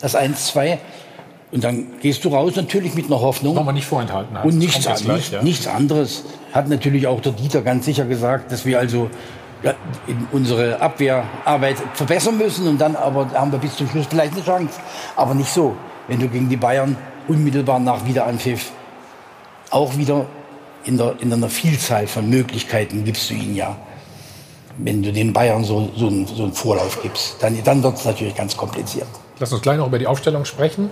das 1-2. Und dann gehst du raus natürlich mit einer Hoffnung. Wollen wir nicht vorenthalten. Heinz. Und nichts, jetzt gleich, nicht, ja. nichts anderes hat natürlich auch der Dieter ganz sicher gesagt, dass wir also ja, unsere Abwehrarbeit verbessern müssen und dann aber haben wir bis zum Schluss vielleicht eine Chance. Aber nicht so. Wenn du gegen die Bayern unmittelbar nach Wiederanpfiff auch wieder in, der, in einer Vielzahl von Möglichkeiten gibst du ihnen ja. Wenn du den Bayern so, so, einen, so einen Vorlauf gibst, dann, dann wird es natürlich ganz kompliziert. Lass uns gleich noch über die Aufstellung sprechen.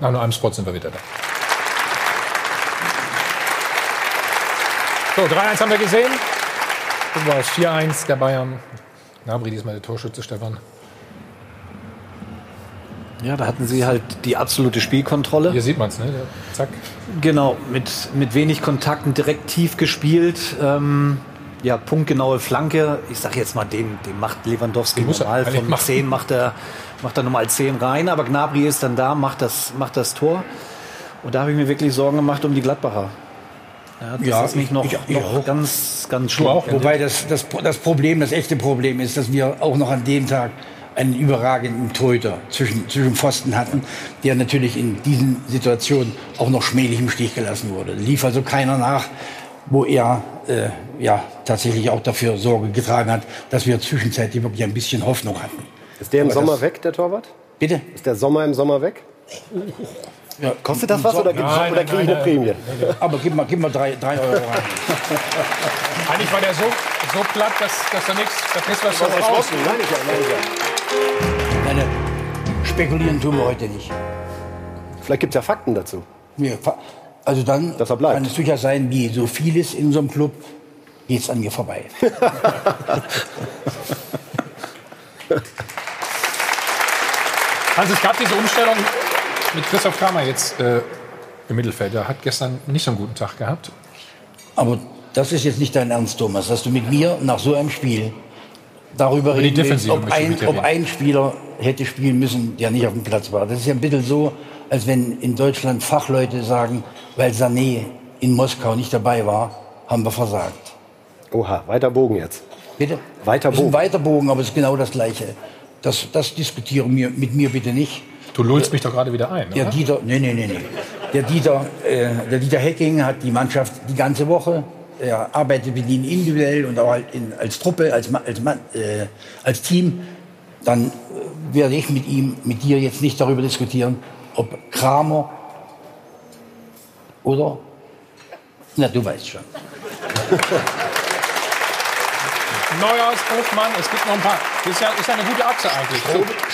Nach nur einem Spot sind wir wieder da. So, 3-1 haben wir gesehen. Gucken wir auf 4-1 der Bayern. Nabri diesmal der Torschütze, Stefan. Ja, da hatten sie halt die absolute Spielkontrolle. Hier sieht man es, ne? Zack. Genau, mit, mit wenig Kontakten direkt tief gespielt. Ähm, ja, punktgenaue Flanke. Ich sage jetzt mal, den, den macht Lewandowski normal. Von machen. 10 macht er, macht er nochmal 10 rein. Aber Gnabry ist dann da, macht das, macht das Tor. Und da habe ich mir wirklich Sorgen gemacht um die Gladbacher. Ja, das Ja, ist nicht noch, ich- ich noch auch. ganz, ganz schlimm. Wobei das, das, das Problem, das echte Problem ist, dass wir auch noch an dem Tag einen überragenden Torhüter zwischen, zwischen Pfosten hatten, der natürlich in diesen Situationen auch noch schmählich im Stich gelassen wurde. Lief also keiner nach, wo er äh, ja, tatsächlich auch dafür Sorge getragen hat, dass wir zwischenzeitlich wirklich ein bisschen Hoffnung hatten. Ist der im Aber Sommer weg, der Torwart? Bitte? Ist der Sommer im Sommer weg? Ja, Kostet das was oder, gibt's- Nein, oder nein, kriege ich nein, eine Prämie? Aber gib mal, gib mal drei, drei Euro rein. Eigentlich war der so, so platt, dass, dass da nichts dass nichts was Was raus. Nein, ich ja, nein, ich. Nein, nein, spekulieren tun wir heute nicht. Vielleicht gibt es ja Fakten dazu. Ja, also dann kann es durchaus sein, wie so vieles in unserem Club, geht es an mir vorbei. Hans, es gab diese Umstellung mit Christoph Kramer jetzt äh, im Mittelfeld. Der hat gestern nicht so einen guten Tag gehabt. Aber das ist jetzt nicht dein Ernst, Thomas, dass du mit mir nach so einem Spiel darüber reden willst, ob ein, ob ein Spieler hätte spielen müssen, der nicht auf dem Platz war. Das ist ja ein bisschen so, als wenn in Deutschland Fachleute sagen, weil Sané in Moskau nicht dabei war, haben wir versagt. Oha, weiter Bogen jetzt. Bitte? Weiter ist ein Bogen. weiter Bogen, aber es ist genau das Gleiche. Das, das diskutieren wir mit mir bitte nicht. Du lullst mich doch gerade wieder ein, Der oder? Dieter, nee, nee, nee, nee. Der Dieter, äh, der Dieter Hecking hat die Mannschaft die ganze Woche. Er arbeitet mit ihnen individuell und auch halt in, als Truppe, als, als, äh, als Team. Dann äh, werde ich mit ihm, mit dir jetzt nicht darüber diskutieren, ob Kramer oder, na, du weißt schon. Neuhaus, Hofmann, es gibt noch ein paar. Das ist ja, ist ja eine gute Achse eigentlich.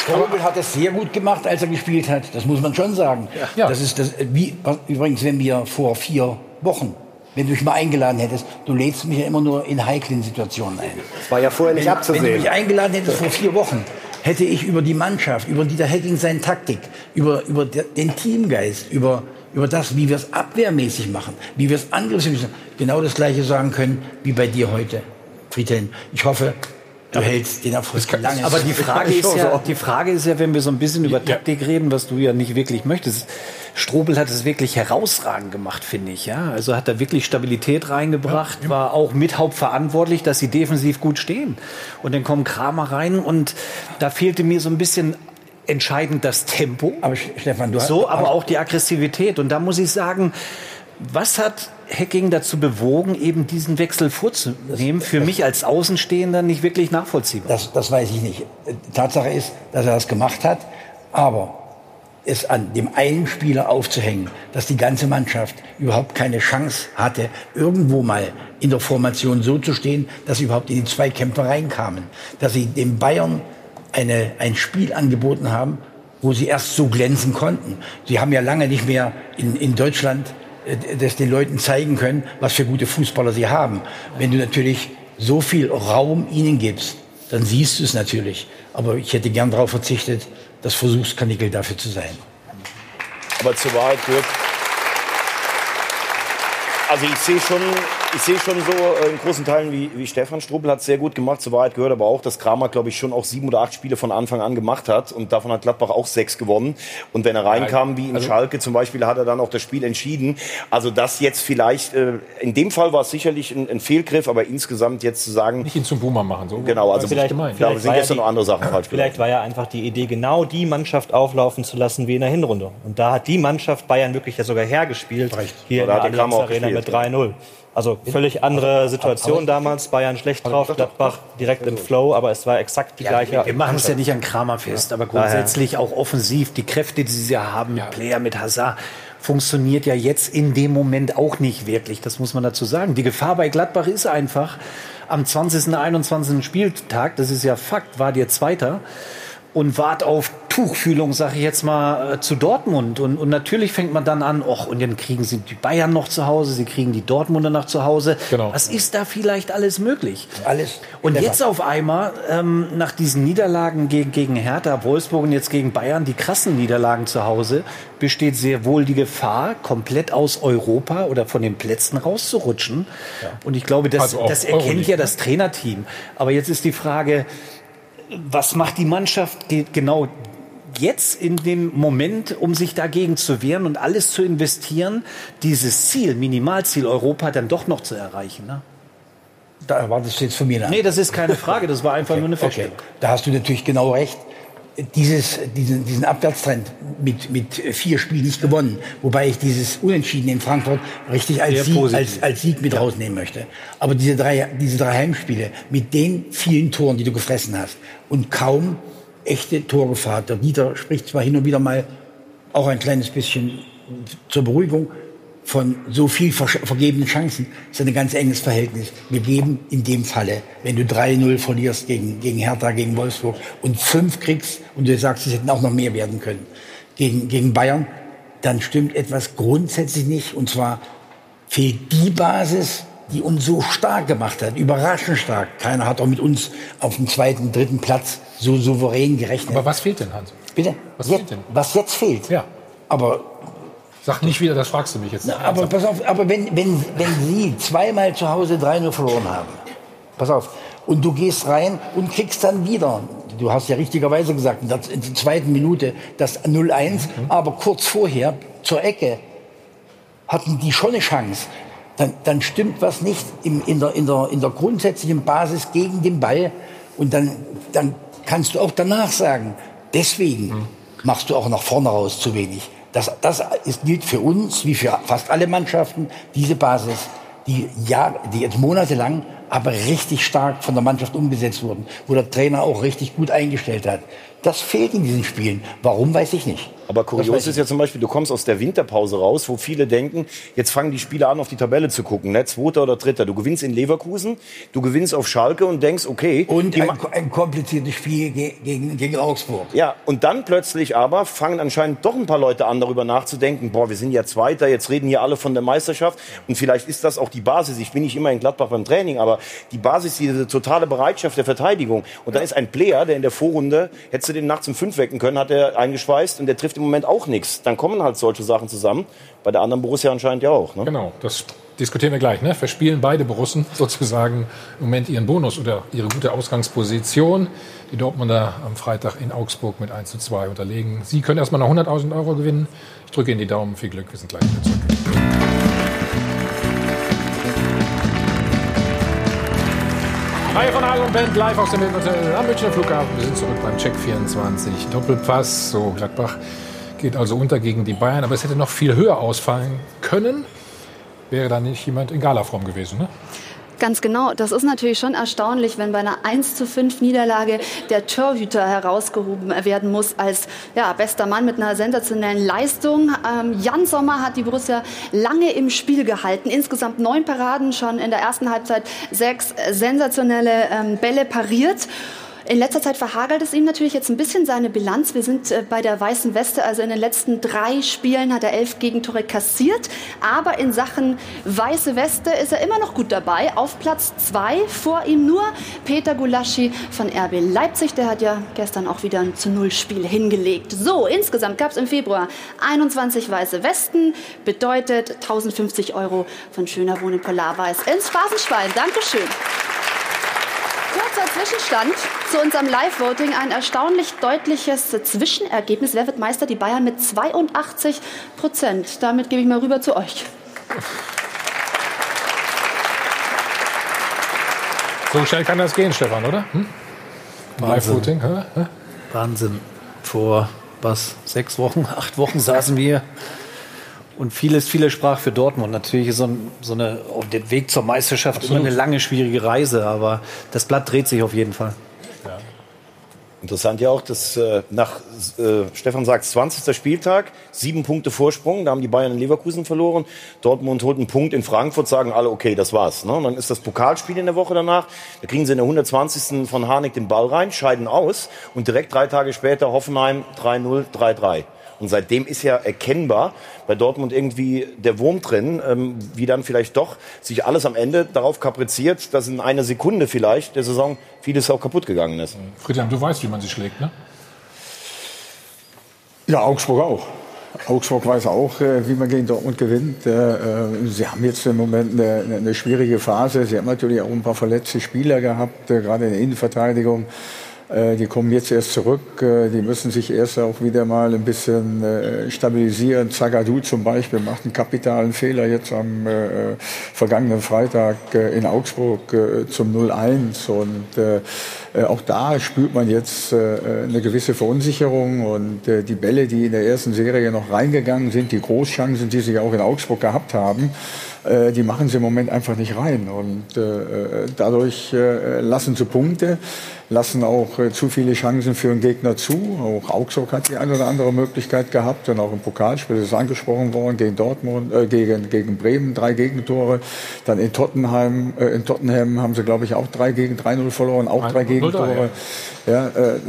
Strobel hat es sehr gut gemacht, als er gespielt hat. Das muss man schon sagen. Ja. Das ist das, wie, übrigens, wenn wir vor vier Wochen, wenn du mich mal eingeladen hättest, du lädst mich ja immer nur in heiklen Situationen ein. Das war ja vorher nicht wenn, abzusehen. Wenn du mich eingeladen hättest vor vier Wochen, hätte ich über die Mannschaft, über Dieter Hecking seine Taktik, über, über de- den Teamgeist, über, über das, wie wir es abwehrmäßig machen, wie wir es angriffsmäßig machen, genau das Gleiche sagen können wie bei dir heute, Friedhelm. Ich hoffe, du hältst den Erfolg lange. Aber die Frage, ist ja, die Frage ist ja, wenn wir so ein bisschen über Taktik reden, was du ja nicht wirklich möchtest. Strobel hat es wirklich herausragend gemacht, finde ich. Ja? Also hat er wirklich Stabilität reingebracht, war auch mit hauptverantwortlich, dass sie defensiv gut stehen. Und dann kommt Kramer rein und da fehlte mir so ein bisschen entscheidend das Tempo. Aber Stefan, du hast- so, aber auch die Aggressivität. Und da muss ich sagen, was hat Hacking dazu bewogen, eben diesen Wechsel vorzunehmen? Für mich als Außenstehender nicht wirklich nachvollziehbar. Das, das weiß ich nicht. Tatsache ist, dass er das gemacht hat, aber es an dem einen Spieler aufzuhängen, dass die ganze Mannschaft überhaupt keine Chance hatte, irgendwo mal in der Formation so zu stehen, dass sie überhaupt in die Zweikämpfe reinkamen. Dass sie dem Bayern eine, ein Spiel angeboten haben, wo sie erst so glänzen konnten. Sie haben ja lange nicht mehr in, in Deutschland das den Leuten zeigen können, was für gute Fußballer sie haben. Wenn du natürlich so viel Raum ihnen gibst, dann siehst du es natürlich. Aber ich hätte gern darauf verzichtet, das Versuchskanickel dafür zu sein. Aber zur Wahrheit gehört, also ich sehe schon, ich sehe schon so äh, in großen Teilen, wie, wie Stefan Struppel hat es sehr gut gemacht. Zur Wahrheit gehört aber auch, dass Kramer, glaube ich, schon auch sieben oder acht Spiele von Anfang an gemacht hat. Und davon hat Gladbach auch sechs gewonnen. Und wenn er reinkam, wie in Also- Schalke zum Beispiel, hat er dann auch das Spiel entschieden. Also das jetzt vielleicht, äh, in dem Fall war es sicherlich ein, ein Fehlgriff, aber insgesamt jetzt zu sagen... Nicht ihn zum Boomer machen. So Genau, also vielleicht, ich glaube, sind war ja gestern die- noch andere Sachen falsch Vielleicht war ja einfach die Idee, genau die Mannschaft auflaufen zu lassen wie in der Hinrunde. Und da hat die Mannschaft Bayern wirklich ja sogar hergespielt. Hier Ja, da in der Allianz Arena mit gespielt, 3-0. Also völlig andere Situation damals. Bayern schlecht drauf, Gladbach direkt im Flow, aber es war exakt die Ja, gleiche. wir machen es ja nicht an Kramer fest, aber grundsätzlich auch offensiv, die Kräfte, die sie ja haben, mit Player, mit Hazard, funktioniert ja jetzt in dem Moment auch nicht wirklich. Das muss man dazu sagen. Die Gefahr bei Gladbach ist einfach, am 20., 21. Spieltag, das ist ja Fakt, war dir Zweiter und wart auf Tuchfühlung, sage ich jetzt mal, äh, zu Dortmund. Und, und natürlich fängt man dann an, och, und dann kriegen sie die Bayern noch zu Hause, sie kriegen die Dortmunder noch zu Hause. Genau. Was ist da vielleicht alles möglich? Alles. Und Clever. jetzt auf einmal, ähm, nach diesen Niederlagen gegen, gegen Hertha, Wolfsburg und jetzt gegen Bayern, die krassen Niederlagen zu Hause, besteht sehr wohl die Gefahr, komplett aus Europa oder von den Plätzen rauszurutschen. Und ich glaube, das, Also das erkennt Euroleague, ja ne? das Trainerteam. Aber jetzt ist die Frage, was macht die Mannschaft ge- genau jetzt in dem Moment, um sich dagegen zu wehren und alles zu investieren, dieses Ziel, Minimalziel Europa dann doch noch zu erreichen? Ne? Da erwartest du jetzt von mir eine Nee, das ist keine Frage, das war einfach nur eine Okay, Feststellung. da hast du natürlich genau recht. Dieses, diesen, diesen Abwärtstrend mit, mit vier Spielen nicht gewonnen, wobei ich dieses Unentschieden in Frankfurt richtig als Sieg, als, als Sieg mit rausnehmen möchte. Aber diese drei, diese drei Heimspiele mit den vielen Toren, die du gefressen hast und kaum echte Torgefahr. Der Dieter spricht zwar hin und wieder mal auch ein kleines bisschen zur Beruhigung von so viel versch- vergebenen Chancen. Das ist ein ganz enges Verhältnis. Wir geben in dem Falle, wenn du 3-0 verlierst gegen, gegen Hertha, gegen Wolfsburg und fünf kriegst und du sagst, es hätten auch noch mehr werden können gegen, gegen Bayern, dann stimmt etwas grundsätzlich nicht. Und zwar fehlt die Basis, die uns so stark gemacht hat, überraschend stark. Keiner hat auch mit uns auf dem zweiten, dritten Platz so souverän gerechnet. Aber was fehlt denn, Hans? Bitte? Was Jetzt- fehlt denn? Was jetzt fehlt? Ja. Aber Sag nicht wieder, das fragst du mich jetzt. Na, aber pass auf, aber wenn, wenn, wenn Sie zweimal zu Hause 3-0 verloren haben, pass auf, und du gehst rein und kriegst dann wieder, du hast ja richtigerweise gesagt, in der, in der zweiten Minute das 0-1, aber kurz vorher zur Ecke hatten die schon eine Chance. Dann, dann stimmt was nicht im, in, der, in, der, in der grundsätzlichen Basis gegen den Ball. Und dann, dann kannst du auch danach sagen, deswegen machst du auch nach vorne raus zu wenig. Das, das ist, gilt für uns, wie für fast alle Mannschaften, diese Basis, die, Jahr, die jetzt monatelang aber richtig stark von der Mannschaft umgesetzt wurden, wo der Trainer auch richtig gut eingestellt hat. Das fehlt in diesen Spielen. Warum, weiß ich nicht. Aber kurios ist ja zum Beispiel, du kommst aus der Winterpause raus, wo viele denken, jetzt fangen die Spieler an, auf die Tabelle zu gucken, ne? Zweiter oder Dritter. Du gewinnst in Leverkusen, du gewinnst auf Schalke und denkst, okay. Und ein, ein kompliziertes Spiel ge- gegen, gegen Augsburg. ja, und dann plötzlich aber fangen anscheinend doch ein paar Leute an, darüber nachzudenken, boah, wir sind ja Zweiter, jetzt reden hier alle von der Meisterschaft. Und vielleicht ist das auch die Basis. Ich bin nicht immer in Gladbach beim Training, aber die Basis, diese totale Bereitschaft der Verteidigung. Und dann ist ein Player, der in der Vorrunde, hättest du den nachts um fünf wecken können, hat er eingeschweißt und der trifft im Moment auch nichts. Dann kommen halt solche Sachen zusammen. Bei der anderen Borussia anscheinend ja auch. Ne? Genau, das diskutieren wir gleich. Ne? Verspielen beide Borussen sozusagen im Moment ihren Bonus oder ihre gute Ausgangsposition. Die Dortmunder am Freitag in Augsburg mit 1 zu 2 unterlegen. Sie können erstmal noch 100.000 Euro gewinnen. Ich drücke Ihnen die Daumen. Viel Glück. Wir sind gleich wieder zurück. Reihe von Hagel und Band live aus dem Hotel am Münchner Flughafen. Wir sind zurück beim Check 24 Doppelpass. So, Gladbach geht also unter gegen die Bayern, aber es hätte noch viel höher ausfallen können. Wäre da nicht jemand in Galaform gewesen, ne? Ganz genau. Das ist natürlich schon erstaunlich, wenn bei einer 1 zu 5 Niederlage der Torhüter herausgehoben werden muss als ja, bester Mann mit einer sensationellen Leistung. Ähm, Jan Sommer hat die Borussia lange im Spiel gehalten. Insgesamt neun Paraden, schon in der ersten Halbzeit sechs sensationelle ähm, Bälle pariert. In letzter Zeit verhagelt es ihm natürlich jetzt ein bisschen seine Bilanz. Wir sind äh, bei der Weißen Weste, also in den letzten drei Spielen hat er elf Gegentore kassiert. Aber in Sachen Weiße Weste ist er immer noch gut dabei. Auf Platz zwei vor ihm nur Peter Gulaschi von RB Leipzig. Der hat ja gestern auch wieder ein zu Null Spiel hingelegt. So, insgesamt gab es im Februar 21 Weiße Westen. Bedeutet 1050 Euro von Schöner Wohnen Polarweiß ins Phrasenschwein. Dankeschön. Kurzer Zwischenstand zu unserem Live-Voting. Ein erstaunlich deutliches Zwischenergebnis. Wer wird Meister? Die Bayern mit 82 Prozent. Damit gebe ich mal rüber zu euch. So schnell kann das gehen, Stefan, oder? Hm? Live-Voting. Wahnsinn. Vor was? Sechs Wochen, acht Wochen saßen wir und vieles, vieles sprach für Dortmund. Natürlich ist so, ein, so eine, auf dem Weg zur Meisterschaft Absolut. immer eine lange, schwierige Reise, aber das Blatt dreht sich auf jeden Fall. Ja. Interessant ja auch, dass äh, nach, äh, Stefan sagt, 20. Spieltag, sieben Punkte Vorsprung, da haben die Bayern in Leverkusen verloren. Dortmund holt einen Punkt in Frankfurt, sagen alle, okay, das war's. Ne? Und dann ist das Pokalspiel in der Woche danach, da kriegen sie in der 120. von Harnik den Ball rein, scheiden aus und direkt drei Tage später Hoffenheim 3-0, 3-3. Und seitdem ist ja erkennbar bei Dortmund irgendwie der Wurm drin, ähm, wie dann vielleicht doch sich alles am Ende darauf kapriziert, dass in einer Sekunde vielleicht der Saison vieles auch kaputt gegangen ist. Friedhelm, du weißt, wie man sich schlägt, ne? Ja, Augsburg auch. Augsburg weiß auch, äh, wie man gegen Dortmund gewinnt. Äh, äh, sie haben jetzt im Moment eine, eine schwierige Phase. Sie haben natürlich auch ein paar verletzte Spieler gehabt, gerade in der Innenverteidigung. Äh, die kommen jetzt erst zurück. Äh, die müssen sich erst auch wieder mal ein bisschen äh, stabilisieren. Zagadou zum Beispiel macht einen kapitalen Fehler jetzt am vergangenen Freitag in Augsburg zum 0-1. Und auch da spürt man jetzt eine gewisse Verunsicherung. Und die Bälle, die in der ersten Serie noch reingegangen sind, die Großchancen, die sie auch in Augsburg gehabt haben, die machen sie im Moment einfach nicht rein. Und dadurch lassen sie Punkte lassen auch äh, zu viele Chancen für den Gegner zu. Auch Augsburg hat die eine oder andere Möglichkeit gehabt und auch im Pokalspiel ist angesprochen worden gegen Dortmund, äh, gegen, gegen Bremen drei Gegentore. Dann in Tottenheim, äh, in Tottenham haben sie glaube ich auch drei gegen 3-0 verloren, auch drei Gegentore. Ja, äh,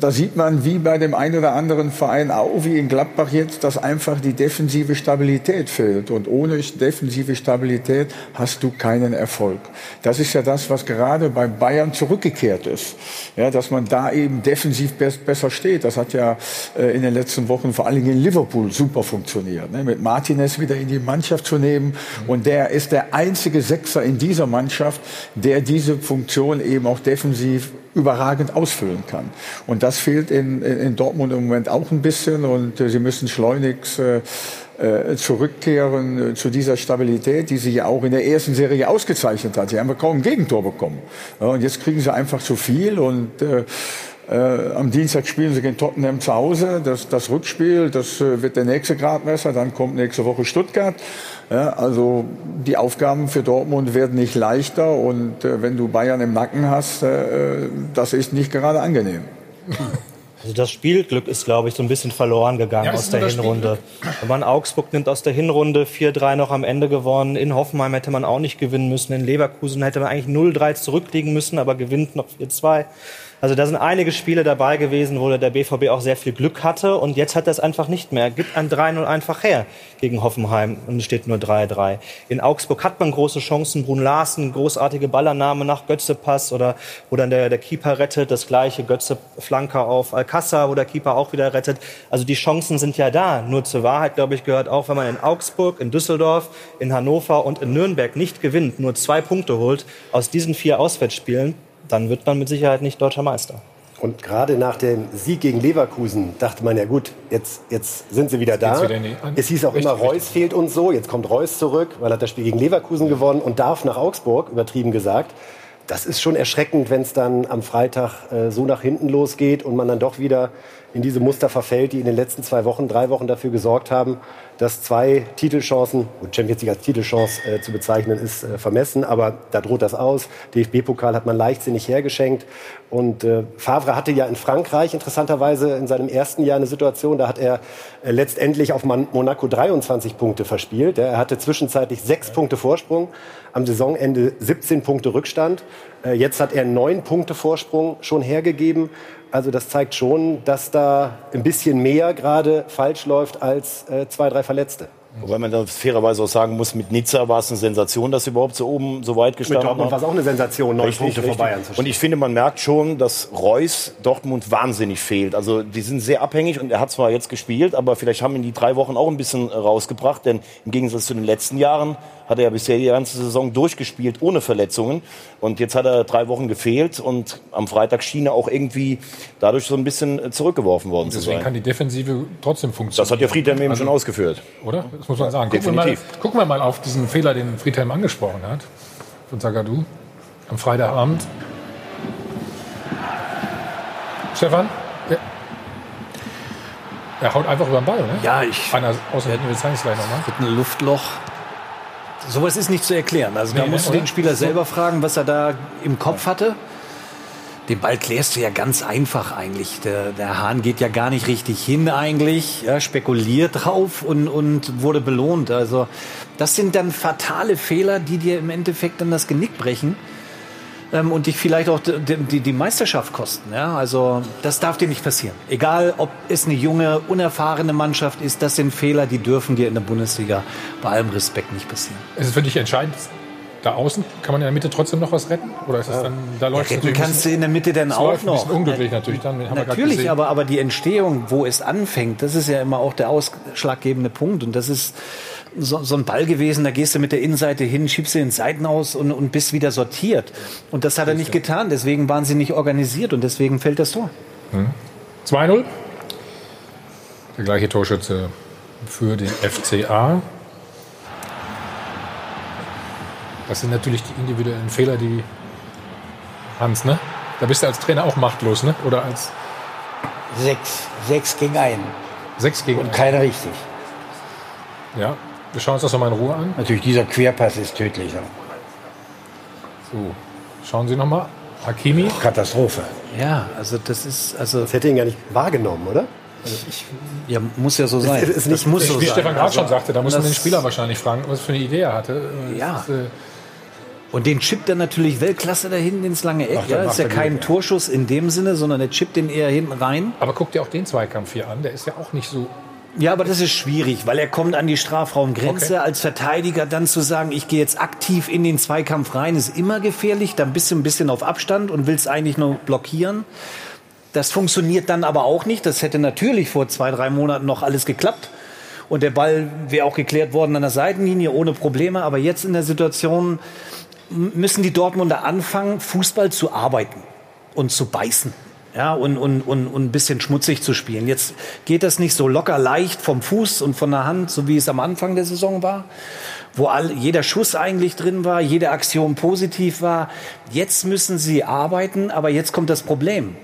da sieht man, wie bei dem einen oder anderen Verein, auch wie in Gladbach jetzt, dass einfach die defensive Stabilität fehlt. Und ohne defensive Stabilität hast du keinen Erfolg. Das ist ja das, was gerade bei Bayern zurückgekehrt ist. Ja, dass man da eben defensiv besser steht. Das hat ja äh, in den letzten Wochen vor allen Dingen in Liverpool super funktioniert. Ne? Mit Martinez wieder in die Mannschaft zu nehmen. Und der ist der einzige Sechser in dieser Mannschaft, der diese Funktion eben auch defensiv überragend ausfüllen kann. Und das fehlt in, in Dortmund im Moment auch ein bisschen und äh, sie müssen schleunigst äh, zurückkehren äh, zu dieser Stabilität, die sie ja auch in der ersten Serie ausgezeichnet hat. Sie haben kaum ein Gegentor bekommen. Und jetzt kriegen sie einfach zu viel und äh, äh, am Dienstag spielen sie gegen Tottenham zu Hause. Das, das Rückspiel, das äh, wird der nächste Gradmesser. Dann kommt nächste Woche Stuttgart. Ja, also die Aufgaben für Dortmund werden nicht leichter und äh, wenn du Bayern im Nacken hast, äh, das ist nicht gerade angenehm. Also das Spielglück ist, glaube ich, so ein bisschen verloren gegangen ja, aus der Hinrunde. Wenn man Augsburg nimmt aus der Hinrunde 4-3 noch am Ende gewonnen. In Hoffenheim hätte man auch nicht gewinnen müssen. In Leverkusen hätte man eigentlich 0-3 zurückliegen müssen, aber gewinnt noch 4-2. Also da sind einige Spiele dabei gewesen, wo der BVB auch sehr viel Glück hatte und jetzt hat er es einfach nicht mehr. Gibt ein 3-0 einfach her gegen Hoffenheim und es steht nur 3-3. In Augsburg hat man große Chancen. Brun Larsen, großartige Ballername nach Götze-Pass oder wo dann der, der Keeper rettet. Das gleiche Götze-Flanker auf Alcázar, wo der Keeper auch wieder rettet. Also die Chancen sind ja da. Nur zur Wahrheit, glaube ich, gehört auch, wenn man in Augsburg, in Düsseldorf, in Hannover und in Nürnberg nicht gewinnt, nur zwei Punkte holt aus diesen vier Auswärtsspielen, dann wird man mit Sicherheit nicht deutscher Meister. Und gerade nach dem Sieg gegen Leverkusen dachte man ja gut, jetzt, jetzt sind sie wieder da. Wieder es hieß auch richtig, immer, Reus richtig. fehlt uns so. Jetzt kommt Reus zurück, weil er hat das Spiel gegen Leverkusen gewonnen und darf nach Augsburg, übertrieben gesagt. Das ist schon erschreckend, wenn es dann am Freitag äh, so nach hinten losgeht und man dann doch wieder in diese Muster verfällt, die in den letzten zwei Wochen, drei Wochen dafür gesorgt haben, dass zwei Titelchancen, und Champions League als Titelchance äh, zu bezeichnen, ist äh, vermessen, aber da droht das aus. DFB-Pokal hat man leichtsinnig hergeschenkt. Und äh, Favre hatte ja in Frankreich interessanterweise in seinem ersten Jahr eine Situation, da hat er äh, letztendlich auf Monaco 23 Punkte verspielt. Er hatte zwischenzeitlich sechs Punkte Vorsprung, am Saisonende 17 Punkte Rückstand. Äh, jetzt hat er neun Punkte Vorsprung schon hergegeben. Also das zeigt schon, dass da ein bisschen mehr gerade falsch läuft als äh, zwei, drei Verletzte. Wobei man da fairerweise auch sagen muss, mit Nizza war es eine Sensation, dass sie überhaupt so oben so weit gestanden haben. Mit Dortmund war es auch eine Sensation, neun Punkte vor richtig. Bayern zu Und ich finde, man merkt schon, dass Reus Dortmund wahnsinnig fehlt. Also die sind sehr abhängig und er hat zwar jetzt gespielt, aber vielleicht haben ihn die drei Wochen auch ein bisschen rausgebracht, denn im Gegensatz zu den letzten Jahren hat er ja bisher die ganze Saison durchgespielt ohne Verletzungen und jetzt hat er drei Wochen gefehlt und am Freitag schien er auch irgendwie dadurch so ein bisschen zurückgeworfen worden zu Deswegen sein. kann die Defensive trotzdem funktionieren. Das hat ja Friedhelm eben Also- schon ausgeführt. Oder? Das muss man sagen. Gucken wir, mal, Definitiv. gucken wir mal auf diesen Fehler, den Friedhelm angesprochen hat. Von Zagadou am Freitagabend. Stefan? Ja. Er haut einfach über den Ball, ne? Ja, ich. Einer außen, wir zeigen es gleich nochmal. Ein Luftloch. Sowas ist nicht zu erklären. Also da Nee, musst du den Spieler selber fragen, was er da im Kopf hatte. Den Ball klärst du ja ganz einfach eigentlich. Der, der Hahn geht ja gar nicht richtig hin eigentlich, ja, spekuliert drauf und, und wurde belohnt. Also das sind dann fatale Fehler, die dir im Endeffekt dann das Genick brechen ähm, und dich vielleicht auch die, die, die Meisterschaft kosten. Ja? Also das darf dir nicht passieren. Egal, ob es eine junge, unerfahrene Mannschaft ist, das sind Fehler, die dürfen dir in der Bundesliga bei allem Respekt nicht passieren. Ist es für dich entscheidend, da außen, kann man in der Mitte trotzdem noch was retten? Oder ist das dann, da läuft es retten kannst du in der Mitte dann auch läuft Ein bisschen noch. unglücklich natürlich dann. haben Natürlich, aber, aber die Entstehung, wo es anfängt, das ist ja immer auch der ausschlaggebende Punkt. Und das ist so, so ein Ball gewesen, da gehst du mit der Innenseite hin, schiebst du den Seiten aus und, und bist wieder sortiert. Und das hat er nicht getan, deswegen waren sie nicht organisiert und deswegen fällt das Tor. Hm. 2-0. Der gleiche Torschütze für den FCA. Das sind natürlich die individuellen Fehler, die Hans, ne? Da bist du als Trainer auch machtlos, ne? Oder als Sechs. Sechs gegen einen. sechs gegen Und keiner richtig. Ja, wir schauen uns das nochmal in Ruhe an. Natürlich, dieser Querpass ist tödlich. So, schauen Sie nochmal. Hakimi. Katastrophe. Ja, also das ist also. Das hätte ihn gar nicht wahrgenommen, oder? Ja, muss ja so sein. Es ist nicht- das muss so Wie sein. Stefan gerade schon Also, sagte, da muss man das- den Spieler wahrscheinlich fragen, was für eine Idee er hatte. Das Ja. Ist, äh, Und den chippt er natürlich Weltklasse da hinten ins lange Eck. Er- ja, ist ja kein gut, ja. Torschuss in dem Sinne, sondern er chippt den eher hinten rein. aber guck dir auch den Zweikampf hier an, der ist ja auch nicht so. Ja, aber das ist schwierig, weil er kommt an die Strafraumgrenze. Okay. Als Verteidiger dann zu sagen, ich gehe jetzt aktiv in den Zweikampf rein, ist immer gefährlich. Dann bist du ein bisschen auf Abstand und willst eigentlich nur blockieren. Das funktioniert dann aber auch nicht. Das hätte natürlich vor zwei, drei Monaten noch alles geklappt. Und der Ball wäre auch geklärt worden an der Seitenlinie ohne Probleme. Aber jetzt in der Situation müssen die Dortmunder anfangen, Fußball zu arbeiten und zu beißen. Ja, und, und, und, und ein bisschen schmutzig zu spielen. Jetzt geht das nicht so locker leicht vom Fuß und von der Hand, so wie es am Anfang der Saison war, wo all, jeder Schuss eigentlich drin war, jede Aktion positiv war. Jetzt müssen sie arbeiten, aber jetzt kommt das Problem.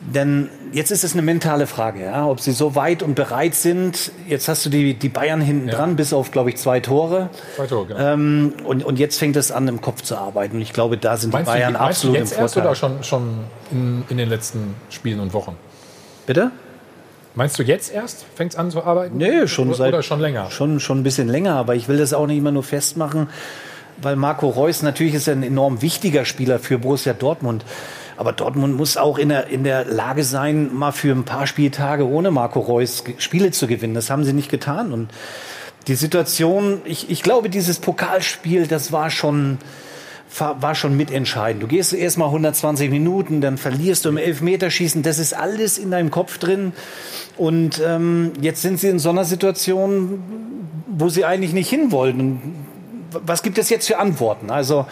Denn jetzt ist es eine mentale Frage, ja, ob sie so weit und bereit sind. Jetzt hast du die, die Bayern hinten dran, bis auf, glaube ich, zwei Tore. Zwei Tore, genau. Ähm, und, und jetzt fängt es an, im Kopf zu arbeiten. Und ich glaube, da sind Meinst die Bayern du, meinst du absolut jetzt im erst Vorteil. oder schon, schon in, in den letzten Spielen und Wochen? Bitte? Meinst du jetzt erst? Fängt es an zu arbeiten? Nee, schon oder, seit Oder schon länger? Schon, schon ein bisschen länger, aber ich will das auch nicht immer nur festmachen, weil Marco Reus natürlich ist ein enorm wichtiger Spieler für Borussia Dortmund. Aber Dortmund muss auch in der, in der Lage sein, mal für ein paar Spieltage ohne Marco Reus Spiele zu gewinnen. Das haben sie nicht getan. Und die Situation, ich, ich glaube, dieses Pokalspiel, das war schon, war schon mitentscheidend. Du gehst erst mal 120 Minuten, dann verlierst du im Elfmeterschießen. Das ist alles in deinem Kopf drin. Und ähm, jetzt sind sie in so einer Situation, wo sie eigentlich nicht hin wollten. Und Was gibt es jetzt für Antworten? Also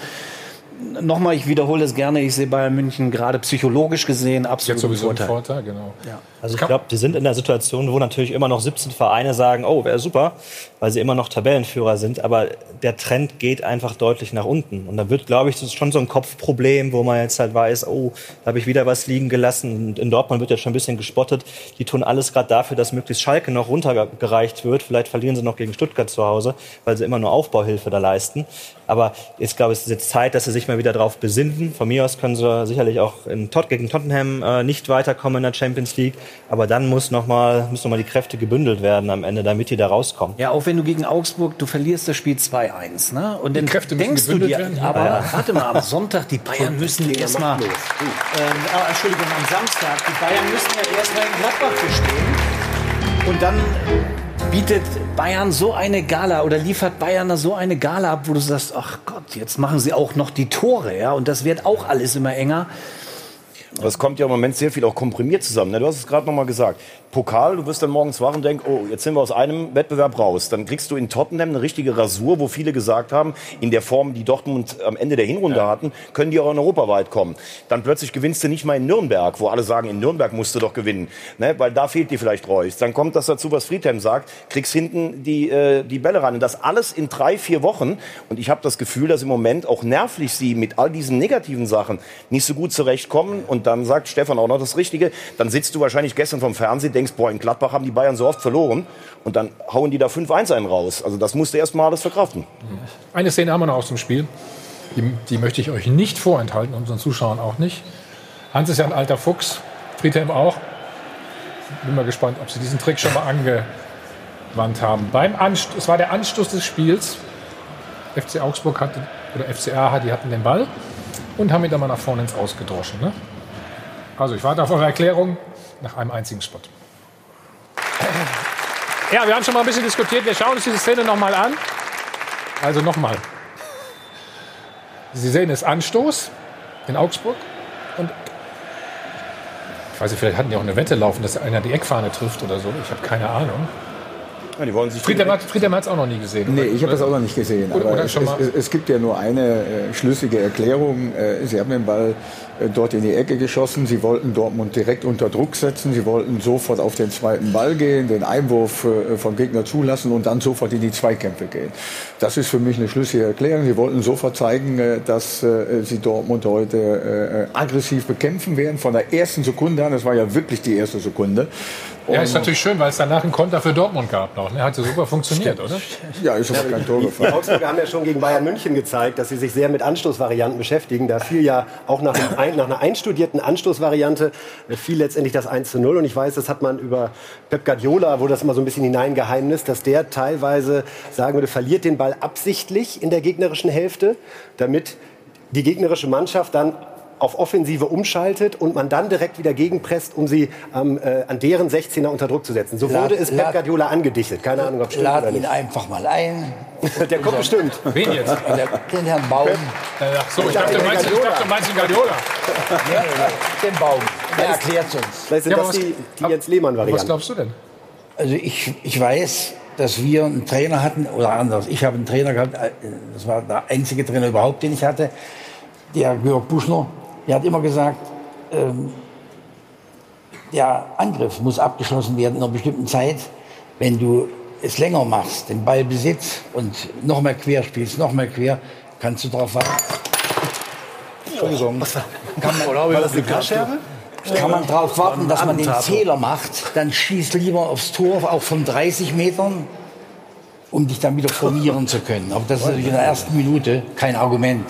nochmal, ich wiederhole es gerne, ich sehe Bayern München gerade psychologisch gesehen absolut Jetzt sowieso Vorteil. ein Vorteil, genau. Ja. Also ich glaube, die sind in der Situation, wo natürlich immer noch 17 Vereine sagen, oh, wäre super, weil sie immer noch Tabellenführer sind, aber der Trend geht einfach deutlich nach unten. Und da wird, glaube ich, das schon so ein Kopfproblem, wo man jetzt halt weiß, oh, da habe ich wieder was liegen gelassen. Und in Dortmund wird jetzt schon ein bisschen gespottet. Die tun alles gerade dafür, dass möglichst Schalke noch runtergereicht wird. Vielleicht verlieren sie noch gegen Stuttgart zu Hause, weil sie immer nur Aufbauhilfe da leisten. Aber ich glaube, es ist jetzt Zeit, dass sie sich mal wieder darauf besinnen. Von mir aus können sie sicherlich auch in Tot gegen Tottenham äh, nicht weiterkommen in der Champions League. Aber dann muss noch mal, müssen noch mal die Kräfte gebündelt werden am Ende, damit die da rauskommen. Ja, auch wenn du gegen Augsburg, du verlierst das Spiel 2-1. Ne? Und Die dann Kräfte müssen denkst du dir, werden. aber Ja. warte mal, am Sonntag, die Bayern müssen erstmal, ähm, ah, Entschuldigung, am Samstag, die Bayern müssen ja erstmal in Gladbach bestehen. Und dann bietet Bayern so eine Gala oder liefert Bayern da so eine Gala ab, wo du sagst, ach Gott, jetzt machen sie auch noch die Tore, ja, und das wird auch alles immer enger. Es kommt ja im Moment sehr viel auch komprimiert zusammen. ne? Du hast es gerade noch mal gesagt. Pokal, du wirst dann morgens wach und denkst, oh, jetzt sind wir aus einem Wettbewerb raus. Dann kriegst du in Tottenham eine richtige Rasur, wo viele gesagt haben, in der Form, die Dortmund am Ende der Hinrunde hatten, können die auch in Europa weit kommen. Dann plötzlich gewinnst du nicht mal in Nürnberg, wo alle sagen, in Nürnberg musst du doch gewinnen, ne? weil da fehlt dir vielleicht Reus. Dann kommt das dazu, was Friedhelm sagt, kriegst hinten die, äh, die Bälle rein. Und das alles in drei, vier Wochen. Und ich habe das Gefühl, dass im Moment auch nervlich sie mit all diesen negativen Sachen nicht so gut zurechtkommen. Und dann sagt Stefan auch noch das Richtige. Dann sitzt du wahrscheinlich gestern vom Fernsehen, denkst, boah, in Gladbach haben die Bayern so oft verloren. Und dann hauen die da 5-1 einen raus. Also das musst du erst mal alles verkraften. Eine Szene haben wir noch aus dem Spiel. Die, die möchte ich euch nicht vorenthalten, unseren Zuschauern auch nicht. Hans ist ja ein alter Fuchs, Friedhelm auch. Bin mal gespannt, ob sie diesen Trick schon mal angewandt haben. Beim Anst es war der Anstoß des Spiels. FC Augsburg hatte, oder FCA die hatten den Ball und haben ihn dann mal nach vorne ins Ausgedroschen. Ne? Also ich warte auf eure Erklärung nach einem einzigen Spot. Ja, wir haben schon mal ein bisschen diskutiert. Wir schauen uns diese Szene nochmal an. Also nochmal. Sie sehen es Anstoß in Augsburg. Und ich weiß nicht, vielleicht hatten die auch eine Wette laufen, dass einer die Eckfahne trifft oder so. Ich habe keine Ahnung. Ja, die wollen sich Friedhelm hat Friedhelm hat es auch noch nie gesehen. Nee, oder? ich habe das auch noch nicht gesehen. Oder- aber oder es, es, es gibt ja nur eine äh, schlüssige Erklärung. Äh, Sie haben den Ball äh, dort in die Ecke geschossen. Sie wollten Dortmund direkt unter Druck setzen. Sie wollten sofort auf den zweiten Ball gehen, den Einwurf äh, vom Gegner zulassen und dann sofort in die Zweikämpfe gehen. Das ist für mich eine schlüssige Erklärung. Sie wollten sofort zeigen, äh, dass äh, sie Dortmund heute aggressiv bekämpfen werden. Von der ersten Sekunde an, das war ja wirklich die erste Sekunde. Ja, ist natürlich schön, weil es danach einen Konter für Dortmund gab noch. Ne? Hat ja super funktioniert, oder? Ja, ist aber kein Tor Die gefallen. Augsburger haben ja schon gegen Bayern München gezeigt, dass sie sich sehr mit Anstoßvarianten beschäftigen. Da fiel ja auch nach, einem, ein- nach einer einstudierten Anstoßvariante äh, fiel letztendlich das 1 zu 0. Und ich weiß, das hat man über Pep Guardiola, wo das immer so ein bisschen hineingeheimnist, dass der teilweise sagen würde, verliert den Ball absichtlich in der gegnerischen Hälfte, damit die gegnerische Mannschaft dann auf Offensive umschaltet und man dann direkt wieder gegenpresst, um sie ähm, äh, an deren 16er unter Druck zu setzen. So Lad- wurde es Pep Guardiola angedichtet. Keine Ahnung, ob es stimmt Lad ihn nicht. einfach mal ein. Der kommt bestimmt. Wen jetzt? Der, den Herrn Baum. Ach so, ich dachte, du meinst, ich dachte, du meinst den Guardiola. Den Baum. Der erklärt uns. Vielleicht sind Ja, das was- die, die Jens Lehmann-Variante. Was glaubst du denn? Also ich, ich weiß, dass wir einen Trainer hatten, oder anders, ich habe einen Trainer gehabt, äh, das war der einzige Trainer überhaupt, den ich hatte, der Georg Buschner, der hat immer gesagt, ähm, der Angriff muss abgeschlossen werden in einer bestimmten Zeit. Wenn du es länger machst, den Ballbesitz und noch mehr quer spielst, noch mehr quer, kannst du darauf warten. Entschuldigung. Kann man, War das eine Kaschere? kann man darauf warten, dass man den. Fehler macht, dann schieß lieber aufs Tor, auch von 30 Metern, um dich dann wieder formieren zu können. Aber das ist natürlich in der ersten Minute kein Argument.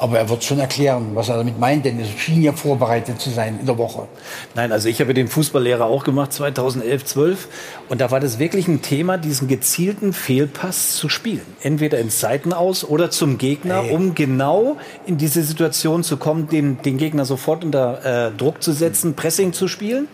Aber er wird schon erklären, was er damit meint, denn es schien ja vorbereitet zu sein in der Woche. Nein, also ich habe den Fußballlehrer auch gemacht, 2011, 12. Und da war das wirklich ein Thema, diesen gezielten Fehlpass zu spielen. Entweder ins Seitenaus oder zum Gegner, um genau in diese Situation zu kommen, den, den Gegner sofort unter äh, Druck zu setzen, Pressing zu spielen.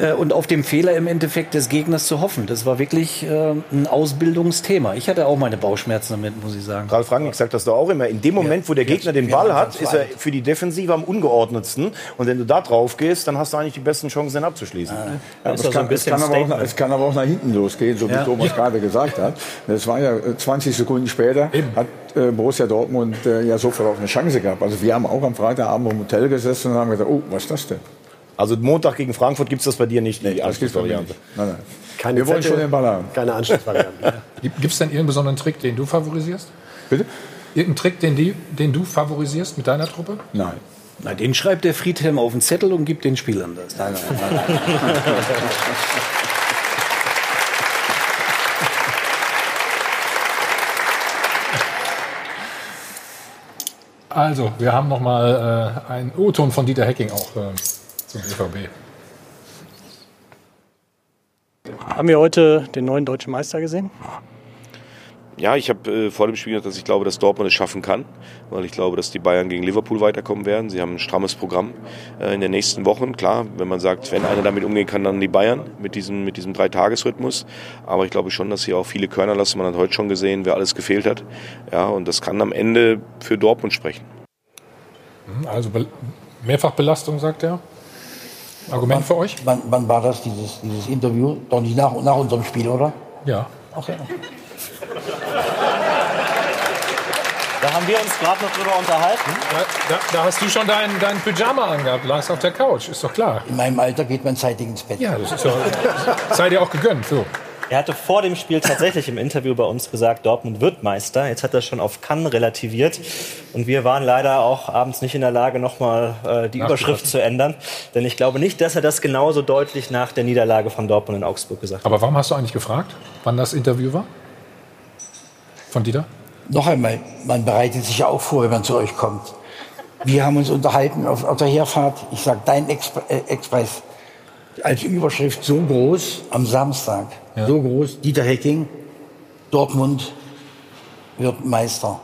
Äh, und auf dem Fehler im Endeffekt des Gegners zu hoffen. Das war wirklich äh, ein Ausbildungsthema. Ich hatte auch meine Bauchschmerzen damit, muss ich sagen. Ralf Rangnick sagt das doch auch immer. In dem Moment, wo der Gegner den Ball hat, ist er für die Defensive am ungeordnetsten. Und wenn du da drauf gehst, dann hast du eigentlich die besten Chancen, den abzuschließen. Ja, es, kann, es, kann aber auch, nach- es kann aber auch nach hinten losgehen, so wie Ja. Thomas Ja. gerade gesagt hat. Das war ja äh, 20 Sekunden später, hat äh, Borussia Dortmund äh, ja sofort auch eine Chance gehabt. Also wir haben auch am Freitagabend im Hotel gesessen und haben gesagt, oh, was ist das denn? Also Montag gegen Frankfurt gibt es das bei dir nicht, die bei mir Anschlussvariante. nicht. Nein, nein. Keine wir wollen Zettel, schon den Ball haben. Keine Anschlussvariante. Gibt es denn irgendeinen besonderen Trick, den du favorisierst? Bitte? Irgendeinen Trick, den, die, den du favorisierst mit deiner Truppe? Nein. Na, den schreibt der Friedhelm auf den Zettel und gibt den Spielern das. Nein, nein, nein. Also, wir haben noch mal äh, einen O-Ton von Dieter Hecking auch äh, zum BVB. Haben wir heute den neuen deutschen Meister gesehen? Ja, ich habe äh, vor dem Spiel gesagt, dass ich glaube, dass Dortmund es schaffen kann, weil ich glaube, dass die Bayern gegen Liverpool weiterkommen werden. Sie haben ein strammes Programm äh, in den nächsten Wochen. Klar, wenn man sagt, wenn einer damit umgehen kann, dann die Bayern mit diesem, mit diesem Dreitagesrhythmus. Aber ich glaube schon, dass hier auch viele Körner lassen. Man hat heute schon gesehen, wer alles gefehlt hat. Ja, und das kann am Ende für Dortmund sprechen. Hm, Also Be Mehrfachbelastung, sagt er. Argument für euch? Wann, wann war das, dieses, dieses Interview? Doch nicht nach, nach unserem Spiel, oder? Ja. Okay. Da haben wir uns gerade noch drüber unterhalten. Da, da, da hast du schon dein, dein Pyjama angehabt, lagst auf der Couch, ist doch klar. In meinem Alter geht man zeitig ins Bett. Ja, das ist ja, sei dir auch gegönnt. So. Er hatte vor dem Spiel tatsächlich im Interview bei uns gesagt, Dortmund wird Meister. Jetzt hat er schon auf Cannes relativiert. Und wir waren leider auch abends nicht in der Lage, nochmal äh, die Überschrift zu ändern. Denn ich glaube nicht, dass er das genauso deutlich nach der Niederlage von Dortmund in Augsburg gesagt hat. Aber warum hast du eigentlich gefragt, wann das Interview war? Von Dieter? Noch einmal, man bereitet sich ja auch vor, wenn man zu euch kommt. Wir haben uns unterhalten auf, auf der Herfahrt. Ich sage, dein Expre äh, Express als Überschrift so groß am Samstag, so groß, Dieter Hecking, Dortmund wird Meister.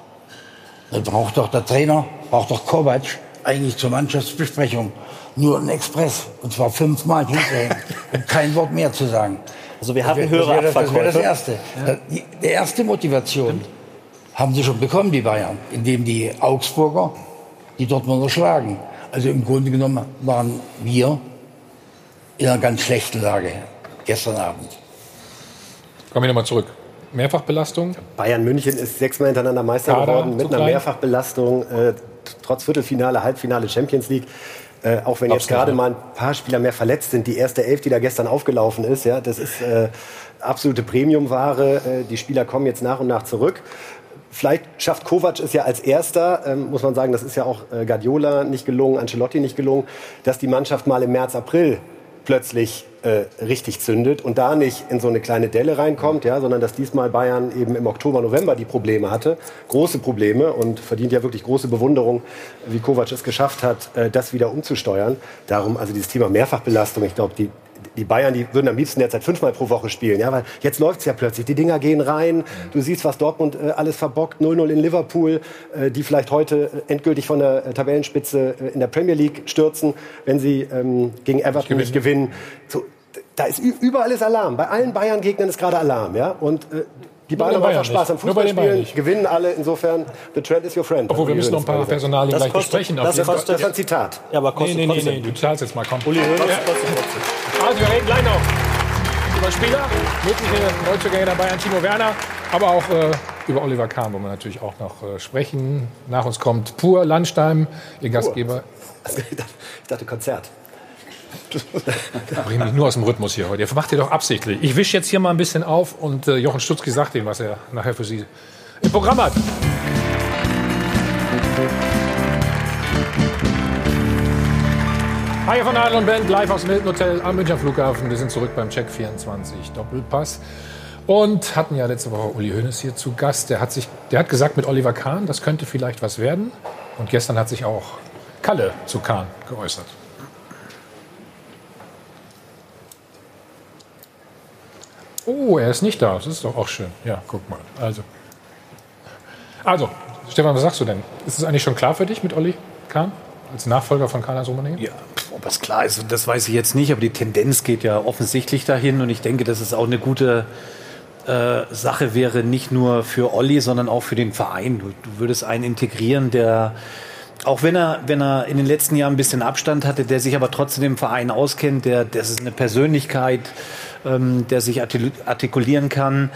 Da braucht doch der Trainer, braucht doch Kovac eigentlich zur Mannschaftsbesprechung nur ein Express. Und zwar fünfmal hinzuhängen und kein Wort mehr zu sagen. Also wir Das hatten wär- höhere das, wär das, das wäre das Abverkäufe. Erste. Da- Die, die erste Motivation haben sie schon bekommen, die Bayern, indem die Augsburger die Dortmunder schlagen. Also im Grunde genommen waren wir in einer ganz schlechten Lage gestern Abend. Kommen wir nochmal zurück. Mehrfachbelastung? Bayern München ist sechsmal hintereinander Meister Kader geworden mit einer klein? Mehrfachbelastung, äh, trotz Viertelfinale, Halbfinale Champions League. Äh, auch wenn jetzt gerade mal ein paar Spieler mehr verletzt sind, die erste Elf, die da gestern aufgelaufen ist, ja, das ist äh, absolute Premiumware. Äh, die Spieler kommen jetzt nach und nach zurück. Vielleicht schafft Kovac es ja als erster, ähm, muss man sagen, das ist ja auch äh, Guardiola nicht gelungen, Ancelotti nicht gelungen, dass die Mannschaft mal im März, April plötzlich äh, richtig zündet und da nicht in so eine kleine Delle reinkommt, ja, sondern dass diesmal Bayern eben im Oktober, November die Probleme hatte, große Probleme und verdient ja wirklich große Bewunderung, wie Kovac es geschafft hat, äh, das wieder umzusteuern. Darum also dieses Thema Mehrfachbelastung, ich glaube, die die Bayern, die würden am liebsten derzeit fünfmal pro Woche spielen, ja, weil jetzt läuft's ja plötzlich. Die Dinger gehen rein. Du siehst, was Dortmund äh, alles verbockt. 0-0 in Liverpool, äh, die vielleicht heute äh, endgültig von der äh, Tabellenspitze äh, in der Premier League stürzen, wenn sie ähm, gegen Everton nicht gewinnen. So, da ist überall ist Alarm. Bei allen Bayern-Gegnern ist gerade Alarm, ja. Und äh, die Bayern haben einfach Spaß am nicht. Nur bei den Bayern Fußballspielen, gewinnen alle. Insofern, the trend is your friend. Obwohl, wir müssen noch ein paar Personalien Das gleich kostet- besprechen. das Auf jeden kostet- das ist ein Zitat. Ja, aber Nee, kostet nee, nee, trotzdem. nee, du zahlst jetzt mal, komm. Uli Hoeneß Ja. kostet trotzdem. Also wir reden gleich noch über Spieler, mögliche Neuzugänge der Bayern, Timo Werner, aber auch äh, über Oliver Kahn, wo wir natürlich auch noch äh, sprechen. Nach uns kommt Pur Landstein, ihr Gastgeber. Ich dachte Konzert. Bring mich nur aus dem Rhythmus hier heute. Ihr macht ihr doch absichtlich. Ich wische jetzt hier mal ein bisschen auf und äh, Jochen Stutzki sagt Ihnen, was er nachher für Sie im Programm hat. Hi von Adel und Band, live aus dem Hilton Hotel am Münchner Flughafen. Wir sind zurück beim Check 24 Doppelpass. Und hatten ja letzte Woche Uli Hoeneß hier zu Gast. Der hat, sich, der hat gesagt mit Oliver Kahn, das könnte vielleicht was werden. Und gestern hat sich auch Kalle zu Kahn geäußert. Oh, er ist nicht da. Das ist doch auch schön. Ja, guck mal. Also, also Stefan, was sagst du denn? Ist es eigentlich schon klar für dich mit Olli Kahn als Nachfolger von Karl-Heinz? Ja, ob es klar ist, das weiß ich jetzt nicht, aber die Tendenz geht ja offensichtlich dahin und ich denke, dass es auch eine gute äh, Sache wäre, nicht nur für Olli, sondern auch für den Verein. Du, du würdest einen integrieren, der auch wenn er, wenn er in den letzten Jahren ein bisschen Abstand hatte, der sich aber trotzdem im Verein auskennt, der, das ist eine Persönlichkeit, ähm, der sich artikulieren kann,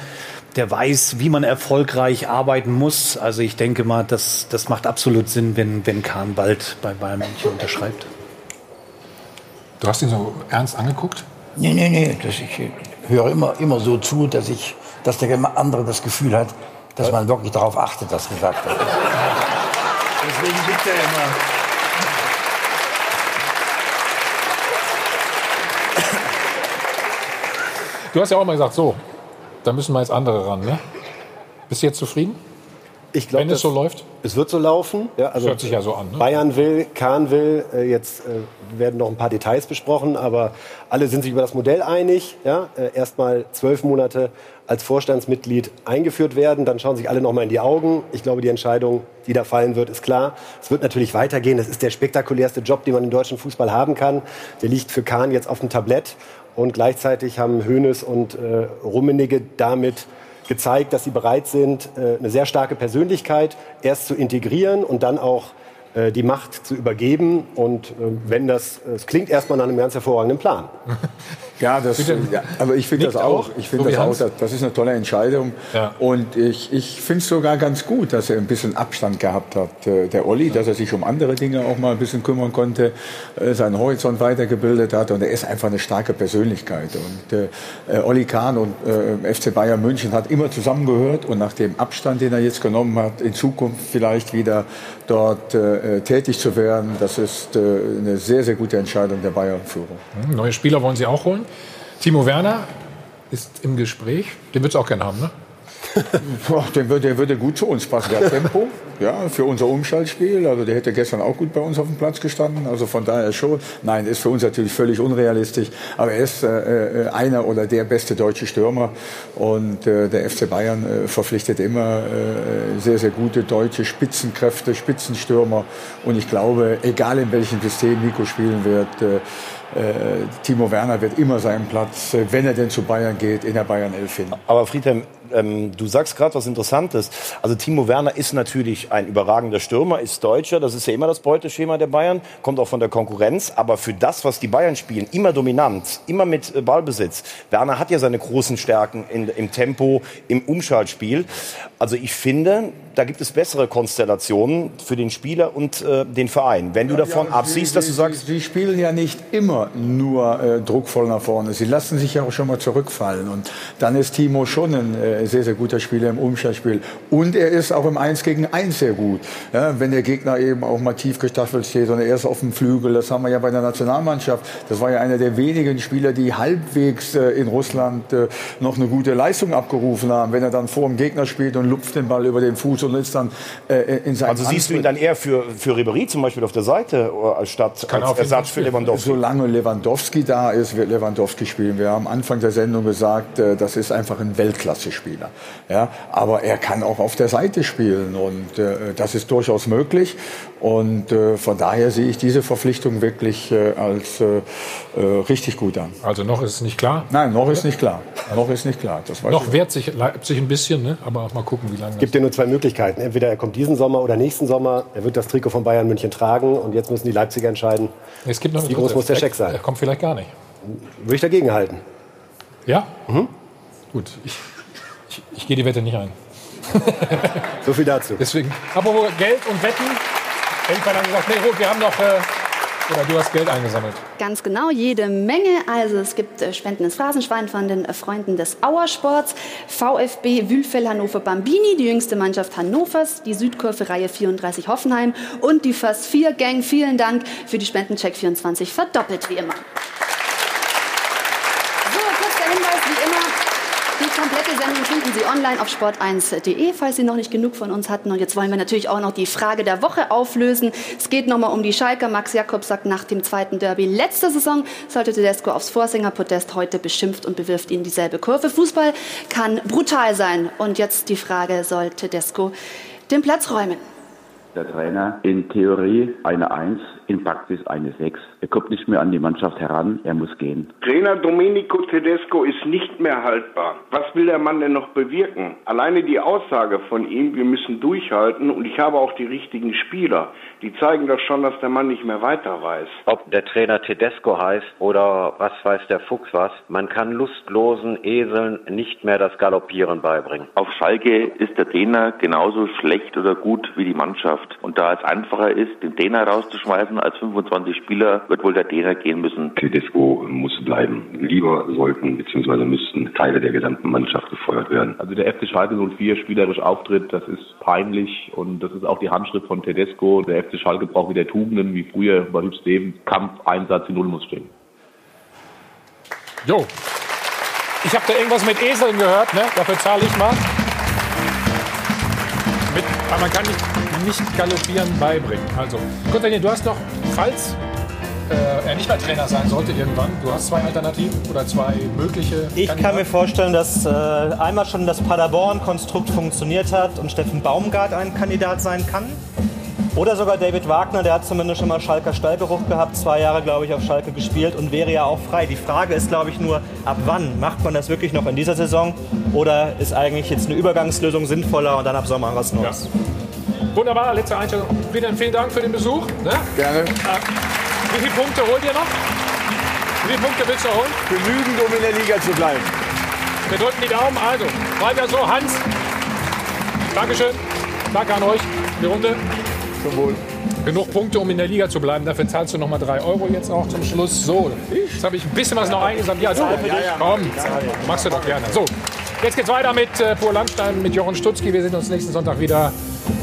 der weiß, wie man erfolgreich arbeiten muss. Also ich denke mal, das, das macht absolut Sinn, wenn, wenn Kahn bald bei Bayern München unterschreibt. Du hast ihn so ernst angeguckt? Nee, nee, nee. Das ich höre immer, immer so zu, dass, ich, dass der andere das Gefühl hat, dass man wirklich darauf achtet, was gesagt wird. Deswegen gibt er immer. Du hast ja auch mal gesagt, so, da müssen wir jetzt andere ran. Ne? Bist du jetzt zufrieden? Ich glaub, Wenn es so läuft? Es wird so laufen. Ja, also hört sich ja so an. Ne? Bayern will, Kahn will. Äh, jetzt äh, werden noch ein paar Details besprochen, aber alle sind sich über das Modell einig. Ja? Äh, Erstmal zwölf Monate als Vorstandsmitglied eingeführt werden. Dann schauen sich alle noch mal in die Augen. Ich glaube, die Entscheidung, die da fallen wird, ist klar. Es wird natürlich weitergehen. Das ist der spektakulärste Job, den man im deutschen Fußball haben kann. Der liegt für Kahn jetzt auf dem Tablett. Und gleichzeitig haben Hoeneß und äh, Rummenigge damit gezeigt, dass sie bereit sind, äh, eine sehr starke Persönlichkeit erst zu integrieren und dann auch äh, die Macht zu übergeben. Und äh, wenn das, es klingt erstmal nach einem ganz hervorragenden Plan. Ja, das, ja, aber ich finde das auch. Ich finde so das auch. Das, das, ist eine tolle Entscheidung. Ja. Und ich, ich finde es sogar ganz gut, dass er ein bisschen Abstand gehabt hat, äh, der Olli, ja. dass er sich um andere Dinge auch mal ein bisschen kümmern konnte, äh, seinen Horizont weitergebildet hat. Und er ist einfach eine starke Persönlichkeit. Und äh, äh Olli Kahn und äh, FC Bayern München hat immer zusammengehört. Und nach dem Abstand, den er jetzt genommen hat, in Zukunft vielleicht wieder dort äh, tätig zu werden, das ist eine sehr, sehr gute Entscheidung der Bayern-Führung. Hm, neue Spieler wollen Sie auch holen? Timo Werner ist im Gespräch. Den würdest du auch gerne haben, ne? der, würde, der würde gut zu uns passen. Der Tempo, ja, für unser Umschaltspiel. Also der hätte gestern auch gut bei uns auf dem Platz gestanden. Also von daher schon. Nein, ist für uns natürlich völlig unrealistisch. Aber er ist äh, äh einer oder der beste deutsche Stürmer. Und äh, der FC Bayern äh, verpflichtet immer äh, sehr, sehr gute deutsche Spitzenkräfte, Spitzenstürmer. Und ich glaube, egal in welchem System Nico spielen wird, äh, Timo Werner wird immer seinen Platz, äh, wenn er denn zu Bayern geht, in der Bayern 11 finden. Aber Friedhelm, ähm, du sagst gerade was Interessantes. Also Timo Werner ist natürlich ein überragender Stürmer, ist Deutscher. Das ist ja immer das Beuteschema der Bayern, kommt auch von der Konkurrenz. Aber für das, was die Bayern spielen, immer dominant, immer mit äh, Ballbesitz. Werner hat ja seine großen Stärken in, im Tempo, im Umschaltspiel. Also ich finde, da gibt es bessere Konstellationen für den Spieler und äh, den Verein. Wenn du ja, davon ja, absiehst, sie, dass du sagst... Sie, sie, spielen ja nicht immer nur äh, druckvoll nach vorne. Sie lassen sich ja auch schon mal zurückfallen. Und dann ist Timo schon ein äh, sehr, sehr guter Spieler im Umschaltspiel. Und er ist auch im 1 gegen 1 sehr gut. Ja, wenn der Gegner eben auch mal tief gestaffelt steht und er ist auf dem Flügel, das haben wir ja bei der Nationalmannschaft. Das war ja einer der wenigen Spieler, die halbwegs äh, in Russland äh, noch eine gute Leistung abgerufen haben. Wenn er dann vor dem Gegner spielt und lupft den Ball über den Fuß und ist dann äh, in seinem Also siehst du ihn dann eher für, für Ribéry zum Beispiel auf der Seite statt als Ersatz für Lewandowski? Solange Lewandowski da ist, wird Lewandowski spielen. Wir haben am Anfang der Sendung gesagt, äh, das ist einfach ein Weltklasse-Spieler. Ja, aber er kann auch auf der Seite spielen und äh, das ist durchaus möglich. Und äh, von daher sehe ich diese Verpflichtung wirklich äh, als äh, äh, richtig gut an. Also noch ist es nicht klar? Nein, noch ist nicht klar. Noch ist nicht klar. noch wehrt sich Leipzig ein bisschen, ne? aber mal gucken, wie lange. Es gibt ja nur zwei Möglichkeiten. Entweder er kommt diesen Sommer oder nächsten Sommer. Er wird das Trikot von Bayern München tragen und jetzt müssen die Leipziger entscheiden. Es gibt noch wie groß muss der Scheck sein? Er kommt vielleicht gar nicht. Würde ich dagegen halten. Ja? Mhm. Gut. Ich, ich, ich gehe die Wette nicht ein. so viel dazu. Deswegen. Apropos Geld und Wetten. Irgendwann haben gesagt, nee, gut, wir haben noch. Äh, oder du hast Geld eingesammelt. Ganz genau, jede Menge. Also es gibt äh, Spenden ins Phrasenschwein von den äh, Freunden des Auersports, VfB Wülfell Hannover Bambini, die jüngste Mannschaft Hannovers, die Südkurve Reihe 34 Hoffenheim und die Fast 4 Gang. Vielen Dank für die Spendencheck 24 verdoppelt wie immer. Komplette Sendung finden Sie online auf sport1.de, falls Sie noch nicht genug von uns hatten. Und jetzt wollen wir natürlich auch noch die Frage der Woche auflösen. Es geht nochmal um die Schalker. Max Jakob sagt nach dem zweiten Derby letzte Saison sollte Tedesco aufs Vorsängerpodest. Heute beschimpft und bewirft ihn dieselbe Kurve. Fußball kann brutal sein. Und jetzt die Frage, soll Tedesco den Platz räumen? Der Trainer in Theorie eine Eins, in Praxis eine 6. Er kommt nicht mehr an die Mannschaft heran, er muss gehen. Trainer Domenico Tedesco ist nicht mehr haltbar. Was will der Mann denn noch bewirken? Alleine die Aussage von ihm, wir müssen durchhalten und ich habe auch die richtigen Spieler, die zeigen doch schon, dass der Mann nicht mehr weiter weiß. Ob der Trainer Tedesco heißt oder was weiß der Fuchs was, man kann lustlosen Eseln nicht mehr das Galoppieren beibringen. Auf Schalke ist der Trainer genauso schlecht oder gut wie die Mannschaft. Und da es einfacher ist, den Trainer rauszuschmeißen als 25 Spieler, wird wohl der Trainer gehen müssen. Tedesco muss bleiben. Lieber sollten bzw. müssten Teile der gesamten Mannschaft gefeuert werden. Also der FC Schalke 04 spielerisch auftritt, das ist peinlich und das ist auch die Handschrift von Tedesco. Der FC Schalke braucht wieder Tugenden wie früher bei Hübsch Leben. Kampf, Einsatz, die Null muss stehen. Jo. Ich habe da irgendwas mit Eseln gehört, ne? Dafür zahle ich mal. Mit, aber man kann nicht, nicht galoppieren beibringen. Also, Konstantin, du hast noch, falls äh, er nicht mehr Trainer sein sollte irgendwann, du hast zwei Alternativen oder zwei mögliche Ich kann mir vorstellen, dass äh, einmal schon das Paderborn-Konstrukt funktioniert hat und Steffen Baumgart ein Kandidat sein kann. Oder sogar David Wagner, der hat zumindest schon mal Schalker Stallgeruch gehabt, zwei Jahre, glaube ich, auf Schalke gespielt und wäre ja auch frei. Die Frage ist, glaube ich, nur, ab wann macht man das wirklich noch in dieser Saison? Oder ist eigentlich jetzt eine Übergangslösung sinnvoller und dann ab Sommer was Neues? Wunderbar, letzte Einstellung. Wieder vielen Dank für den Besuch. Ne? Gerne. Äh, wie viele Punkte holt ihr noch? Wie viele Punkte willst du holen? Genügend, um in der Liga zu bleiben. Wir drücken die Daumen. Also, weiter so. Hans, Dankeschön. Danke an euch. Die Runde. Zum Wohl. Genug Punkte, um in der Liga zu bleiben. Dafür zahlst du noch mal 3 Euro jetzt auch zum Schluss. So, jetzt habe ich ein bisschen was noch eingesammelt. Ja, ja. komm, machst du doch gerne. So, jetzt geht's weiter mit äh, Pur Landstein, mit Jochen Stutzki. Wir sehen uns nächsten Sonntag wieder.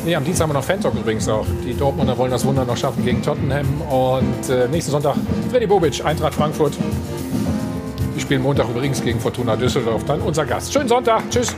Nee, am Dienstag haben wir noch Fantalk übrigens auch. Die Dortmunder wollen das Wunder noch schaffen gegen Tottenham. Und äh, nächsten Sonntag Freddy Bobic, Eintracht Frankfurt. Die spielen Montag übrigens gegen Fortuna Düsseldorf. Dann unser Gast. Schönen Sonntag. Tschüss.